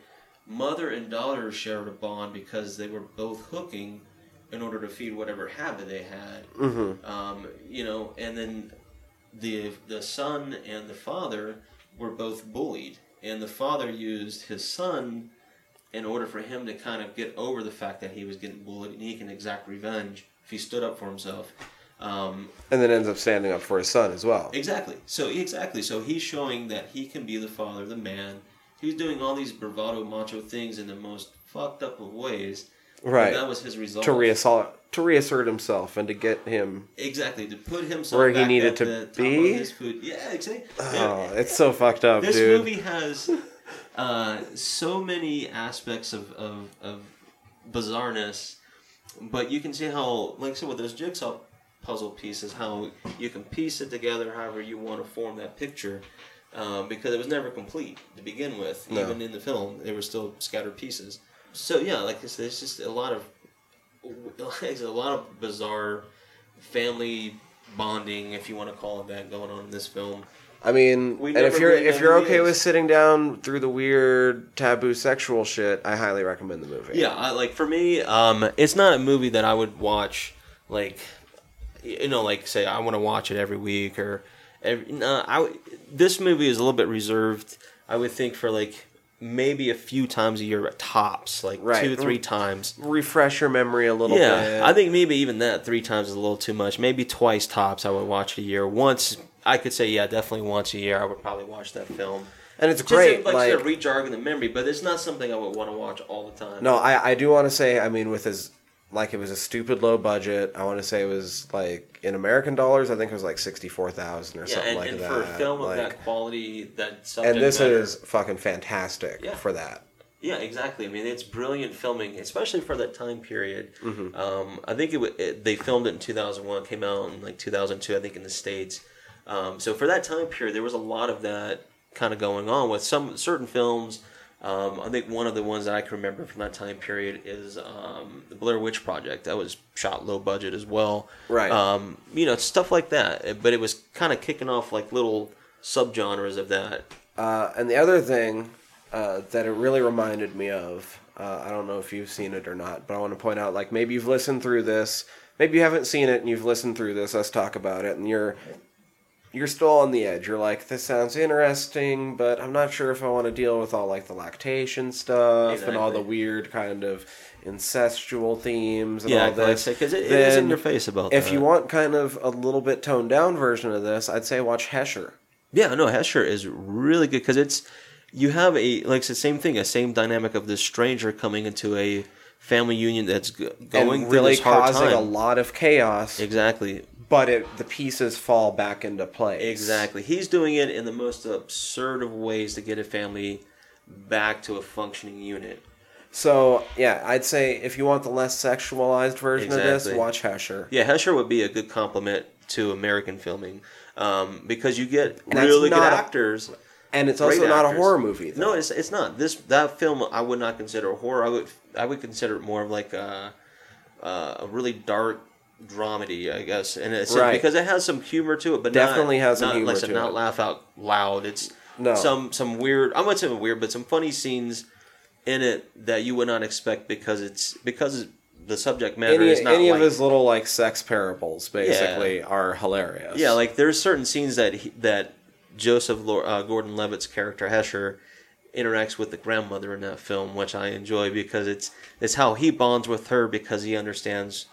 Speaker 2: mother and daughter shared a bond because they were both hooking in order to feed whatever habit they had
Speaker 1: Mhm.
Speaker 2: um, you know and then the the son and the father were both bullied and the father used his son in order for him to kind of get over the fact that he was getting bullied and he can exact revenge if he stood up for himself. Um,
Speaker 1: and then ends up standing up for his son as well.
Speaker 2: exactly. So exactly. So he's showing that he can be the father, the man. He's doing all these bravado, macho things in the most fucked up of ways. But
Speaker 1: Right.
Speaker 2: that was his result.
Speaker 1: To reassert to reassert himself and to get him.
Speaker 2: Exactly to put himself
Speaker 1: Where he needed to be?
Speaker 2: His food. Yeah, exactly.
Speaker 1: Oh, it's so fucked up,
Speaker 2: this
Speaker 1: dude.
Speaker 2: movie has uh, so many aspects of, of, of bizarreness, but you can see how, like I said, with those jigsaw puzzle pieces, how you can piece it together however you want to form that picture. Um, because it was never complete to begin with.
Speaker 1: No.
Speaker 2: Even in the film, there were still scattered pieces. So yeah, like I said, it's just a lot of it's a lot of bizarre family bonding, if you want to call it that, going on in this film.
Speaker 1: I mean,
Speaker 2: We
Speaker 1: and if you're if you're okay
Speaker 2: is.
Speaker 1: with sitting down through the weird taboo sexual shit, I highly recommend the movie.
Speaker 2: Yeah, I, like for me, um, it's not a movie that I would watch. Like, you know, like say I want to watch it every week or every. No, I this movie is a little bit reserved. I would think for like maybe a few times a year at tops, like
Speaker 1: Right.
Speaker 2: two, three times.
Speaker 1: Refresh your memory a little
Speaker 2: Yeah,
Speaker 1: bit.
Speaker 2: I think maybe even that three times is a little too much. Maybe twice tops. I would watch it a year. Once, I could say, yeah, definitely once a year. I would probably watch that film.
Speaker 1: and it's
Speaker 2: Just
Speaker 1: great.
Speaker 2: like,
Speaker 1: like
Speaker 2: sort of the memory, but it's not something I would want to watch all the time.
Speaker 1: No, I, I do want to say, I mean, with his, like, it was a stupid low budget. I want to say it was, like, in American dollars, I think it was like 64000 or
Speaker 2: yeah,
Speaker 1: something
Speaker 2: and,
Speaker 1: like
Speaker 2: and
Speaker 1: that.
Speaker 2: for a film of that quality, that subject
Speaker 1: and this
Speaker 2: matter-
Speaker 1: is fucking fantastic
Speaker 2: Yeah.
Speaker 1: for that.
Speaker 2: Yeah, exactly. I mean, it's brilliant filming, especially for that time period. Um, I think it, it they filmed it in 2001, came out in like 2002, I think, in the states. Um, so for that time period, there was a lot of that kind of going on with some certain films. Um, I think one of the ones that I can remember from that time period is um, the Blair Witch Project. That was shot low budget as well.
Speaker 1: Right.
Speaker 2: Um, you know, stuff like that. But it was kind of kicking off like little subgenres of that.
Speaker 1: Uh, and the other thing uh, that it really reminded me of, uh, I don't know if you've seen it or not, but I want to point out, like, maybe you've listened through this, maybe you haven't seen it and you've listened through this, Let's talk about it, and you're you're still on the edge. You're like, this sounds interesting, but I'm not sure if I want to deal with all like the lactation stuff and all the weird kind of incestual themes and
Speaker 2: Yeah,
Speaker 1: all this.
Speaker 2: because it, it is in your face about
Speaker 1: If
Speaker 2: that.
Speaker 1: you want kind of a little bit toned down version of this, I'd say watch Hesher.
Speaker 2: Yeah, no, Hesher is really good because it's you have a like it's the same thing, a same dynamic of this stranger coming into a family union that's going
Speaker 1: and really causing
Speaker 2: time.
Speaker 1: a lot of chaos.
Speaker 2: Exactly,
Speaker 1: but it, the pieces fall back into place.
Speaker 2: exactly. He's doing it in the most absurd of ways to get a family back to a functioning unit.
Speaker 1: So yeah, I'd say if you want the less sexualized version of this, watch Hesher.
Speaker 2: Yeah, Hesher would be a good compliment to American filming um, because you get
Speaker 1: And
Speaker 2: really good actors.
Speaker 1: And it's also not a horror movie. Though.
Speaker 2: No, it's it's not. This that film I would not consider a horror. I would I would consider it more of like a uh, a really dark dramedy, I guess, and it's
Speaker 1: Right.
Speaker 2: because it has some humor to it, but
Speaker 1: Definitely
Speaker 2: not,
Speaker 1: has some
Speaker 2: not,
Speaker 1: humor
Speaker 2: like said, not
Speaker 1: it.
Speaker 2: laugh out loud. It's
Speaker 1: No.
Speaker 2: some some weird. I wouldn't say weird, but some funny scenes in it that you would not expect because it's because the subject matter
Speaker 1: any
Speaker 2: is not
Speaker 1: any
Speaker 2: like,
Speaker 1: of his little like sex parables basically are hilarious.
Speaker 2: yeah, like there's certain scenes that he, that Joseph uh, Gordon-Levitt's character Hesher interacts with the grandmother in that film, which I enjoy because it's it's how he bonds with her because he understands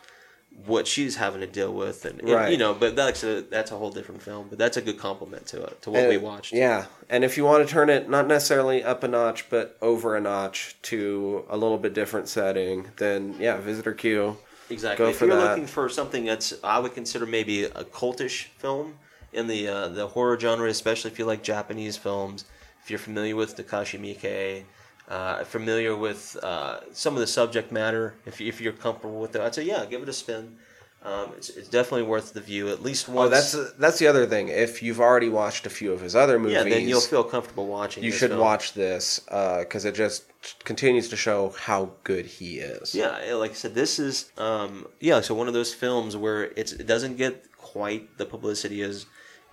Speaker 2: what she's having to deal with, and, and,
Speaker 1: Right.
Speaker 2: you know. But that's a that's a whole different film. But that's a good compliment to it to what
Speaker 1: And-
Speaker 2: we watched.
Speaker 1: Yeah, and if you want to turn it not necessarily up a notch, but over a notch to a little bit different setting, then yeah, Visitor Q.
Speaker 2: Exactly.
Speaker 1: Go
Speaker 2: if you're
Speaker 1: that.
Speaker 2: looking for something that's, I would consider maybe a cultish film in the uh, the horror genre, especially if you like Japanese films. If you're familiar with Takashi Miike, uh, familiar with uh, some of the subject matter, if if you're comfortable with it, I'd say yeah, give it a spin. Um, it's, it's definitely worth the view at least once.
Speaker 1: Oh, that's that's the other thing. If you've already watched a few of his other movies,
Speaker 2: yeah, then you'll feel comfortable watching.
Speaker 1: you should
Speaker 2: film.
Speaker 1: watch this because it just continues to show how good he is.
Speaker 2: Yeah, eh, like I said, this is um, yeah. So one of those films where it's it doesn't get quite the publicity as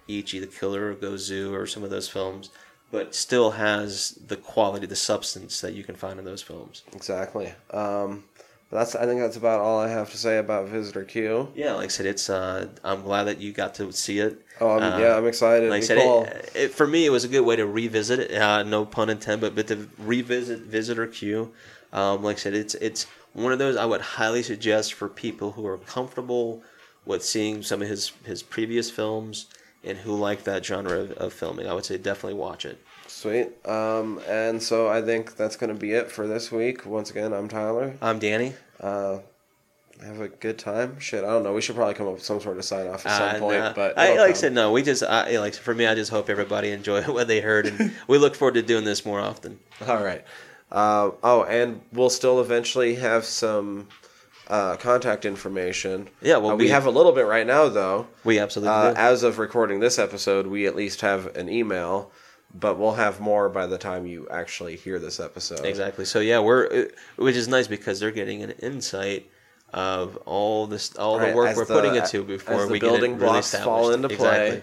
Speaker 2: Ichi the Killer or Gozu or some of those films, but still has the quality, the substance that you can find in those films.
Speaker 1: exactly. Um, but that's I think that's about all I have to say about Visitor Q.
Speaker 2: Yeah, like I said, it's. Uh, I'm glad that you got to see it.
Speaker 1: Oh, I'm,
Speaker 2: Uh,
Speaker 1: yeah, I'm excited.
Speaker 2: Like I said, it, it, for me, it was a good way to revisit it. Uh, no pun intended, but, but to revisit Visitor Q. Um, like I said, it's it's one of those I would highly suggest for people who are comfortable with seeing some of his his previous films and who like that genre of, of filming. I would say definitely watch it.
Speaker 1: Sweet. Um, and so I think that's going to be it for this week. Once again, I'm Tyler.
Speaker 2: I'm Danny.
Speaker 1: Uh, have a good time. Shit, I don't know. We should probably come up with some sort of sign off at some
Speaker 2: Uh,
Speaker 1: point.
Speaker 2: nah.
Speaker 1: But
Speaker 2: I, like I said, no. We just I, like for me, I just hope everybody enjoyed what they heard, and we look forward to doing this more often.
Speaker 1: All right. Uh, oh, and we'll still eventually have some uh, contact information.
Speaker 2: Yeah, well,
Speaker 1: Uh, we
Speaker 2: we-
Speaker 1: have a little bit right now, though.
Speaker 2: We absolutely
Speaker 1: Uh,
Speaker 2: do.
Speaker 1: as of recording this episode, we at least have an email, but we'll have more by the time you actually hear this episode.
Speaker 2: Exactly. So yeah, we're uh, which is nice because they're getting an insight of all this, all
Speaker 1: Right,
Speaker 2: the work we're
Speaker 1: the-
Speaker 2: putting into before we
Speaker 1: building
Speaker 2: get it really
Speaker 1: blocks fall into play.
Speaker 2: Exactly.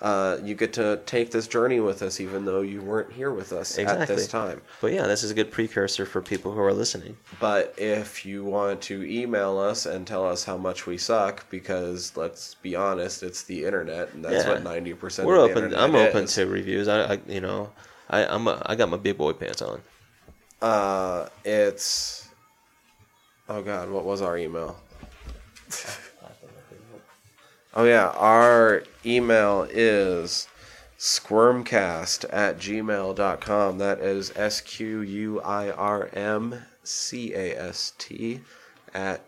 Speaker 1: Uh, you get to take this journey with us, even though you weren't here with us at
Speaker 2: Exactly.
Speaker 1: this time.
Speaker 2: But yeah, this is a good precursor for people who are listening.
Speaker 1: But if you want to email us and tell us how much we suck, because let's be honest, it's the internet, and that's
Speaker 2: Yeah.
Speaker 1: what ninety percent.
Speaker 2: We're
Speaker 1: of the
Speaker 2: open. I'm open to reviews. I, I you know, I, I'm a, I got my big boy pants on.
Speaker 1: Uh, it's. Oh God, what was our email? Oh yeah, our email is squirmcast at gmail.com. That is S Q U I R M C A S T at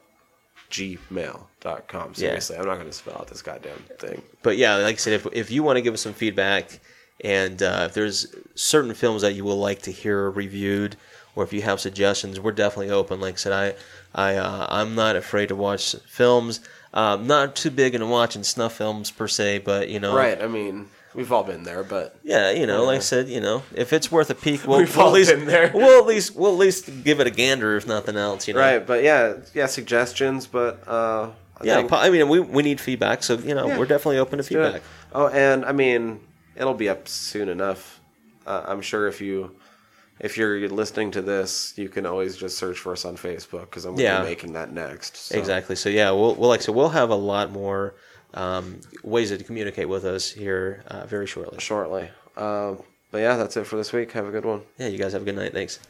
Speaker 1: gmail.com. Seriously, I'm not going to spell out this goddamn thing.
Speaker 2: But yeah, like I said, if, if you want to give us some feedback, and uh, if there's certain films that you would like to hear reviewed, or if you have suggestions, we're definitely open. Like I said, I I uh, I'm not afraid to watch films. Um, not too big into watching snuff films per se, but you know,
Speaker 1: Right, I mean, we've all been there, but
Speaker 2: Yeah, you know, like I said, you know, if it's worth a peek, we'll,
Speaker 1: We've
Speaker 2: we'll
Speaker 1: all
Speaker 2: at least
Speaker 1: been there.
Speaker 2: we'll at least we'll at least give it a gander, if nothing else. You know,
Speaker 1: right, but yeah, yeah, suggestions, but uh, I
Speaker 2: Yeah,
Speaker 1: think-
Speaker 2: I mean, we we need feedback, so you know,
Speaker 1: Yeah.
Speaker 2: we're definitely open to feedback.
Speaker 1: Oh, and I mean, it'll be up soon enough. Uh, I'm sure if you if you're listening to this, you can always just search for us on Facebook because I'm
Speaker 2: Yeah.
Speaker 1: be making that next. so.
Speaker 2: Exactly. So yeah, we'll, we'll like said, we'll have a lot more um, ways to communicate with us here uh, very shortly.
Speaker 1: shortly. Um, but yeah, that's it for this week. Have a good one.
Speaker 2: Yeah, you guys have a good night. Thanks.